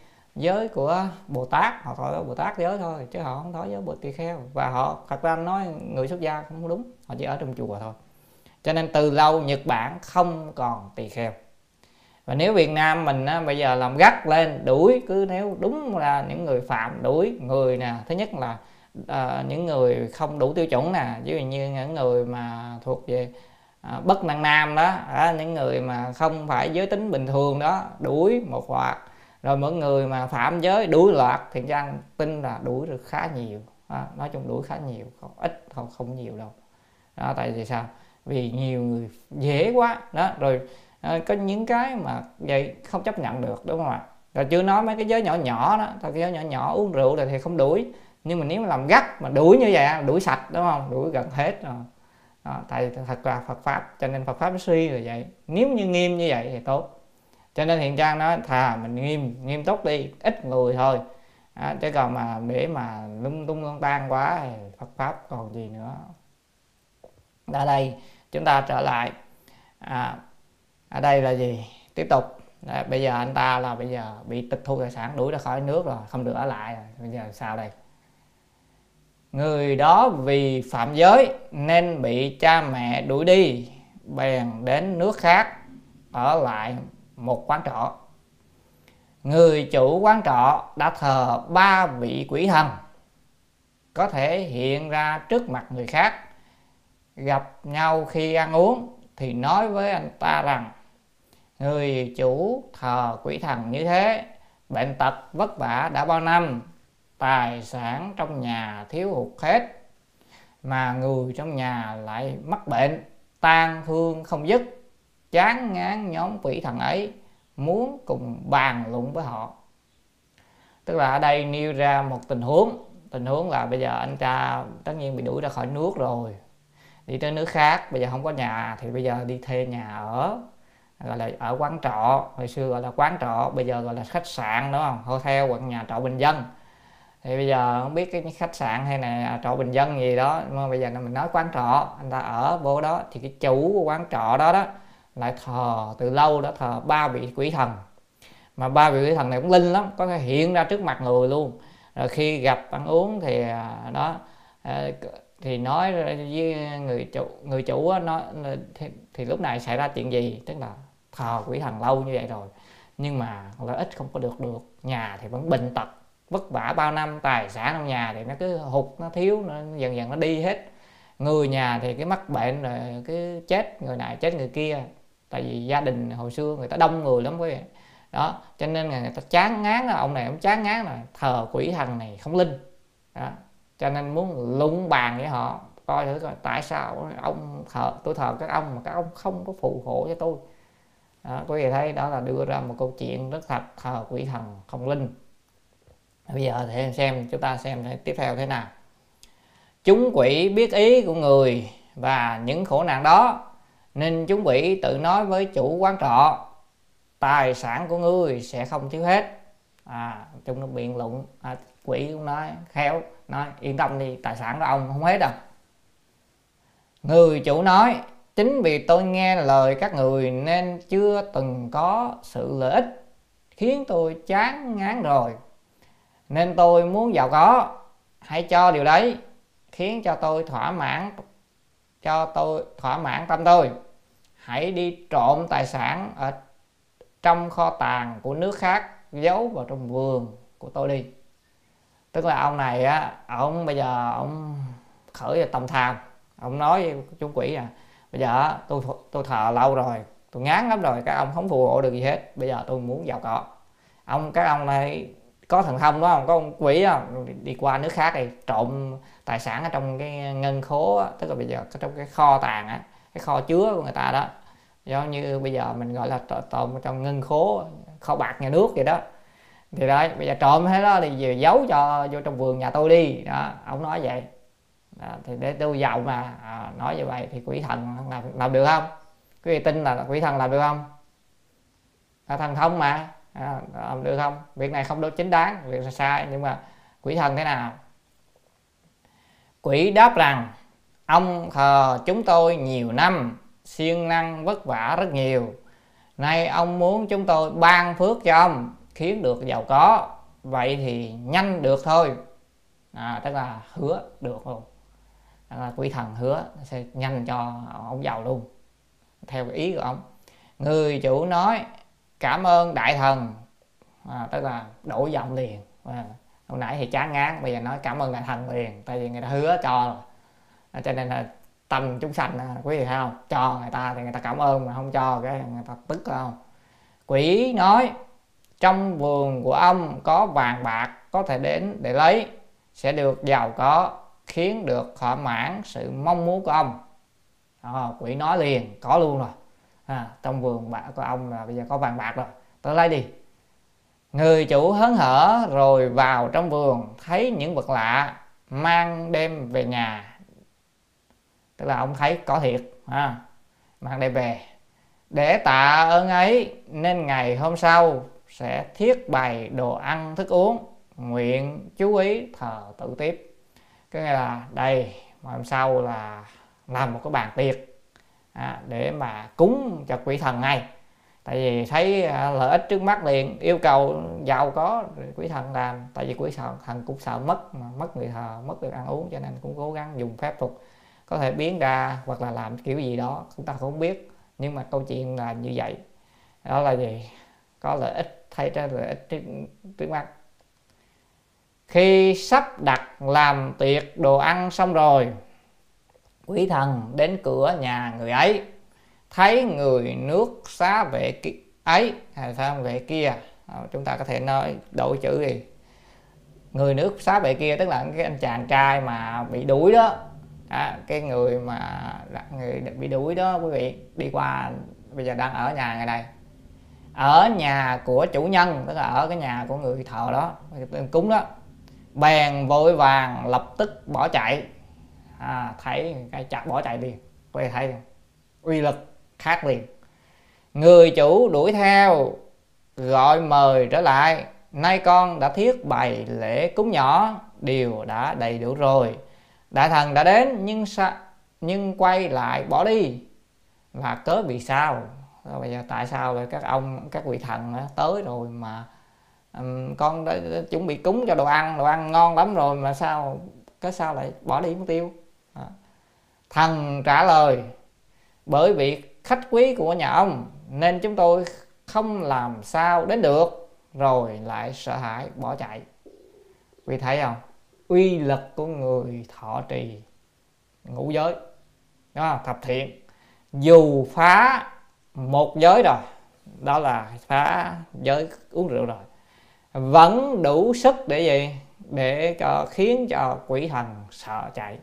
giới của bồ tát họ thọ bồ tát giới thôi chứ họ không thọ giới bồ tỳ kheo. Và họ thật ra nói người xuất gia không đúng họ chỉ ở trong chùa thôi. Cho nên từ lâu nhật bản không còn tỳ kheo. Và nếu việt nam mình á, bây giờ làm gắt lên đuổi cứ nếu đúng là những người phạm đuổi người nè thứ nhất là à, những người không đủ tiêu chuẩn nè ví dụ như những người mà thuộc về à, bất năng nam đó à, những người mà không phải giới tính bình thường đó đuổi một loạt rồi mọi người mà phạm giới đuổi loạt thì trang tin là đuổi được khá nhiều. À, nói chung đuổi khá nhiều không ít không không nhiều đâu. Đó, tại vì sao? Vì nhiều người dễ quá. Đó rồi à, có những cái mà vậy không chấp nhận được đúng không ạ? Rồi chưa nói mấy cái giới nhỏ nhỏ đó thôi cái giới nhỏ nhỏ uống rượu rồi thì không đuổi. Nhưng mà nếu mà làm gắt mà đuổi như vậy đuổi sạch đúng không? Đuổi gần hết rồi. Đó, tại thật là Phật pháp cho nên Phật pháp nó suy là vậy. Nếu như nghiêm như vậy thì tốt cho nên hiện trang nói thà mình nghiêm nghiêm túc đi ít người thôi. À, chứ còn mà để mà lung tung lung tan quá thì Phật pháp còn gì nữa. Ở đây chúng ta trở lại. À, ở đây là gì? Tiếp tục. Đấy, bây giờ anh ta là bây giờ bị tịch thu tài sản đuổi ra khỏi nước rồi không được ở lại rồi. Bây giờ sao đây? Người đó vì phạm giới nên bị cha mẹ đuổi đi bèn đến nước khác ở lại một quán trọ. Người chủ quán trọ đã thờ ba vị quỷ thần, có thể hiện ra trước mặt người khác. Gặp nhau khi ăn uống thì nói với anh ta rằng, người chủ thờ quỷ thần như thế, bệnh tật vất vả đã bao năm, tài sản trong nhà thiếu hụt hết, mà người trong nhà lại mắc bệnh tan thương không dứt chán ngán nhóm quỷ thần ấy muốn cùng bàn luận với họ. Tức là ở đây nêu ra một tình huống. Tình huống là bây giờ anh cha tất nhiên bị đuổi ra khỏi nước rồi. Đi tới nước khác, bây giờ không có nhà thì bây giờ đi thuê nhà ở, gọi là ở quán trọ. Hồi xưa gọi là quán trọ, bây giờ gọi là khách sạn, đúng không? Hotel hoặc nhà trọ bình dân. Thì bây giờ không biết cái khách sạn hay là trọ bình dân gì đó. Mà bây giờ mình nói quán trọ, anh ta ở vô đó thì cái chủ của quán trọ đó đó lại thờ từ lâu đó thờ ba vị quỷ thần. Mà ba vị quỷ thần này cũng linh lắm có thể hiện ra trước mặt người luôn. Rồi khi gặp ăn uống thì à, đó à, thì nói với người chủ người chủ nói thì, thì lúc này xảy ra chuyện gì? Tức là thờ quỷ thần lâu như vậy rồi. Nhưng mà lợi ích không có được được nhà thì vẫn bệnh tật vất vả bao năm tài sản trong nhà thì nó cứ hụt nó thiếu nó dần dần nó đi hết. Người nhà thì cái mắc bệnh rồi cứ chết người này chết người kia tại vì gia đình hồi xưa người ta đông người lắm quý vị. Đó cho nên là người ta chán ngán là ông này ông chán ngán là thờ quỷ thần này không linh. Đó. cho nên muốn lung bàn với họ coi thử coi tại sao ông thờ tôi thờ các ông mà các ông không có phù hộ cho tôi. Đó, quý vị thấy đó là đưa ra một câu chuyện rất thật thờ quỷ thần không linh. Bây giờ thì xem chúng ta xem tiếp theo thế nào. Chúng quỷ biết ý của người và những khổ nạn đó nên chúng bị tự nói với chủ quán trọ tài sản của ngươi sẽ không thiếu hết. À chúng nó biện luận à, quỷ cũng nói khéo nói yên tâm đi tài sản của ông không hết đâu. Người chủ nói chính vì tôi nghe lời các người nên chưa từng có sự lợi ích khiến tôi chán ngán rồi. Nên tôi muốn giàu có hãy cho điều đấy khiến cho tôi thỏa mãn cho tôi thỏa mãn tâm tôi. Hãy đi trộm tài sản ở trong kho tàng của nước khác, giấu vào trong vườn của tôi đi. Tức là ông này á, ông bây giờ ông khởi tầm tham ông nói với chúng quỷ à bây giờ tôi tôi thờ lâu rồi, tôi ngán lắm rồi, các ông không phù hộ được gì hết. Bây giờ tôi muốn giàu có. Ông, các ông này có thần thông đó không? Có ông quỷ không? Đi qua nước khác thì trộm tài sản ở trong cái ngân khố tức là bây giờ trong cái kho tàng á cái kho chứa của người ta đó. Giống như bây giờ mình gọi là trộm trong ngân khố kho bạc nhà nước vậy đó. Thì đấy bây giờ trộm hết đó thì về giấu cho vô trong vườn nhà tôi đi. Đó ông nói vậy. Đó, thì để tôi giàu mà. À, nói như vậy thì quỷ thần làm, làm được không? Quý vị tin là quỷ thần làm được không? Là thần thông mà à, được không? Việc này không đúng chính đáng việc là sai nhưng mà quỷ thần thế nào? Quỷ đáp rằng ông thờ chúng tôi nhiều năm siêng năng vất vả rất nhiều. Nay ông muốn chúng tôi ban phước cho ông khiến được giàu có. Vậy thì nhanh được thôi. À, tức là hứa được luôn. Tức là quỷ thần hứa sẽ nhanh cho ông giàu luôn theo ý của ông. Người chủ nói cảm ơn đại thần. À, tức là đổi giọng liền. À, hồi nãy thì chán ngán bây giờ nói cảm ơn đại thần liền tại vì người ta hứa cho. À, cho nên là tâm chúng sanh à, quý vị thấy không? Cho người ta thì người ta cảm ơn mà không cho cái người ta tức không? Quỷ nói trong vườn của ông có vàng bạc có thể đến để lấy sẽ được giàu có khiến được thỏa mãn sự mong muốn của ông. À, quỷ nói liền có luôn rồi à, trong vườn bạc của ông là bây giờ có vàng bạc rồi. Tôi lấy đi. Người chủ hớn hở rồi vào trong vườn thấy những vật lạ mang đem về nhà. Tức là ông thấy có thiệt à, mang đem về. Để tạ ơn ấy nên ngày hôm sau sẽ thiết bày đồ ăn thức uống nguyện chú ý thờ tự tiếp. Cái này là đây mà hôm sau là làm một cái bàn tiệc à, để mà cúng cho quỷ thần ngay tại vì thấy à, lợi ích trước mắt liền yêu cầu giàu có quỷ thần làm. Tại vì quỷ thần, thần cũng sợ mất mà mất người thờ mất được ăn uống cho nên cũng cố gắng dùng phép thuật. Có thể biến ra hoặc là làm kiểu gì đó chúng ta không biết. Nhưng mà câu chuyện là như vậy. Đó là gì có lợi ích thay cho lợi ích trước, trước mắt. Khi sắp đặt làm tiệc đồ ăn xong rồi quỷ thần đến cửa nhà người ấy thấy người nước xá vệ ấy à, hay sao vệ kia. À, chúng ta có thể nói đổi chữ gì người nước xá vệ kia tức là cái anh chàng trai mà bị đuổi đó. À, cái người mà người bị đuổi đó quý vị đi qua bây giờ đang ở nhà ngày này. Ở nhà của chủ nhân tức là ở cái nhà của người thợ đó cúng đó. Bèn vội vàng lập tức bỏ chạy à, thấy cái chạy bỏ chạy liền quay thấy uy lực khác liền. Người chủ đuổi theo gọi mời trở lại. Nay con đã thiết bày lễ cúng nhỏ điều đã đầy đủ rồi. Đại thần đã đến nhưng sa, nhưng quay lại bỏ đi. Là cớ vì sao? Rồi bây giờ tại sao lại các ông các vị thần đó, tới rồi mà um, con đã, đã chuẩn bị cúng cho đồ ăn đồ ăn ngon lắm rồi mà sao cái sao lại bỏ đi mất tiêu thần trả lời, bởi vì khách quý của nhà ông, nên chúng tôi không làm sao đến được. Rồi lại sợ hãi bỏ chạy. Vì thấy không? Uy lực của người thọ trì ngũ giới. Đó, thập thiện. Dù phá một giới rồi, đó là phá giới uống rượu rồi, vẫn đủ sức để gì? Để cho khiến cho quỷ thần sợ chạy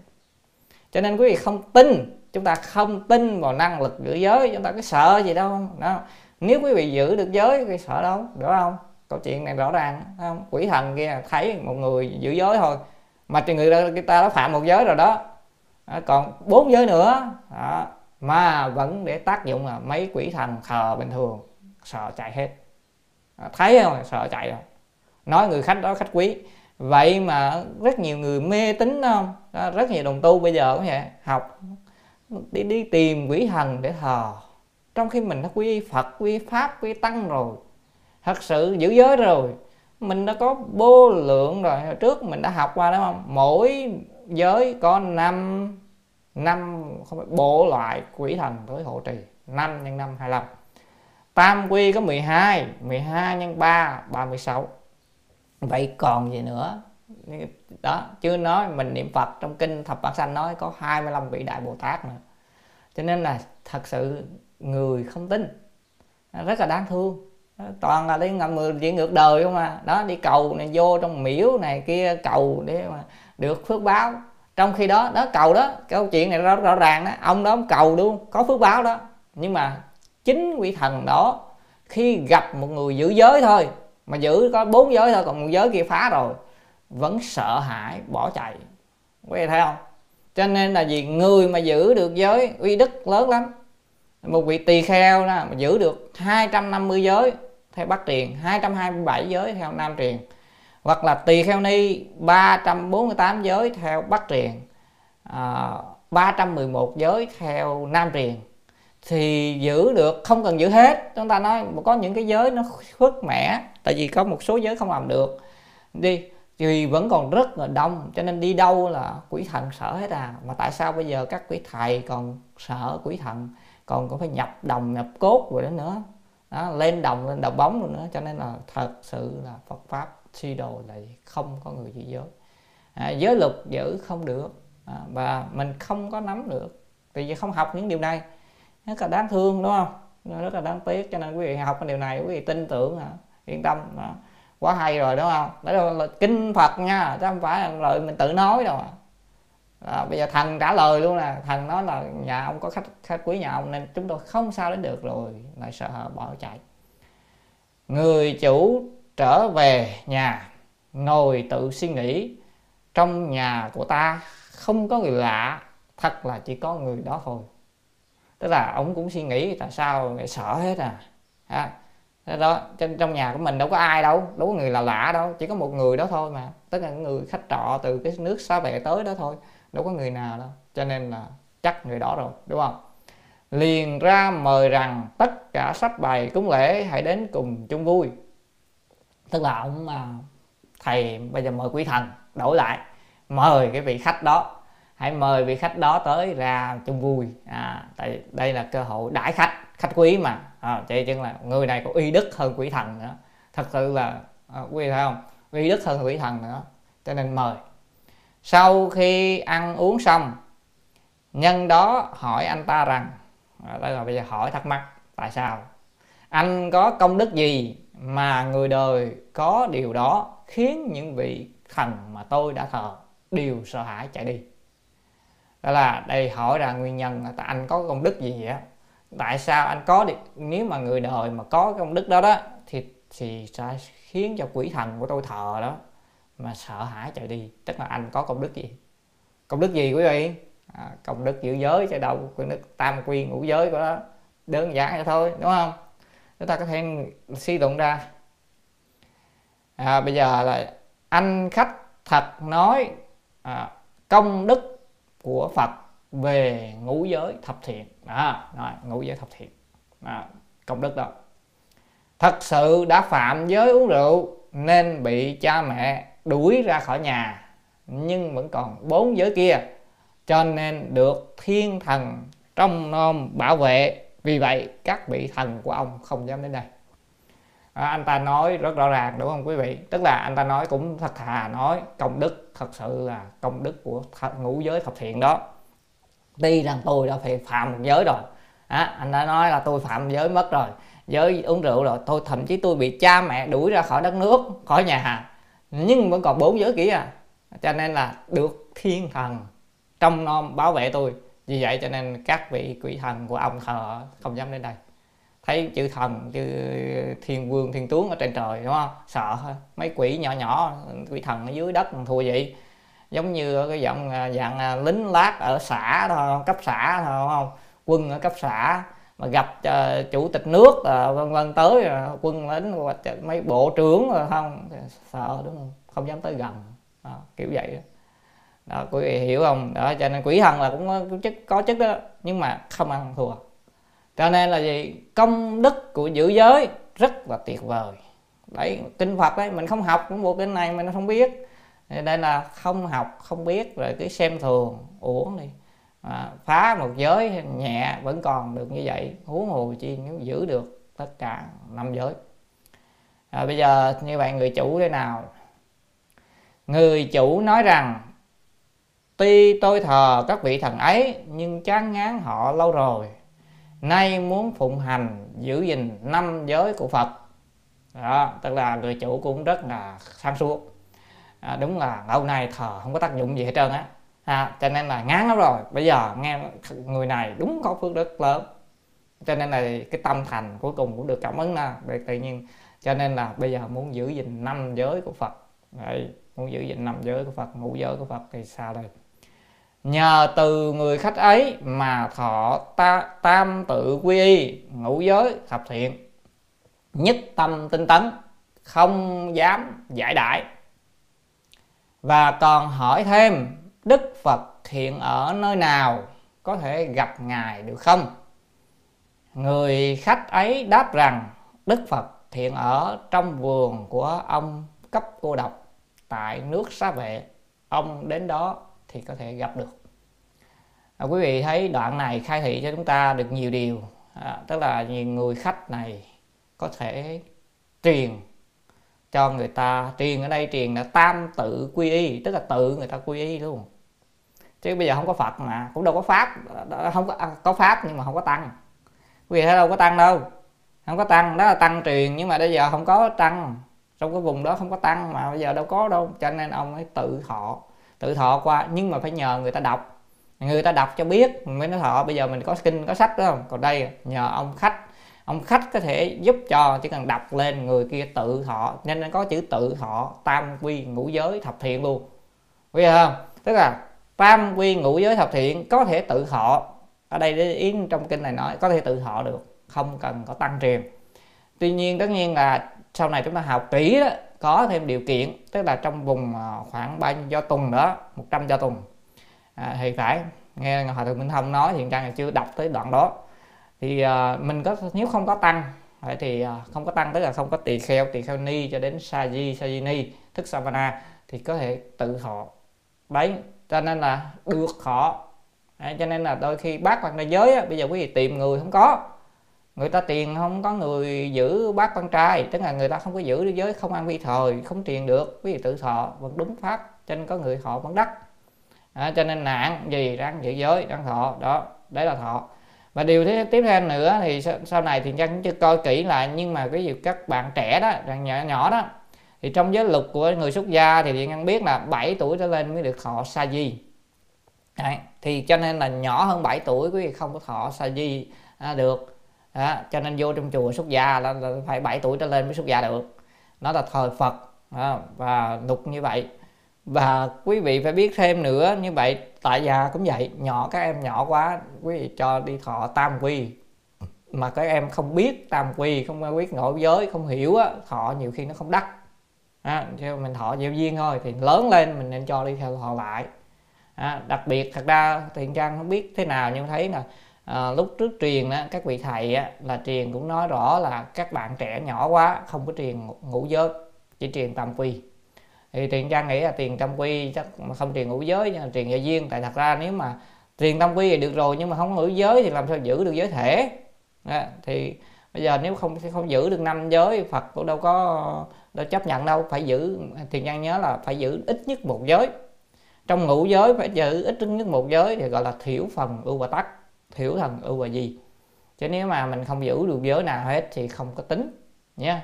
cho nên quý vị không tin chúng ta không tin vào năng lực giữ giới chúng ta có sợ gì đâu đó. Nếu quý vị giữ được giới thì sợ đâu đúng không? Câu chuyện này rõ ràng không? Quỷ thần kia thấy một người giữ giới thôi mà người người ta đã phạm một giới rồi đó. À, còn bốn giới nữa đó. mà vẫn để tác dụng là mấy quỷ thần khờ bình thường sợ chạy hết. À, thấy không? Sợ chạy rồi. Nói người khách đó khách quý vậy mà rất nhiều người mê tín không? Đó, rất nhiều đồng tu bây giờ cũng vậy học đi đi tìm quỷ thần để thờ. Trong khi mình đã quy phật quy pháp quy tăng rồi thật sự giữ giới rồi mình đã có vô lượng rồi. Hồi trước mình đã học qua đúng không? Mỗi giới có năm năm không phải bộ loại quỷ thần tới hộ trì 5 nhân 5 25 tam quy có 12 12 nhân 3 36 vậy còn gì nữa? Đó chưa nói mình niệm Phật trong kinh thập bản sanh nói có 25 vị đại Bồ Tát nữa cho nên là thật sự người không tin. Rất là đáng thương. Toàn là đi ngầm người chuyện ngược đời không à. Đó đi cầu này vô trong miễu này kia cầu để mà được phước báo. Trong khi đó đó cầu đó câu chuyện này rõ, rõ ràng đó. Ông đó cầu luôn có phước báo đó. Nhưng mà chính quỷ thần đó khi gặp một người giữ giới thôi mà giữ có bốn giới thôi còn một giới kia phá rồi vẫn sợ hãi bỏ chạy. Quý vị thấy không? Cho nên là vì người mà giữ được giới uy đức lớn lắm. Một vị tỳ kheo đó mà giữ được 250 giới theo Bắc truyền 227 giới theo Nam truyền hoặc là tỳ kheo ni 348 giới theo Bắc truyền à, 311 giới theo Nam truyền thì giữ được không cần giữ hết. Chúng ta nói có những cái giới nó khuất mẻ tại vì có một số giới không làm được. Đi vì vẫn còn rất là đông cho nên đi đâu là quỷ thần sợ hết à. Mà tại sao bây giờ các quỷ thầy còn sợ quỷ thần còn cũng phải nhập đồng nhập cốt rồi đó nữa? Đó, lên đồng lên đồng bóng rồi nữa. Cho nên là thật sự là Phật pháp suy đồ là không có người giữ giới. À, giới luật giữ không được. À, và mình không có nắm được. Vì không học những điều này rất là đáng thương đúng không? Rất là đáng tiếc cho nên quý vị học cái điều này quý vị tin tưởng hả, yên tâm đó. quá hay rồi đúng không? Đó là, là kinh Phật nha chứ không phải là lời mình tự nói đâu à. À, bây giờ thần trả lời luôn là thần nói là nhà ông có khách khách quý nhà ông nên chúng tôi không sao đến được rồi lại sợ bỏ chạy. Người chủ trở về nhà ngồi tự suy nghĩ. Trong nhà của ta không có người lạ thật là chỉ có người đó thôi tức là ông cũng suy nghĩ tại sao người sợ hết à. Ha đó, trên, trong nhà của mình đâu có ai đâu đâu có người là lạ đâu, chỉ có một người đó thôi mà. Tất cả người khách trọ từ cái nước xa bè tới đó thôi, đâu có người nào đâu. Cho nên là chắc người đó rồi, đúng không? Liền ra mời rằng tất cả sách bài cúng lễ hãy đến cùng chung vui. Tức là ông à, thầy bây giờ mời quý thần đổi lại, mời cái vị khách đó hãy mời vị khách đó tới ra chung vui. À, tại đây là cơ hội đãi khách khách quý mà. À, cho chân là người này có uy đức hơn quỷ thần nữa. Thật sự là à, quý thấy không? Uy đức hơn quỷ thần nữa. Cho nên mời. Sau khi ăn uống xong nhân đó hỏi anh ta rằng à, đây là bây giờ hỏi thắc mắc tại sao? Anh có công đức gì mà người đời có điều đó khiến những vị thần mà tôi đã thờ đều sợ hãi chạy đi? Đó là đây hỏi ra nguyên nhân là anh có công đức gì vậy? tại sao anh có được nếu mà người đời mà có công đức đó đó thì thì sẽ khiến cho quỷ thần của tôi thờ đó mà sợ hãi chạy đi. Tức là anh có công đức gì? Công đức gì quý vị? À, công đức giữ giới chạy đâu? Công đức tam quy ngũ giới của đó. Đơn giản vậy thôi đúng không? Chúng ta có thể suy luận ra. À, bây giờ là anh khách thật nói à, công đức của Phật về ngũ giới thập thiện. Đó, rồi, ngũ giới thập thiện. Đó, công đức đó. Thật sự đã phạm giới uống rượu nên bị cha mẹ đuổi ra khỏi nhà nhưng vẫn còn bốn giới kia cho nên được thiên thần trong nom bảo vệ. Vì vậy các vị thần của ông không dám đến đây à, anh ta nói rất rõ ràng đúng không quý vị? Tức là anh ta nói cũng thật thà nói công đức thật sự là công đức của ngũ giới thập thiện đó. Tuy rằng tôi đã phải phạm một giới rồi. À, anh đã nói là tôi phạm giới mất rồi. Giới uống rượu rồi tôi thậm chí tôi bị cha mẹ đuổi ra khỏi đất nước khỏi nhà. Nhưng vẫn còn bốn giới kia à cho nên là được thiên thần trong nom bảo vệ tôi. Vì vậy cho nên các vị quỷ thần của ông thờ không dám đến đây thấy chữ thần chữ thiên vương thiên tướng ở trên trời đúng không? Sợ mấy quỷ nhỏ nhỏ quỷ thần ở dưới đất thua vậy. Giống như cái dạng à, dạng à, lính lát ở xã thôi cấp xã thôi đúng không? Quân ở cấp xã mà gặp uh, chủ tịch nước uh, vân vân tới uh, quân lính hoặc mấy bộ trưởng rồi không? Sợ đúng không? Không dám tới gần. Đó, kiểu vậy đó. đó quý vị hiểu không? Đó cho nên quỷ thần là cũng có chức có chức đó. Nhưng mà không ăn thua cho nên là gì? Công đức của giữ giới rất là tuyệt vời. Đấy kinh phật đấy mình không học cũng bộ kinh này mình không biết. Đây là không học không biết rồi cứ xem thường. Uổng đi à, phá một giới nhẹ vẫn còn được như vậy huống hồ chi nếu giữ được tất cả năm giới. À, bây giờ như vậy người chủ thế nào? Người chủ nói rằng tuy tôi thờ các vị thần ấy nhưng chán ngán họ lâu rồi nay muốn phụng hành giữ gìn năm giới của phật. Đó tức là người chủ cũng rất là sáng suốt. À, đúng là lâu nay thờ không có tác dụng gì hết trơn á. À, cho nên là ngán lắm rồi. Bây giờ nghe người này đúng có phước đức lớn. Cho nên là cái tâm thành cuối cùng cũng được cảm ứng nè để tự nhiên cho nên là bây giờ muốn giữ gìn năm giới của phật. Đấy, muốn giữ gìn năm giới của phật ngũ giới của phật thì sao đây nhờ từ người khách ấy mà thọ ta, tam tự quy y ngũ giới thập thiện. Nhất tâm tinh tấn không dám giải đại. Và còn hỏi thêm đức phật hiện ở nơi nào có thể gặp ngài được không? Người khách ấy đáp rằng đức phật hiện ở trong vườn của ông cấp cô độc tại nước xá vệ. Ông đến đó thì có thể gặp được. À, quý vị thấy đoạn này khai thị cho chúng ta được nhiều điều. À, tức là người khách này có thể truyền cho người ta truyền ở đây truyền là tam tự quy y tức là tự người ta quy y luôn. Chứ bây giờ không có phật mà cũng đâu có pháp không có à, có pháp nhưng mà không có tăng. Quý vị thấy đâu có tăng đâu không có tăng đó là tăng truyền nhưng mà bây giờ không có tăng. Trong cái vùng đó không có tăng mà bây giờ đâu có đâu cho nên ông ấy tự thọ tự thọ qua, nhưng mà phải nhờ người ta đọc. Người ta đọc cho biết mới nói thọ, bây giờ mình có kinh, có sách đó không? Còn đây, nhờ ông khách. Ông khách có thể giúp cho, chỉ cần đọc lên người kia tự thọ, nên nó có chữ tự thọ, tam quy ngũ giới thập thiện luôn. Bây giờ không? Tức là tam quy ngũ giới thập thiện có thể tự thọ. Ở đây ý trong kinh này nói, có thể tự thọ được, không cần có tăng truyền tuy nhiên, tất nhiên là sau này chúng ta học kỹ đó có thêm điều kiện tức là trong vùng à, khoảng bao nhiêu do tuần đó 100 do tuần. À, thì phải nghe hòa thượng minh thông nói hiện trang là chưa đọc tới đoạn đó. Thì à, mình có nếu không có tăng thì à, không có tăng tức là không có tỳ kheo tỳ kheo ni cho đến sa di sa di ni thức savana thì có thể tự thọ. Đấy cho nên là được họ đấy, cho nên là đôi khi bác hoặc là giới á, bây giờ quý vị tìm người không có người ta tiền không có người giữ bác con trai tức là người ta không có giữ giới không ăn vi thời không tiền được quý vị tự thọ vẫn đúng pháp cho nên có người họ vẫn đắc. À, cho nên nạn gì đang giữ giới đang thọ đó đấy là thọ. Và điều thứ tiếp theo nữa thì sau, này thì chắc chưa coi kỹ lại nhưng mà cái gì các bạn trẻ đó rằng nhỏ nhỏ đó thì trong giới luật của người xuất gia thì thiện nhân biết là 7 tuổi trở lên mới được thọ sa di. Đấy. thì cho nên là nhỏ hơn 7 tuổi quý vị không có thọ sa di à, được đó. cho nên vô trong chùa xuất gia là, là phải 7 tuổi trở lên mới xuất gia được nó là thời Phật đó. và luật như vậy và quý vị phải biết thêm nữa như vậy tại già cũng vậy nhỏ các em nhỏ quá quý vị cho đi thọ tam quy mà các em không biết tam quy không biết nội giới không hiểu á thọ nhiều khi nó không đắt à, cho mình thọ gieo duyên thôi thì lớn lên mình nên cho đi theo thọ lại à, đặc biệt thật ra thiện trang không biết thế nào nhưng thấy là à, lúc trước truyền á, các vị thầy á, là truyền cũng nói rõ là các bạn trẻ nhỏ quá không có truyền ngũ giới chỉ truyền tam quy thì tiền trang nghĩ là truyền tam quy chắc không truyền ngũ giới nhưng truyền gia duyên tại thật ra nếu mà truyền tam quy thì được rồi nhưng mà không ngũ giới thì làm sao giữ được giới thể? À, thì bây giờ nếu không không giữ được năm giới phật cũng đâu có đâu chấp nhận đâu phải giữ tiền trang nhớ là phải giữ ít nhất một giới. Trong ngũ giới phải giữ ít nhất một giới thì gọi là thiểu phần ưu và tắc thiểu thần ưu và gì chứ nếu mà mình không giữ được giới nào hết thì không có tính nhé.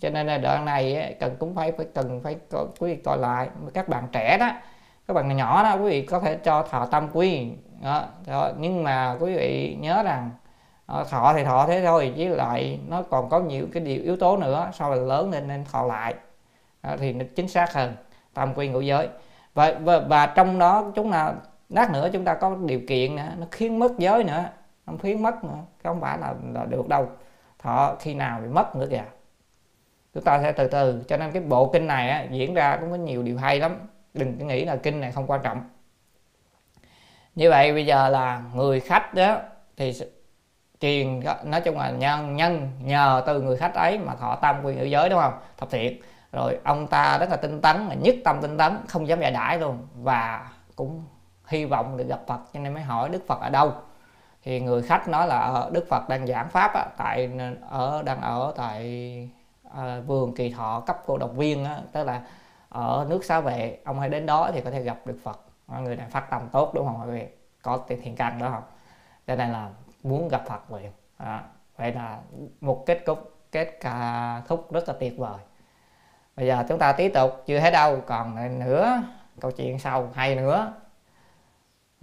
cho nên là đoạn này cần cũng phải phải cần phải có, quý vị coi lại. Các bạn trẻ đó các bạn nhỏ đó quý vị có thể cho thọ tâm quy đó, nhưng mà quý vị nhớ rằng ờ, thọ thì thọ thế thôi với lại nó còn có nhiều cái điều yếu tố nữa sau này lớn lên nên thọ lại. Đó, thì nó chính xác hơn tam quy ngũ giới. Và, và và trong đó chúng nào lát nữa chúng ta có điều kiện nữa nó khiến mất giới nữa không khiến mất nữa không phải là, là được đâu. Thọ khi nào bị mất nữa kìa. Chúng ta sẽ từ từ cho nên cái bộ kinh này á, diễn ra cũng có nhiều điều hay lắm. Đừng có nghĩ là kinh này không quan trọng. Như vậy bây giờ là người khách đó thì truyền nói chung là nhân nhân nhờ từ người khách ấy mà thọ tam quy ngữ giới đúng không? Thập thiện. Rồi ông ta rất là tinh tấn nhất tâm tinh tấn không dám giải đãi luôn. Và cũng hy vọng được gặp Phật cho nên mới hỏi Đức Phật ở đâu. Thì người khách nói là Đức Phật đang giảng pháp á, tại ở đang ở tại à, vườn kỳ thọ cấp cô độc viên á, tức là ở nước xá vệ. Ông hãy đến đó thì có thể gặp được Phật. Người này phát tâm tốt đúng không mọi người? Có tiền thiện căn đó không? Cho nên là muốn gặp Phật liền. À, vậy là một kết cục kết ca thúc rất là tuyệt vời. Bây giờ chúng ta tiếp tục chưa hết đâu còn nữa câu chuyện sau hay nữa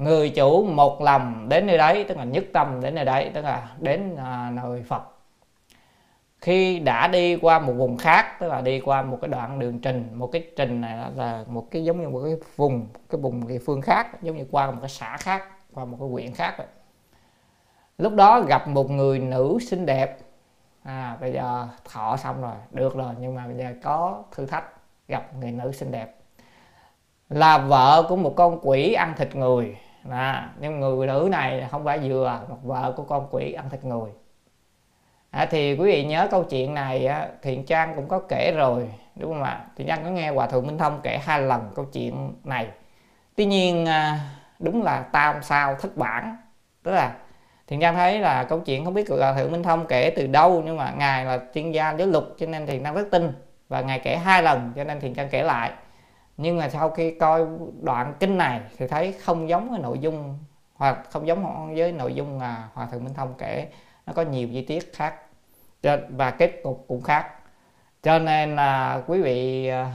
người chủ một lòng đến nơi đấy tức là nhất tâm đến nơi đấy tức là đến à, nơi Phật. Khi đã đi qua một vùng khác tức là đi qua một cái đoạn đường trình một cái trình này là, là một cái giống như một cái vùng cái vùng địa phương khác giống như qua một cái xã khác qua một cái huyện khác rồi. lúc đó gặp một người nữ xinh đẹp. À bây giờ thọ xong rồi được rồi nhưng mà bây giờ có thử thách gặp người nữ xinh đẹp. Là vợ của một con quỷ ăn thịt người à, nhưng người nữ này không phải vừa một vợ của con quỷ ăn thịt người. À, thì quý vị nhớ câu chuyện này á, thiện trang cũng có kể rồi đúng không ạ? Thiện trang có nghe hòa thượng minh thông kể hai lần câu chuyện này. Tuy nhiên à, đúng là tam sao thất bản. Tức là thiện trang thấy là câu chuyện không biết hòa thượng minh thông kể từ đâu nhưng mà ngài là chuyên gia giáo lục cho nên thiện trang rất tin. Và ngài kể hai lần cho nên thiện trang kể lại nhưng mà sau khi coi đoạn kinh này thì thấy không giống với nội dung hoặc không giống với nội dung mà hòa thượng minh thông kể. Nó có nhiều chi tiết khác. Và kết cục cũng khác. Cho nên là quý vị ờ,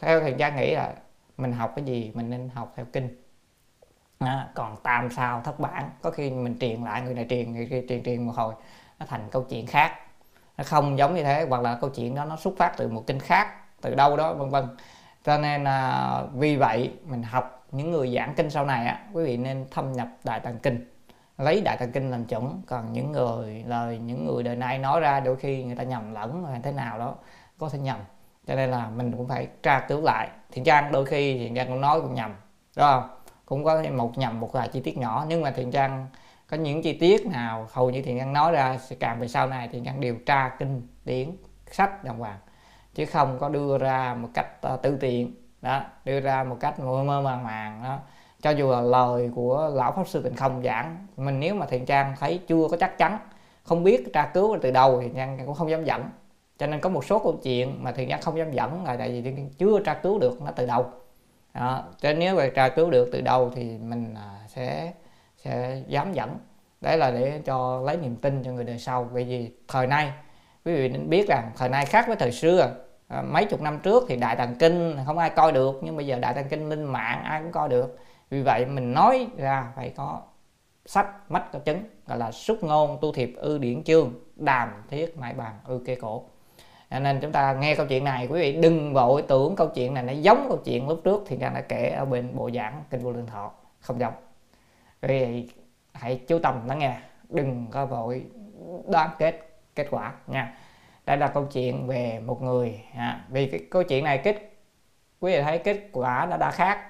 theo thầy gia nghĩ là mình học cái gì mình nên học theo kinh. À, còn tam sao thất bản có khi mình truyền lại người này truyền người kia truyền truyền một hồi nó thành câu chuyện khác. Nó không giống như thế hoặc là câu chuyện đó nó xuất phát từ một kinh khác từ đâu đó vân vân cho nên là vì vậy mình học những người giảng kinh sau này á, quý vị nên thâm nhập đại tạng kinh. Lấy đại tạng kinh làm chuẩn. Còn những người, lời, những người đời nay nói ra đôi khi người ta nhầm lẫn hay thế nào đó, có thể nhầm. Cho nên là mình cũng phải tra cứu lại. Thiện trang đôi khi thiện trang cũng nói cũng nhầm, đúng không? Cũng có một nhầm, một vài chi tiết nhỏ. Nhưng mà thiện trang có những chi tiết nào hầu như thiện trang nói ra, sẽ càng về sau này thiện trang điều tra kinh, điển, sách đàng hoàng chứ không có đưa ra một cách uh, tư tiện. Đó đưa ra một cách mơ mơ màng màng đó. Cho dù là lời của lão pháp sư tịnh không giảng mình nếu mà thiện trang thấy chưa có chắc chắn không biết tra cứu từ đầu thì trang cũng không dám dẫn. Cho nên có một số câu chuyện mà thiện trang không dám dẫn là tại vì chưa tra cứu được nó từ đầu đó. cho nên nếu mà tra cứu được từ đầu thì mình à, sẽ sẽ dám dẫn. Đấy là để cho lấy niềm tin cho người đời sau. Bởi vì thời nay quý vị nên biết rằng thời nay khác với thời xưa. À, mấy chục năm trước thì đại tàng kinh không ai coi được nhưng bây giờ đại tàng kinh lên mạng ai cũng coi được. Vì vậy mình nói ra phải có sách mắt có chứng gọi là xúc ngôn tu thiệp ư điển chương đàm thiết mãi bàn ư kê cổ. Nên chúng ta nghe câu chuyện này quý vị đừng vội tưởng câu chuyện này nó giống câu chuyện lúc trước thì đang đã kể ở bên bộ giảng kinh vô lương thọ. Không giống. Quý vị hãy chú tâm lắng nghe đừng có vội đoán kết kết quả nha. Đây là câu chuyện về một người à, vì cái câu chuyện này kết quý vị thấy kết quả nó đã khác.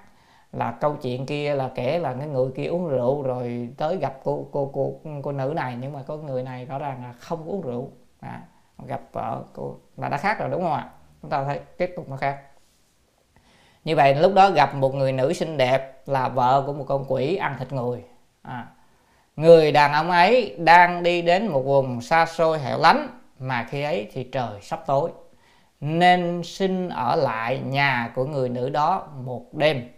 Là câu chuyện kia là kể là cái người kia uống rượu rồi tới gặp cô cô cô cô nữ này nhưng mà có người này rõ ràng là không uống rượu. À, gặp vợ cô là đã khác rồi đúng không ạ? Chúng ta thấy kết cục nó khác. Như vậy lúc đó gặp một người nữ xinh đẹp là vợ của một con quỷ ăn thịt người. À, người đàn ông ấy đang đi đến một vùng xa xôi hẻo lánh mà khi ấy thì trời sắp tối. Nên xin ở lại nhà của người nữ đó một đêm.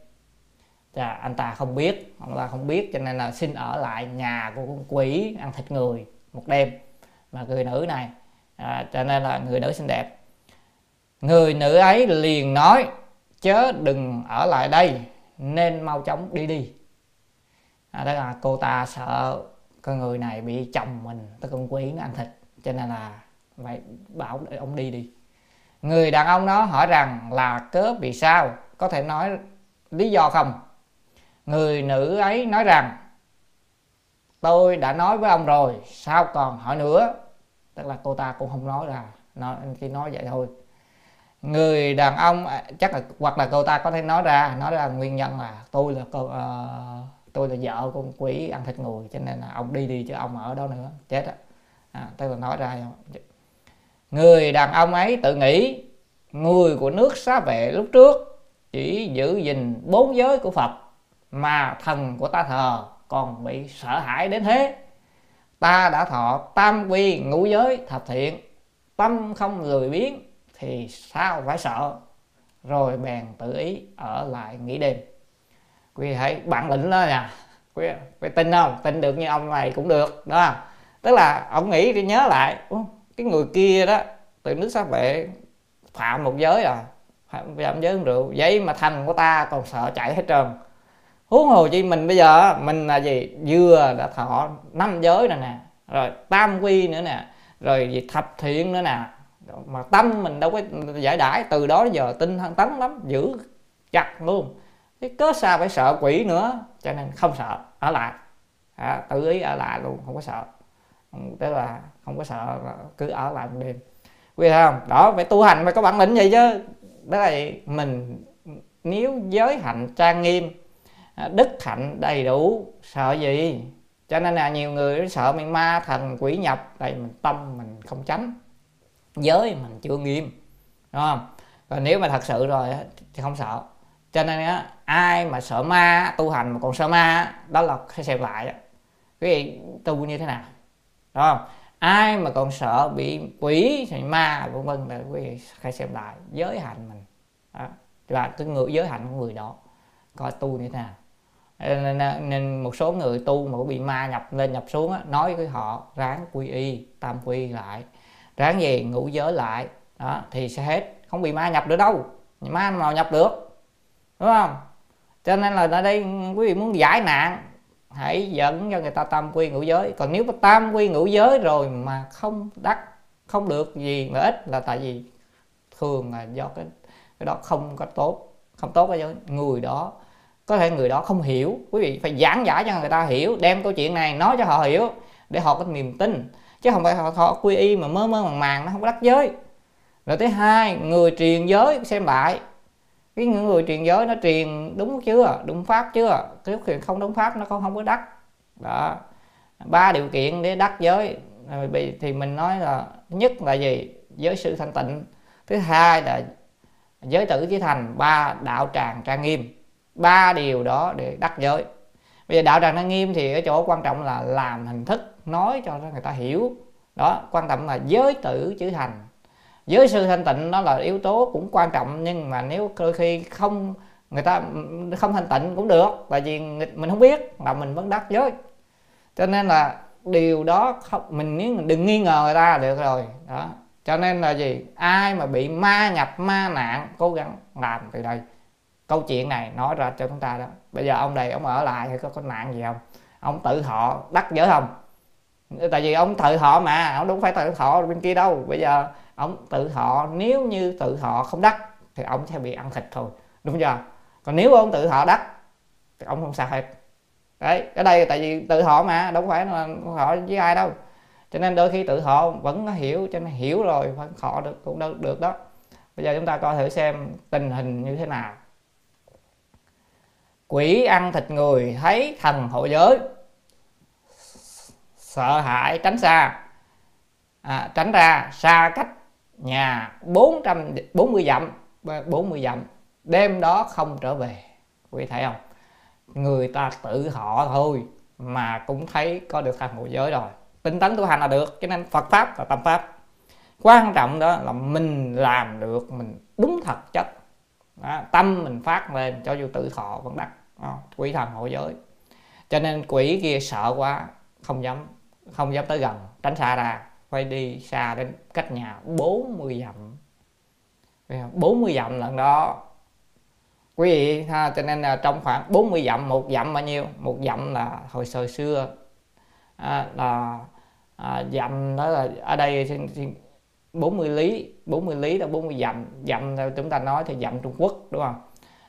Chà, anh ta không biết ông ta không biết cho nên là xin ở lại nhà của con quỷ ăn thịt người một đêm. Mà người nữ này à, cho nên là người nữ xinh đẹp. Người nữ ấy liền nói chớ đừng ở lại đây nên mau chóng đi đi à, đó là cô ta sợ con người này bị chồng mình tức con quý nó ăn thịt cho nên là phải bảo để ông đi đi. Người đàn ông đó hỏi rằng là cớ vì sao? Có thể nói lý do không? Người nữ ấy nói rằng tôi đã nói với ông rồi sao còn hỏi nữa? Tức là cô ta cũng không nói ra nói chỉ nói vậy thôi. Người đàn ông à, chắc là hoặc là cô ta có thể nói ra nói ra nguyên nhân là tôi là cô uh, tôi là vợ con quỷ ăn thịt người cho nên là ông đi đi chứ ông ở đó nữa chết á. À, tức là nói ra người đàn ông ấy tự nghĩ người của nước xá vệ lúc trước chỉ giữ gìn bốn giới của phật mà thần của ta thờ còn bị sợ hãi đến thế. Ta đã thọ tam quy ngũ giới thập thiện tâm không lười biếng thì sao phải sợ? Rồi bèn tự ý ở lại nghỉ đêm quý thấy bản lĩnh đó nha quý, quý tin không? Tin được như ông này cũng được đó tức là ông nghĩ thì nhớ lại cái người kia đó từ nước sát vệ phạm một giới à? Phạm giới rượu vậy mà thành của ta còn sợ chạy hết trơn. Huống hồ chi mình bây giờ mình là gì? Vừa đã thọ năm giới rồi nè rồi tam quy nữa nè rồi gì thập thiện nữa nè. Mà tâm mình đâu có giải đãi từ đó đến giờ tinh thần tấn lắm giữ chặt luôn cái cớ sao phải sợ quỷ nữa? Cho nên không sợ ở lại. À, tự ý ở lại luôn không có sợ. Ừ, tức là không có sợ cứ ở lại một đêm. Quý thấy không? Đó phải tu hành phải có bản lĩnh vậy chứ. Đó là mình nếu giới hạnh trang nghiêm à, đức hạnh đầy đủ sợ gì? Cho nên là nhiều người sợ mình ma thần quỷ nhập tại mình tâm mình không tránh giới mình chưa nghiêm đúng không? Còn nếu mà thật sự rồi thì không sợ. Cho nên á ai mà sợ ma tu hành mà còn sợ ma đó là sẽ xem lại quý vị tu như thế nào? Đúng không? Ai mà còn sợ bị quỷ thì ma vân vân là quý vị phải xem lại giới hạnh mình. Đó. và cái người giới hạnh của người đó coi tu như thế nào. Nên, nên một số người tu mà có bị ma nhập lên nhập xuống á, nói với họ ráng quy y tam quy lại. Ráng gì ngũ giới lại. Đó thì sẽ hết. Không bị ma nhập được đâu. Ma nào nhập được? Đúng không? Cho nên là ở đây quý vị muốn giải nạn hãy dẫn cho người ta tam quy ngũ giới. Còn nếu mà tam quy ngũ giới rồi mà không đắc không được gì lợi ích là tại vì thường là do cái cái đó không có tốt không tốt cho người đó có thể người đó không hiểu. Quý vị phải giảng giải cho người ta hiểu đem câu chuyện này nói cho họ hiểu để họ có niềm tin. Chứ không phải họ, họ quy y mà mơ mơ màng màng nó không có đắc giới. Rồi thứ hai người truyền giới xem lại cái những người truyền giới nó truyền đúng chưa? Đúng pháp chưa? Cái chuyện không đúng pháp nó không không có đắc. Đó. Ba điều kiện để đắc giới. Thì mình nói là, nhất là gì? Giới sự thanh tịnh. Thứ hai là giới tử chí thành. Ba, đạo tràng trang nghiêm. Ba điều đó để đắc giới. Bây giờ đạo tràng trang nghiêm thì ở chỗ quan trọng là làm hình thức, nói cho người ta hiểu. Đó, quan trọng là giới tử chữ thành giới sư thanh tịnh đó là yếu tố cũng quan trọng, nhưng mà nếu đôi khi không, người ta không thanh tịnh cũng được, tại vì mình không biết mà mình vẫn đắc giới. Cho nên là điều đó không, mình nếu mình đừng nghi ngờ người ta là được rồi, đó. Cho nên là gì? Ai mà bị ma nhập, ma nạn, cố gắng làm từ đây? Câu chuyện này nói ra cho chúng ta đó. Bây giờ ông này, ông ở lại hay có có nạn gì không? Ông tự họ đắc giới không? Tại vì ông tự họ mà, ông đúng phải tự họ bên kia đâu. Bây giờ ông tự họ nếu như tự họ không đắc thì ông sẽ bị ăn thịt thôi. Đúng chưa? Còn nếu ông tự họ đắc thì ông không sao hết. Đấy cái đây tại vì tự họ mà đâu phải là họ với ai đâu. Cho nên đôi khi tự họ vẫn hiểu cho nên hiểu rồi vẫn họ được cũng được, được đó. Bây giờ chúng ta coi thử xem tình hình như thế nào. Quỷ ăn thịt người thấy thần hộ giới. Sợ hãi tránh xa. À, tránh ra xa cách nhà 440 dặm 40 dặm đêm đó không trở về. Quý thấy không? Người ta tự họ thôi mà cũng thấy có được thành hộ giới rồi. Tinh tấn tu hành là được cho nên Phật pháp và tâm pháp. Quan trọng đó là mình làm được mình đúng thật chất. Đó, tâm mình phát lên cho dù tự thọ vẫn đắc. Quỷ thần hộ giới. Cho nên quỷ kia sợ quá không dám không dám tới gần tránh xa ra phải đi xa đến cách nhà 40 dặm. 40 dặm lần đó. Quý vị ha cho nên là trong khoảng 40 dặm một dặm bao nhiêu? Một dặm là hồi thời xưa. À, là à, dặm đó là ở đây 40 lý 40 lý là 40 dặm. Dặm chúng ta nói thì dặm Trung Quốc đúng không?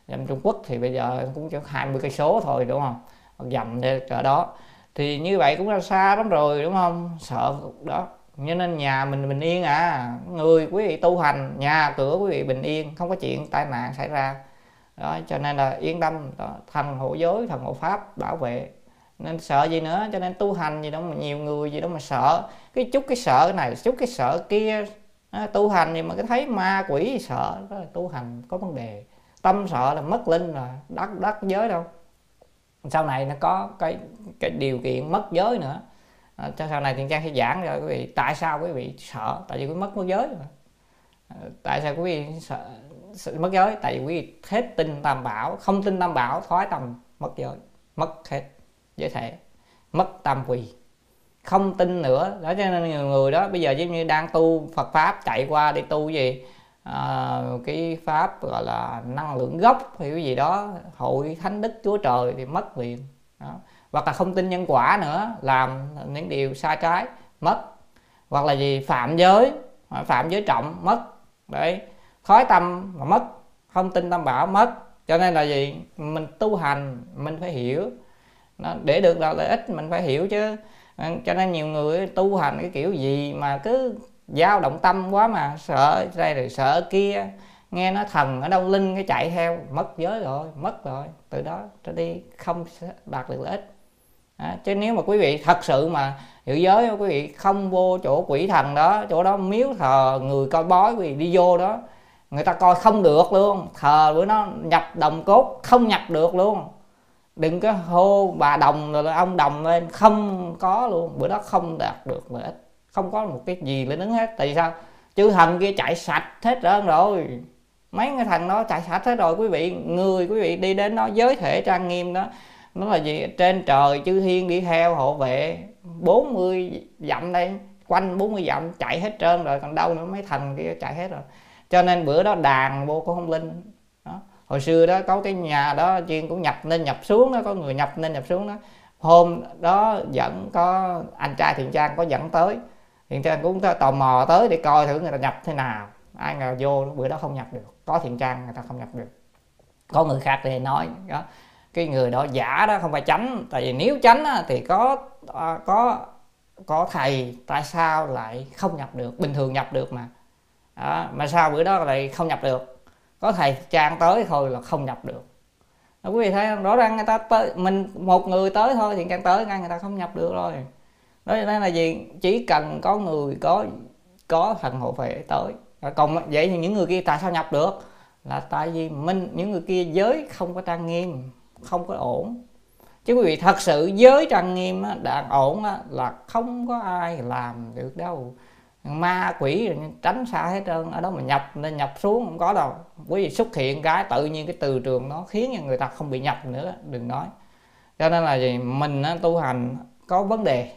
Dặm Trung Quốc thì bây giờ cũng chỉ 20 cây số thôi đúng không? Dặm để cỡ đó. Thì như vậy cũng là xa lắm rồi đúng không? Sợ đó cho nên nhà mình bình yên à. Người quý vị tu hành nhà cửa quý vị bình yên không có chuyện tai nạn xảy ra. Đó cho nên là yên tâm đó, thần hộ giới thần hộ pháp bảo vệ. Nên sợ gì nữa cho nên tu hành gì đó mà nhiều người gì đó mà sợ. Cái chút cái sợ này chút cái sợ kia đó, tu hành thì mà cái thấy ma quỷ sợ. Đó là tu hành có vấn đề. Tâm sợ là mất linh là đắc đắc giới đâu. Sau này nó có cái cái điều kiện mất giới nữa à, cho sau này thì trang sẽ giảng cho quý vị tại sao quý vị sợ? Tại vì quý mất mất giới mà. À, tại sao quý vị sợ, sợ mất giới? Tại vì quý vị hết tin tam bảo không tin tam bảo thoái tâm mất giới mất hết giới thể mất tam quỳ. Không tin nữa đó cho nên nhiều người đó bây giờ giống như đang tu Phật pháp chạy qua đi tu gì? À, cái pháp gọi là năng lượng gốc hay cái gì đó hội thánh đức chúa trời thì mất liền. Đó hoặc là không tin nhân quả nữa, làm những điều sai trái, mất. Hoặc là gì, phạm giới à, phạm giới trọng, mất. Đấy, khói tâm mà mất, không tin tâm bảo, mất. Cho nên là gì? Mình tu hành, mình phải hiểu. Nó, để được là lợi ích, mình phải hiểu chứ. À, cho nên nhiều người tu hành cái kiểu gì mà cứ dao động tâm quá mà sợ đây rồi sợ kia. Nghe nó thần ở đâu linh cái chạy theo, mất giới rồi, mất rồi. Từ đó trở đi không đạt được lợi ích à, chứ nếu mà quý vị thật sự mà giữ giới quý vị không vô chỗ quỷ thần đó chỗ đó miếu thờ người coi bói quý vị đi vô đó người ta coi không được luôn. Thờ bữa nó nhập đồng cốt không nhập được luôn. Đừng có hô bà đồng rồi ông đồng lên không có luôn. Bữa đó không đạt được lợi ích. Không có một cái gì lên đứng hết. Tại vì sao? Chư thần kia chạy sạch hết trơn rồi. Mấy cái thằng đó chạy sạch hết rồi quý vị người quý vị đi đến nó giới thể trang nghiêm đó nó là gì? Trên trời chư thiên đi theo hộ vệ. 40 dặm đây, quanh 40 dặm, chạy hết trơn rồi, còn đâu nữa, mấy thần kia chạy hết rồi. Cho nên bữa đó đàn vô có không linh. Đó. hồi xưa đó, có cái nhà đó, chuyên cũng nhập, nên nhập xuống đó, có người nhập, nên nhập xuống đó. Hôm đó vẫn có, anh trai thiện trang có dẫn tới. Thiện trang cũng tò mò tới để coi thử người ta nhập thế nào. Ai ngờ vô, bữa đó không nhập được. Có thiện trang, người ta không nhập được. Có người khác thì nói, đó cái người đó giả đó không phải tránh tại vì nếu tránh thì có à, có có thầy tại sao lại không nhập được? Bình thường nhập được mà. Đó, mà sao bữa đó lại không nhập được. Có thầy trang tới thôi là không nhập được. Đó, quý vị thấy rõ ràng người ta tới mình một người tới thôi thì càng tới ngay người ta không nhập được rồi. Đó nên là gì? Chỉ cần có người có có thần hộ vệ tới. Còn vậy thì những người kia tại sao nhập được? Là tại vì mình những người kia giới không có trang nghiêm không có ổn. Chứ quý vị thật sự giới trang nghiêm đàn ổn là không có ai làm được đâu. Ma quỷ tránh xa hết trơn, ở đó mà nhập, nên nhập xuống không có đâu. Quý vị xuất hiện cái, tự nhiên cái từ trường nó khiến cho người ta không bị nhập nữa, đừng nói. Cho nên là gì? Mình tu hành có vấn đề.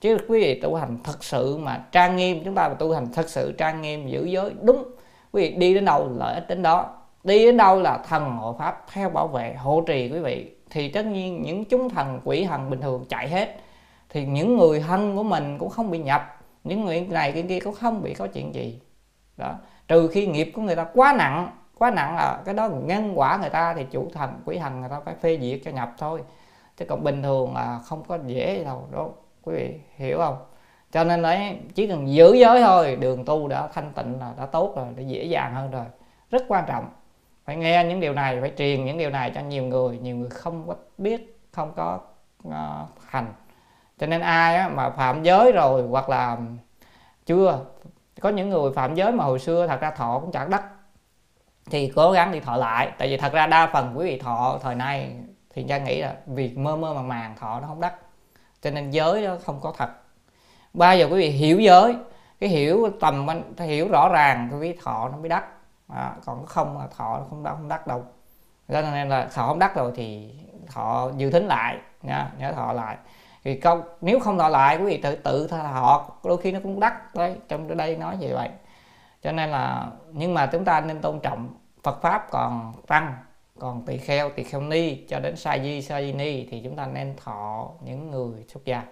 Chứ quý vị tu hành thật sự mà trang nghiêm, chúng ta mà tu hành thật sự trang nghiêm, giữ giới đúng, quý vị đi đến đâu lợi ích đến đó đi đến đâu là thần hộ pháp theo bảo vệ, hộ trì quý vị. Thì tất nhiên những chúng thần, quỷ thần bình thường chạy hết. Thì những người thân của mình cũng không bị nhập. Những người này cái kia cũng không bị có chuyện gì. Đó. Trừ khi nghiệp của người ta quá nặng. Quá nặng là cái đó nhân quả người ta thì chủ thần, quỷ thần người ta phải phê duyệt cho nhập thôi. Chứ còn bình thường là không có dễ đâu đó quý vị hiểu không? Cho nên đấy chỉ cần giữ giới thôi, đường tu đã thanh tịnh là đã tốt rồi để dễ dàng hơn rồi. Rất quan trọng phải nghe những điều này phải truyền những điều này cho nhiều người. Nhiều người không có biết không có uh, hành. Cho nên ai á, mà phạm giới rồi hoặc là chưa có những người phạm giới mà hồi xưa thật ra thọ cũng chẳng đắc thì cố gắng đi thọ lại. Tại vì thật ra đa phần quý vị thọ thời nay thì cha nghĩ là việc mơ mơ màng màng thọ nó không đắc cho nên giới đó không có thật. Bao giờ quý vị hiểu giới cái hiểu tầm hiểu rõ ràng quý vị thọ nó mới đắc à, còn không là thọ không đắc không đắc đâu. Cho nên là thọ không đắc rồi thì thọ dự tính lại nha nhớ thọ lại. Thì câu nếu không thọ lại quý vị tự tự thọ đôi khi nó cũng đắc đấy trong đây nói như vậy. Cho nên là nhưng mà chúng ta nên tôn trọng Phật pháp còn tăng còn tỳ kheo tỳ kheo ni cho đến sa di sa di ni thì chúng ta nên thọ những người xuất gia.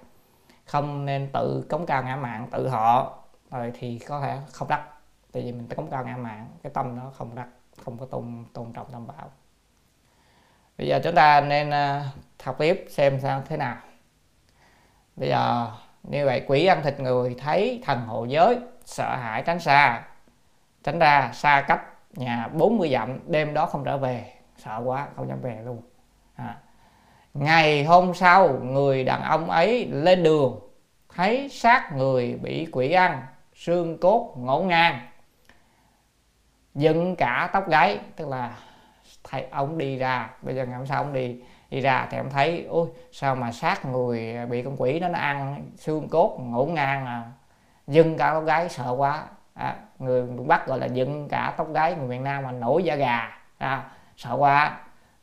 Không nên tự cống cao ngã mạng tự họ rồi thì có thể không đắc tại vì mình cống cao ngã mạng, cái tâm nó không đặt không có tôn tôn trọng tam bảo bây giờ chúng ta nên ờ, học tiếp xem sao thế nào. Bây giờ như vậy quỷ ăn thịt người thấy thần hộ giới, sợ hãi tránh xa. Tránh ra xa cách nhà 40 dặm, đêm đó không trở về. Sợ quá, không dám về luôn. À. ngày hôm sau, người đàn ông ấy lên đường, thấy xác người bị quỷ ăn, xương cốt ngổn ngang dựng cả tóc gáy tức là thấy ông đi ra bây giờ ngày hôm sau ông đi đi ra thì ông thấy ôi sao mà sát người bị con quỷ đó nó ăn xương cốt ngổn ngang à. Dưng cả tóc gáy sợ quá. À, người miền bắc gọi là dựng cả tóc gáy người miền nam mà nổi da gà. À, sợ quá.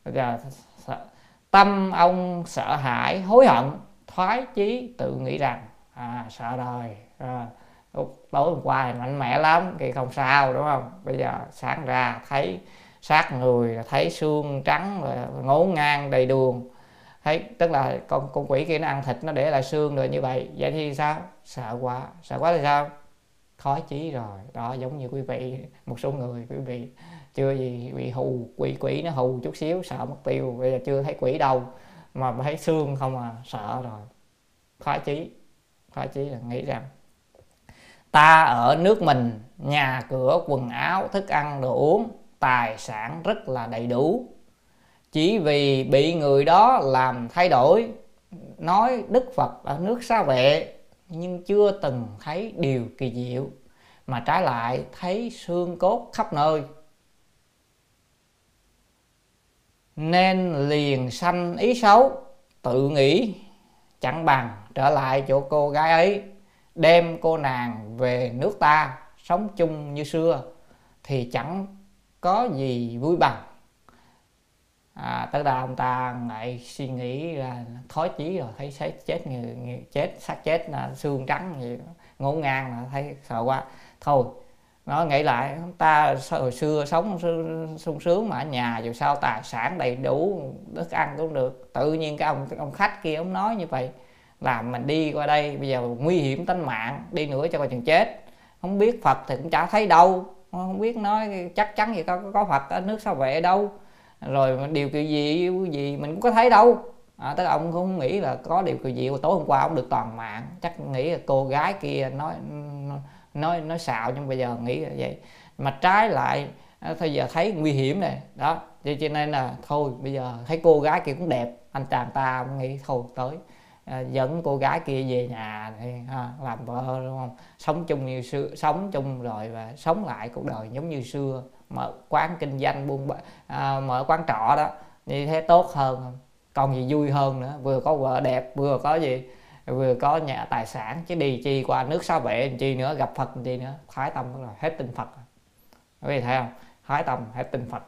Bây giờ sợ, tâm ông sợ hãi hối hận thoái chí tự nghĩ rằng à, sợ rồi. À, tối hôm qua thì mạnh mẽ lắm thì không sao, đúng không? Bây giờ sáng ra thấy xác người thấy xương trắng, rồi ngố ngang đầy đường. Thấy, tức là con con quỷ kia nó ăn thịt, nó để lại xương rồi như vậy. Vậy thì sao? Sợ quá. Sợ quá thì sao? Khó chí rồi. Đó, giống như quý vị, một số người, quý vị chưa gì bị hù, quỷ quỷ nó hù chút xíu, sợ mất tiêu. Bây giờ chưa thấy quỷ đâu, mà thấy xương không à sợ rồi. Khó chí. Khó chí là nghĩ rằng ta ở nước mình, nhà cửa, quần áo, thức ăn, đồ uống, tài sản rất là đầy đủ. Chỉ vì bị người đó làm thay đổi, nói đức phật ở nước xa vệ, nhưng chưa từng thấy điều kỳ diệu, mà trái lại thấy xương cốt khắp nơi. Nên liền sanh ý xấu, tự nghĩ, chẳng bằng trở lại chỗ cô gái ấy đem cô nàng về nước ta sống chung như xưa thì chẳng có gì vui bằng. À, tức là ông ta lại suy nghĩ là thói chí rồi thấy chết chết người, người chết xác chết là xương trắng gì ngổn ngang là thấy sợ quá. Thôi nó nghĩ lại ta hồi xưa sống sung sướng mà ở nhà dù sao tài sản đầy đủ thức ăn cũng được. Tự nhiên cái ông ông khách kia ông nói như vậy làm mình đi qua đây bây giờ nguy hiểm tính mạng đi nữa cho coi chừng chết. Không biết phật thì cũng chả thấy đâu. Không biết nói chắc chắn gì có có phật ở nước sao vệ đâu. Rồi điều kiện gì gì mình cũng có thấy đâu. À, tức ông không nghĩ là có điều kiện gì tối hôm qua ông được toàn mạng. Chắc nghĩ là cô gái kia nói nói nói xạo nhưng bây giờ nghĩ là vậy. Mà trái lại à, bây giờ thấy nguy hiểm này đó cho nên là thôi bây giờ thấy cô gái kia cũng đẹp. Anh chàng ta nghĩ thôi tới à, dẫn cô gái kia về nhà thì ha, làm vợ đúng không? Sống chung như xưa sống chung rồi và sống lại cuộc đời giống như xưa. Mở quán kinh doanh buôn à, mở quán trọ đó như thế tốt hơn. Còn gì vui hơn nữa vừa có vợ đẹp vừa có gì vừa có nhà tài sản chứ đi chi qua nước sao vệ chi nữa gặp phật chi nữa. Thái tâm là hết tin phật quý vị thấy không? Thái tâm hết tin phật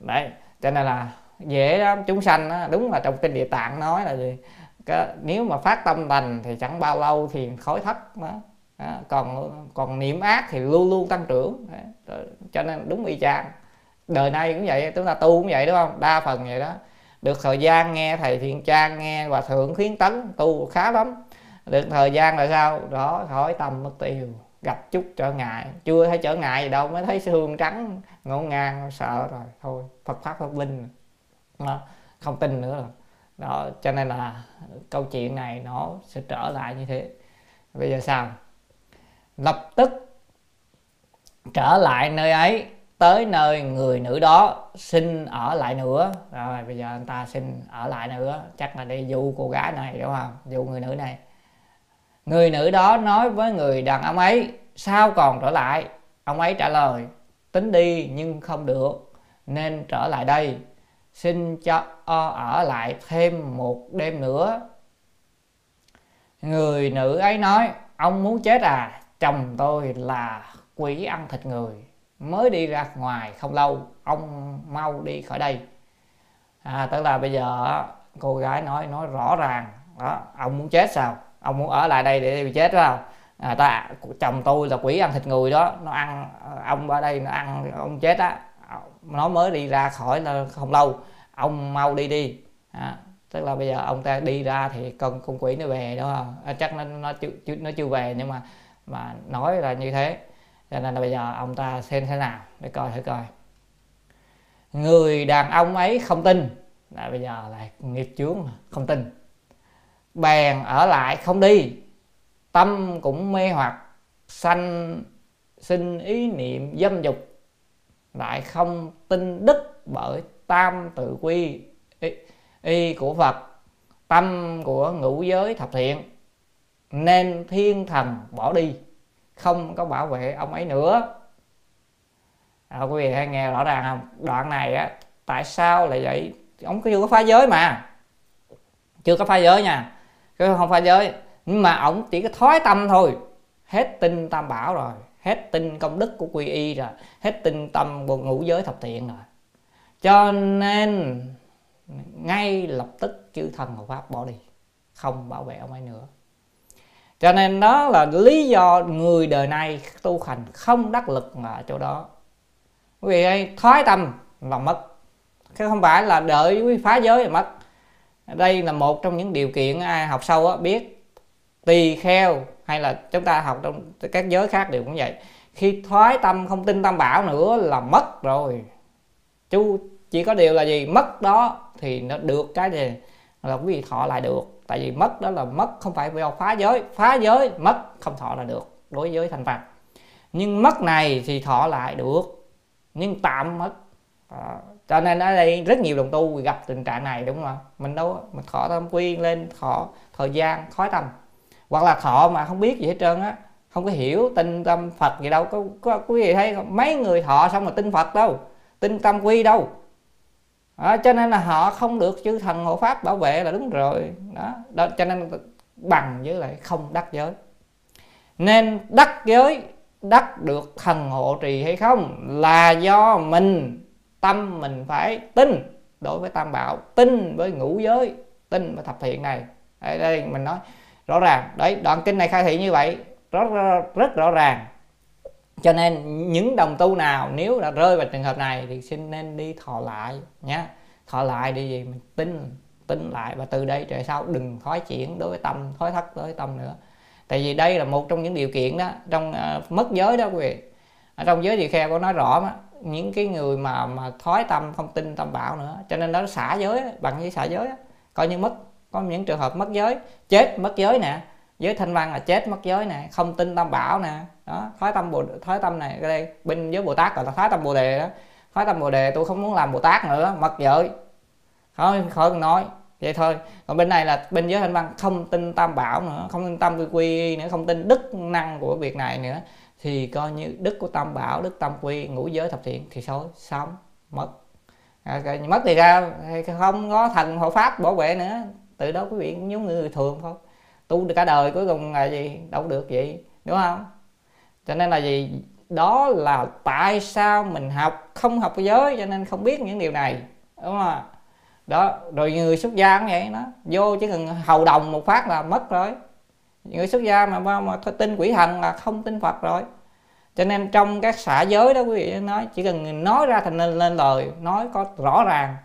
đấy cho nên là dễ lắm. Chúng sanh đó, đúng là trong kinh địa tạng nói là gì? Cái, nếu mà phát tâm lành thì chẳng bao lâu thì khói thất đó. Đó. còn còn niệm ác thì luôn luôn tăng trưởng. Đó. cho nên đúng y chang. Đời nay cũng vậy chúng ta tu cũng vậy đúng không? Đa phần vậy đó. Được thời gian nghe thầy thiện trang nghe và thượng khuyến tấn tu khá lắm. Được thời gian là sao? Đó khỏi tâm mất tiêu gặp chút trở ngại. Chưa thấy trở ngại gì đâu mới thấy xương trắng ngổn ngang sợ rồi. Thôi phật pháp phật linh. Đó, không tin nữa rồi đó, cho nên là câu chuyện này nó sẽ trở lại như thế. Bây giờ sao? Lập tức trở lại nơi ấy, tới nơi người nữ đó xin ở lại nữa. Rồi, bây giờ anh ta xin ở lại nữa. Chắc là đi du cô gái này, đúng không? Du người nữ này. Người nữ đó nói với người đàn ông ấy, sao còn trở lại? Ông ấy trả lời, tính đi nhưng không được, nên trở lại đây xin cho ở lại thêm một đêm nữa. Người nữ ấy nói ông muốn chết à? Chồng tôi là quỷ ăn thịt người. Mới đi ra ngoài không lâu ông mau đi khỏi đây. À, tức là bây giờ cô gái nói nói rõ ràng đó ông muốn chết sao? Ông muốn ở lại đây để bị chết phải không? À, ta chồng tôi là quỷ ăn thịt người đó nó ăn ông ở đây nó ăn ông chết á nó mới đi ra khỏi là không lâu ông mau đi đi. À, tức là bây giờ ông ta đi ra thì con con quỷ nó về đúng không? À, chắc nó nó chưa nó chưa về nhưng mà mà nói là như thế. Cho nên là bây giờ ông ta xem thế nào để coi thử coi. Người đàn ông ấy không tin. Là bây giờ lại nghiệp chướng không tin. Bèn ở lại không đi. Tâm cũng mê hoặc sanh sinh ý niệm dâm dục lại không tin đức bởi tam tự quy y, y của phật tâm của ngũ giới thập thiện. Nên thiên thần bỏ đi không có bảo vệ ông ấy nữa. À, quý vị hay nghe rõ ràng không? Đoạn này á tại sao lại vậy? Ông chưa có phá giới mà. Chưa có phá giới nha. Chứ không phá giới. Nhưng mà ông chỉ có thói tâm thôi. Hết tin tam bảo rồi hết tin công đức của quy y rồi, hết tin tâm của ngũ giới thập thiện rồi. Cho nên, ngay lập tức chư thần hộ pháp bỏ đi, không bảo vệ ông ấy nữa. Cho nên đó là lý do người đời này tu hành không đắc lực ở chỗ đó. Quý vị ơi, thoái tâm là mất. Chứ không phải là đợi quý phá giới là mất. Đây là một trong những điều kiện ai học sâu á, biết tỳ kheo hay là chúng ta học trong các giới khác đều cũng vậy. Khi thoái tâm không tin tam bảo nữa là mất rồi. Chú chỉ có điều là gì? Mất đó thì nó được cái gì? Là quý vị thọ lại được. Tại vì mất đó là mất không phải do phá giới. Phá giới mất không thọ là được đối với thành phật. Nhưng mất này thì thọ lại được nhưng tạm mất. À, cho nên ở đây rất nhiều đồng tu gặp tình trạng này đúng không ạ? mình đâu mình thọ tâm quyên lên thọ thời gian khói tâm hoặc là thọ mà không biết gì hết trơn á không có hiểu tin tâm phật gì đâu. Có, có quý vị thấy không? mấy người thọ xong mà tin phật đâu tin tâm quy đâu. Đó, cho nên là họ không được chư thần hộ pháp bảo vệ là đúng rồi. Đó, đó cho nên bằng với lại không đắc giới. Nên đắc giới đắc được thần hộ trì hay không là do mình tâm mình phải tin đối với tam bảo tin với ngũ giới tin với thập thiện này. Đây, đây mình nói rõ ràng. Đấy đoạn kinh này khai thị như vậy. Rất, rất, rất rõ ràng. Cho nên những đồng tu nào nếu là rơi vào trường hợp này thì xin nên đi thọ lại nhé thọ lại đi gì? Mình tin tin lại và từ đây trời sau đừng thói chuyển đối với tâm thói thất đối với tâm nữa. Tại vì đây là một trong những điều kiện đó. Trong uh, mất giới đó quý vị. Ở trong giới thì khe có nói rõ mà. Những cái người mà mà thói tâm không tin tâm bảo nữa. Cho nên nó xả giới bằng với xả giới coi như mất có những trường hợp mất giới chết mất giới nè. Giới thanh văn là chết mất giới nè. Không tin tam bảo nè. Đó thói tâm bồ thói tâm này cái đây bên giới bồ tát gọi là thói tâm bồ đề đó. Thói tâm bồ đề tôi không muốn làm bồ tát nữa mất giới. Thôi khỏi nói. Vậy thôi. Còn bên này là bên giới thanh văn không tin tam bảo nữa không tin tâm quy quy nữa không tin đức năng của việc này nữa. Thì coi như đức của tam bảo đức tam quy ngũ giới thập thiện thì thôi xong mất. À, mất thì ra không có thần hộ pháp bảo vệ nữa từ đó quý vị cũng giống người thường thôi. Tu được cả đời cuối cùng là gì? Đâu được vậy đúng không? Cho nên là gì? Đó là tại sao mình học không học giới cho nên không biết những điều này đúng không đó rồi người xuất gia cũng vậy nó vô chỉ cần hầu đồng một phát là mất rồi. Người xuất gia mà, mà, mà tin quỷ thần là không tin phật rồi. Cho nên trong các xã giới đó quý vị nói chỉ cần nói ra thành lên lên lời nói có rõ ràng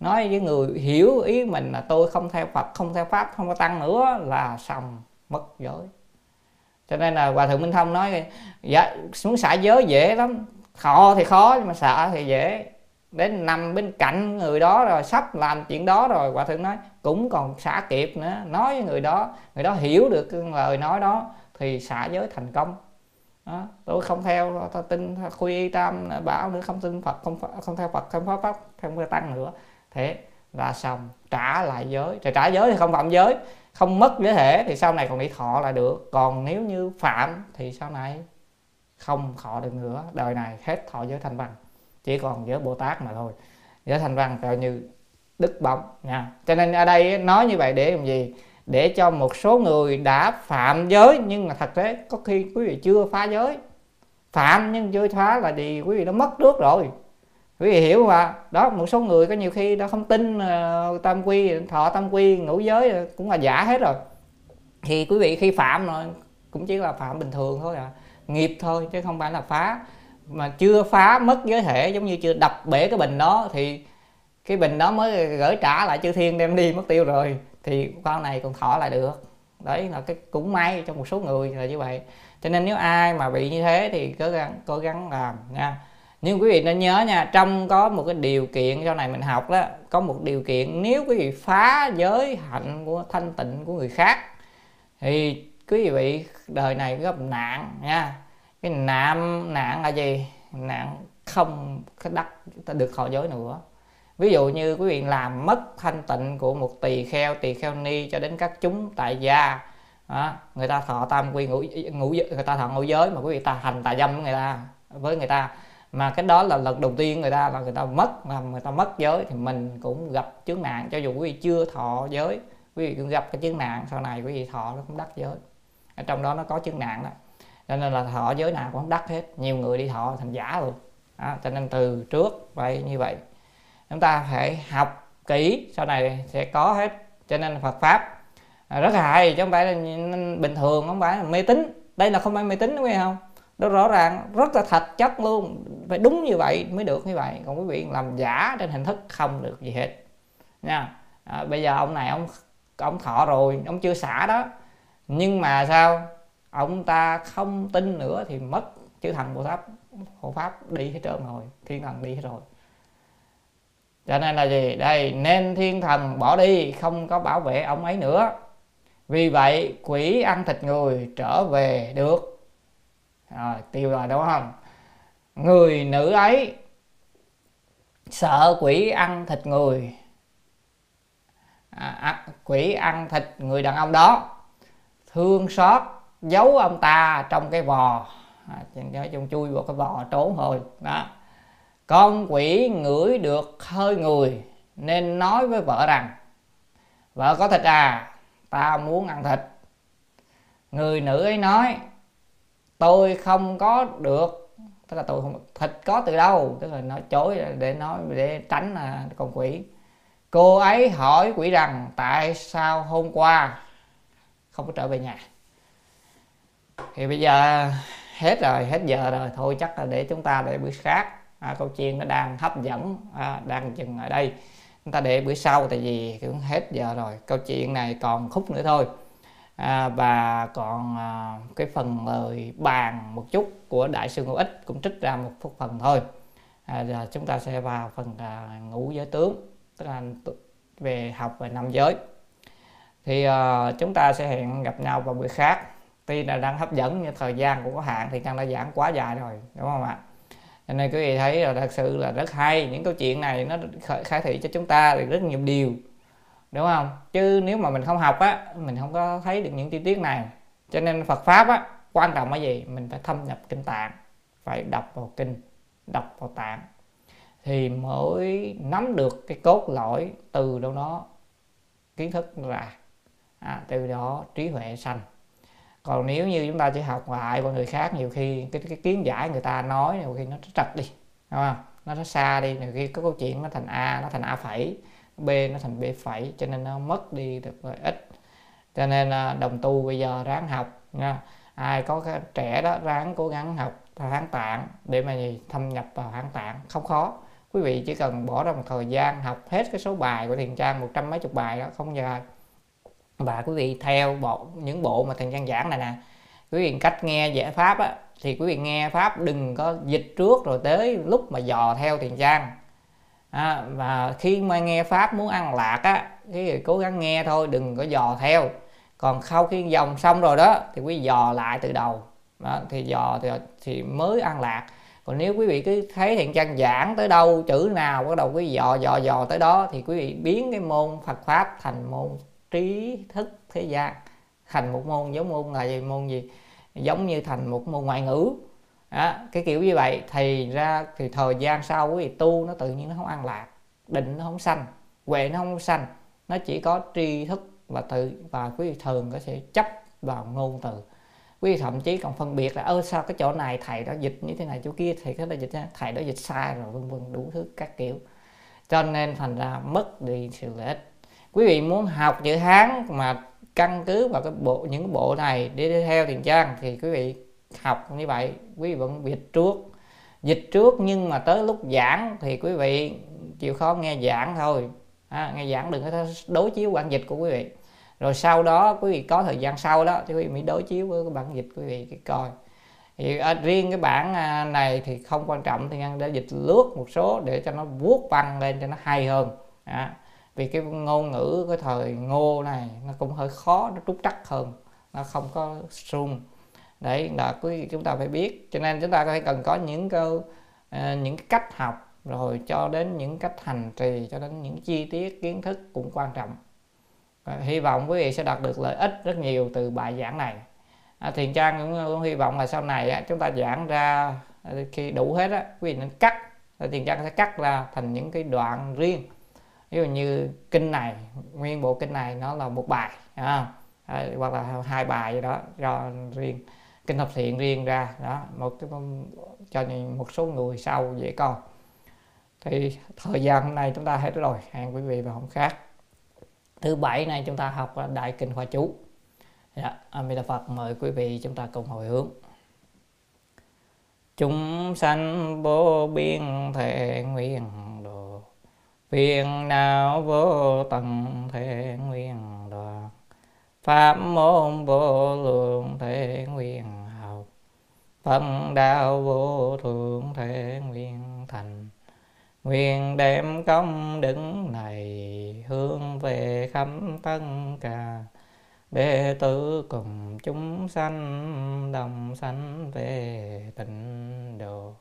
nói với người hiểu ý mình là tôi không theo phật, không theo pháp, không có tăng nữa là xong mất giới. Cho nên là hòa thượng minh thông nói dạ xuống xả giới dễ lắm. Khó thì khó, nhưng mà xả thì dễ. Đến nằm bên cạnh người đó rồi, sắp làm chuyện đó rồi, hòa thượng nói, cũng còn xả kịp nữa. Nói với người đó người đó hiểu được cái lời nói đó, thì xả giới thành công. Đó. tôi không theo, tôi tin khuy tam, bảo nữa, không tin phật, không không theo phật, không pháp pháp, không theo tăng nữa thế là xong, trả lại giới. Trả giới thì không phạm giới. Không mất giới thể thì sau này còn bị thọ là được. Còn nếu như phạm thì sau này không thọ được nữa. Đời này hết thọ giới thanh văn. Chỉ còn giới bồ tát mà thôi. Giới thanh văn coi như đứt bóng, nha. Cho nên ở đây nói như vậy để làm gì? Để cho một số người đã phạm giới, nhưng mà thật tế có khi quý vị chưa phá giới. Phạm nhưng chưa phá là gì quý vị đã mất trước rồi quý vị hiểu mà đó một số người có nhiều khi đã không tin uh, tam quy thọ tam quy ngũ giới ờ, cũng là giả hết rồi. Thì quý vị khi phạm rồi cũng chỉ là phạm bình thường thôi à nghiệp thôi chứ không phải là phá. Mà chưa phá mất giới thể giống như chưa đập bể cái bình đó thì cái bình đó mới gửi trả lại chư thiên đem đi mất tiêu rồi. Thì con này còn thọ lại được. Đấy là cái cũng may cho một số người là như vậy. Cho nên nếu ai mà bị như thế thì cố gắng cố gắng làm nha nhưng quý vị nên nhớ nha trong có một cái điều kiện sau này mình học đó có một điều kiện nếu quý vị phá giới hạnh của thanh tịnh của người khác thì quý vị đời này gặp nạn nha. Cái nạn nạn là gì? Nạn không cái đắc được thọ giới nữa. Ví dụ như quý vị làm mất thanh tịnh của một tỳ kheo tỳ kheo ni cho đến các chúng tại gia đó, người ta thọ tam quy ngũ ngũ người ta thọ ngũ giới mà quý vị ta hành tà dâm với người ta với người ta mà cái đó là lần đầu tiên người ta là người ta mất mà người ta mất giới thì mình cũng gặp chướng nạn. Cho dù quý vị chưa thọ giới quý vị cũng gặp cái chướng nạn sau này quý vị thọ nó cũng đắc giới. Ở trong đó nó có chướng nạn đó. Cho nên là thọ giới nào cũng đắc hết nhiều người đi thọ thành giả luôn. Đó, cho nên từ trước vậy như vậy. Chúng ta phải học kỹ sau này sẽ có hết. Cho nên Phật pháp à, rất là hay chứ không phải là bình thường không phải là mê tín. Đây là không phải mê tín đúng không? Nó rõ ràng rất là thật chất luôn. Phải đúng như vậy mới được như vậy. Còn quý vị làm giả trên hình thức không được gì hết. Nha. À, bây giờ ông này ông ông thọ rồi ông chưa xả đó. Nhưng mà sao? Ông ta không tin nữa thì mất. Chữ thần bồ tát hộ pháp đi hết trơn rồi. Thiên thần đi hết rồi. Cho nên là gì? Đây nên thiên thần bỏ đi không có bảo vệ ông ấy nữa. Vì vậy quỷ ăn thịt người trở về được rồi tiêu rồi đúng không? Người nữ ấy sợ quỷ ăn thịt người. À, à, quỷ ăn thịt người đàn ông đó. Thương xót giấu ông ta trong cái vò. À, chung chui vào cái vò trốn thôi đó. Con quỷ ngửi được hơi người nên nói với vợ rằng vợ có thịt à ta muốn ăn thịt. Người nữ ấy nói tôi không có được. Tức là tôi không thịt có từ đâu. Tức là nói chối để nói để tránh là con quỷ. Cô ấy hỏi quỷ rằng tại sao hôm qua không có trở về nhà? Thì bây giờ hết rồi hết giờ rồi. Thôi chắc là để chúng ta để bữa khác. À, câu chuyện nó đang hấp dẫn. À, đang dừng ở đây. Chúng ta để bữa sau tại vì cũng hết giờ rồi. Câu chuyện này còn khúc nữa thôi à, và còn à, cái phần lời bàn một chút của đại sư ngũ ích cũng trích ra một phút phần thôi. À, giờ chúng ta sẽ vào phần à, ngũ giới tướng tức là về học về năm giới. Thì à, chúng ta sẽ hẹn gặp nhau vào buổi khác. Tuy là đang hấp dẫn nhưng thời gian cũng có hạn thì căn đã giảng quá dài rồi đúng không ạ? Cho nên quý vị thấy là thật sự là rất hay. Những câu chuyện này nó khai thị cho chúng ta được rất nhiều điều đúng không? Chứ nếu mà mình không học á mình không có thấy được những chi tiết này. Cho nên Phật pháp á quan trọng là gì? Mình phải thâm nhập kinh tạng phải đọc vào kinh đọc vào tạng. Thì mới nắm được cái cốt lõi từ đâu đó kiến thức ra. À, từ đó trí huệ sanh. Còn nếu như chúng ta chỉ học lại của người khác nhiều khi cái, cái kiến giải người ta nói nhiều khi nó trật đi đúng không? Nó nó xa đi nhiều khi có câu chuyện nó thành a nó thành a phẩy b nó thành b phẩy cho nên nó mất đi được lợi ích. Cho nên à, đồng tu bây giờ ráng học nha. Ai có cái trẻ đó ráng cố gắng học hán tạng để mà gì thâm nhập vào hán tạng. Không khó. Quý vị chỉ cần bỏ ra một thời gian học hết cái số bài của thiền trang một trăm mấy chục bài đó không giờ. Và quý vị theo bộ những bộ mà thiền trang giảng này nè. Quý vị cách nghe giải pháp á, thì quý vị nghe pháp đừng có dịch trước rồi tới lúc mà dò theo thiền trang à, và khi mà nghe pháp muốn ăn lạc á cái cố gắng nghe thôi đừng có dò theo. Còn sau khi dòng xong rồi đó thì quý vị dò lại từ đầu. Đó, thì dò thì, thì mới ăn lạc. Còn nếu quý vị cứ thấy thiện trang giảng tới đâu chữ nào bắt đầu quý vị dò dò dò tới đó thì quý vị biến cái môn Phật pháp thành môn trí thức thế gian. Thành một môn giống môn là gì môn gì? Giống như thành một môn ngoại ngữ đó, cái kiểu như vậy thì ra thì thời gian sau quý vị tu nó tự nhiên nó không ăn lạc định nó không sanh huệ nó không sanh nó chỉ có tri thức và tự và quý vị thường có thể chấp vào ngôn từ. Quý vị thậm chí còn phân biệt là ơ sao cái chỗ này thầy đó dịch như thế này chỗ kia thầy đó dịch thầy đó dịch sai rồi vân vân đủ thứ các kiểu. Cho nên thành ra mất đi sự lợi ích. Quý vị muốn học chữ hán mà căn cứ vào cái bộ những cái bộ này để đi theo tiền trang thì quý vị học như vậy quý vị vẫn dịch trước. Dịch trước nhưng mà tới lúc giảng thì quý vị chịu khó nghe giảng thôi. À, nghe giảng đừng có đối chiếu bản dịch của quý vị. Rồi sau đó quý vị có thời gian sau đó thì quý vị mới đối chiếu với cái bản dịch quý vị cái coi. Thì à, riêng cái bản à, này thì không quan trọng thì ăn để dịch lướt một số để cho nó vuốt văn lên cho nó hay hơn. À, vì cái ngôn ngữ cái thời ngô này nó cũng hơi khó nó trúc trắc hơn nó không có sung đấy là quý chúng ta phải biết. Cho nên chúng ta phải cần có những câu à, những cách học rồi cho đến những cách hành trì cho đến những chi tiết kiến thức cũng quan trọng. Hy vọng quý vị sẽ đạt được lợi ích rất nhiều từ bài giảng này. À, thiền trang cũng, cũng hy vọng là sau này á, chúng ta giảng ra à, khi đủ hết á quý vị nên cắt thiền trang sẽ cắt ra thành những cái đoạn riêng. Ví dụ như kinh này nguyên bộ kinh này nó là một bài à, hoặc là hai bài gì đó do riêng kinh thập thiện riêng ra đó một cái cho một số người sau dễ con. Thì thời gian hôm nay chúng ta hết rồi hẹn quý vị vào hôm khác. Thứ bảy này chúng ta học đại kinh khoa chú. Dạ, Amida Phật mời quý vị chúng ta cùng hồi hướng. Chúng sanh vô biên thể nguyện độ phiền não vô tận thể nguyện đoạn pháp môn vô lượng thể nguyện Phật đạo vô thượng thể nguyện thành. Nguyện đem công đứng này hướng về khắp tất cả đệ tử cùng chúng sanh, đồng sanh về tịnh độ.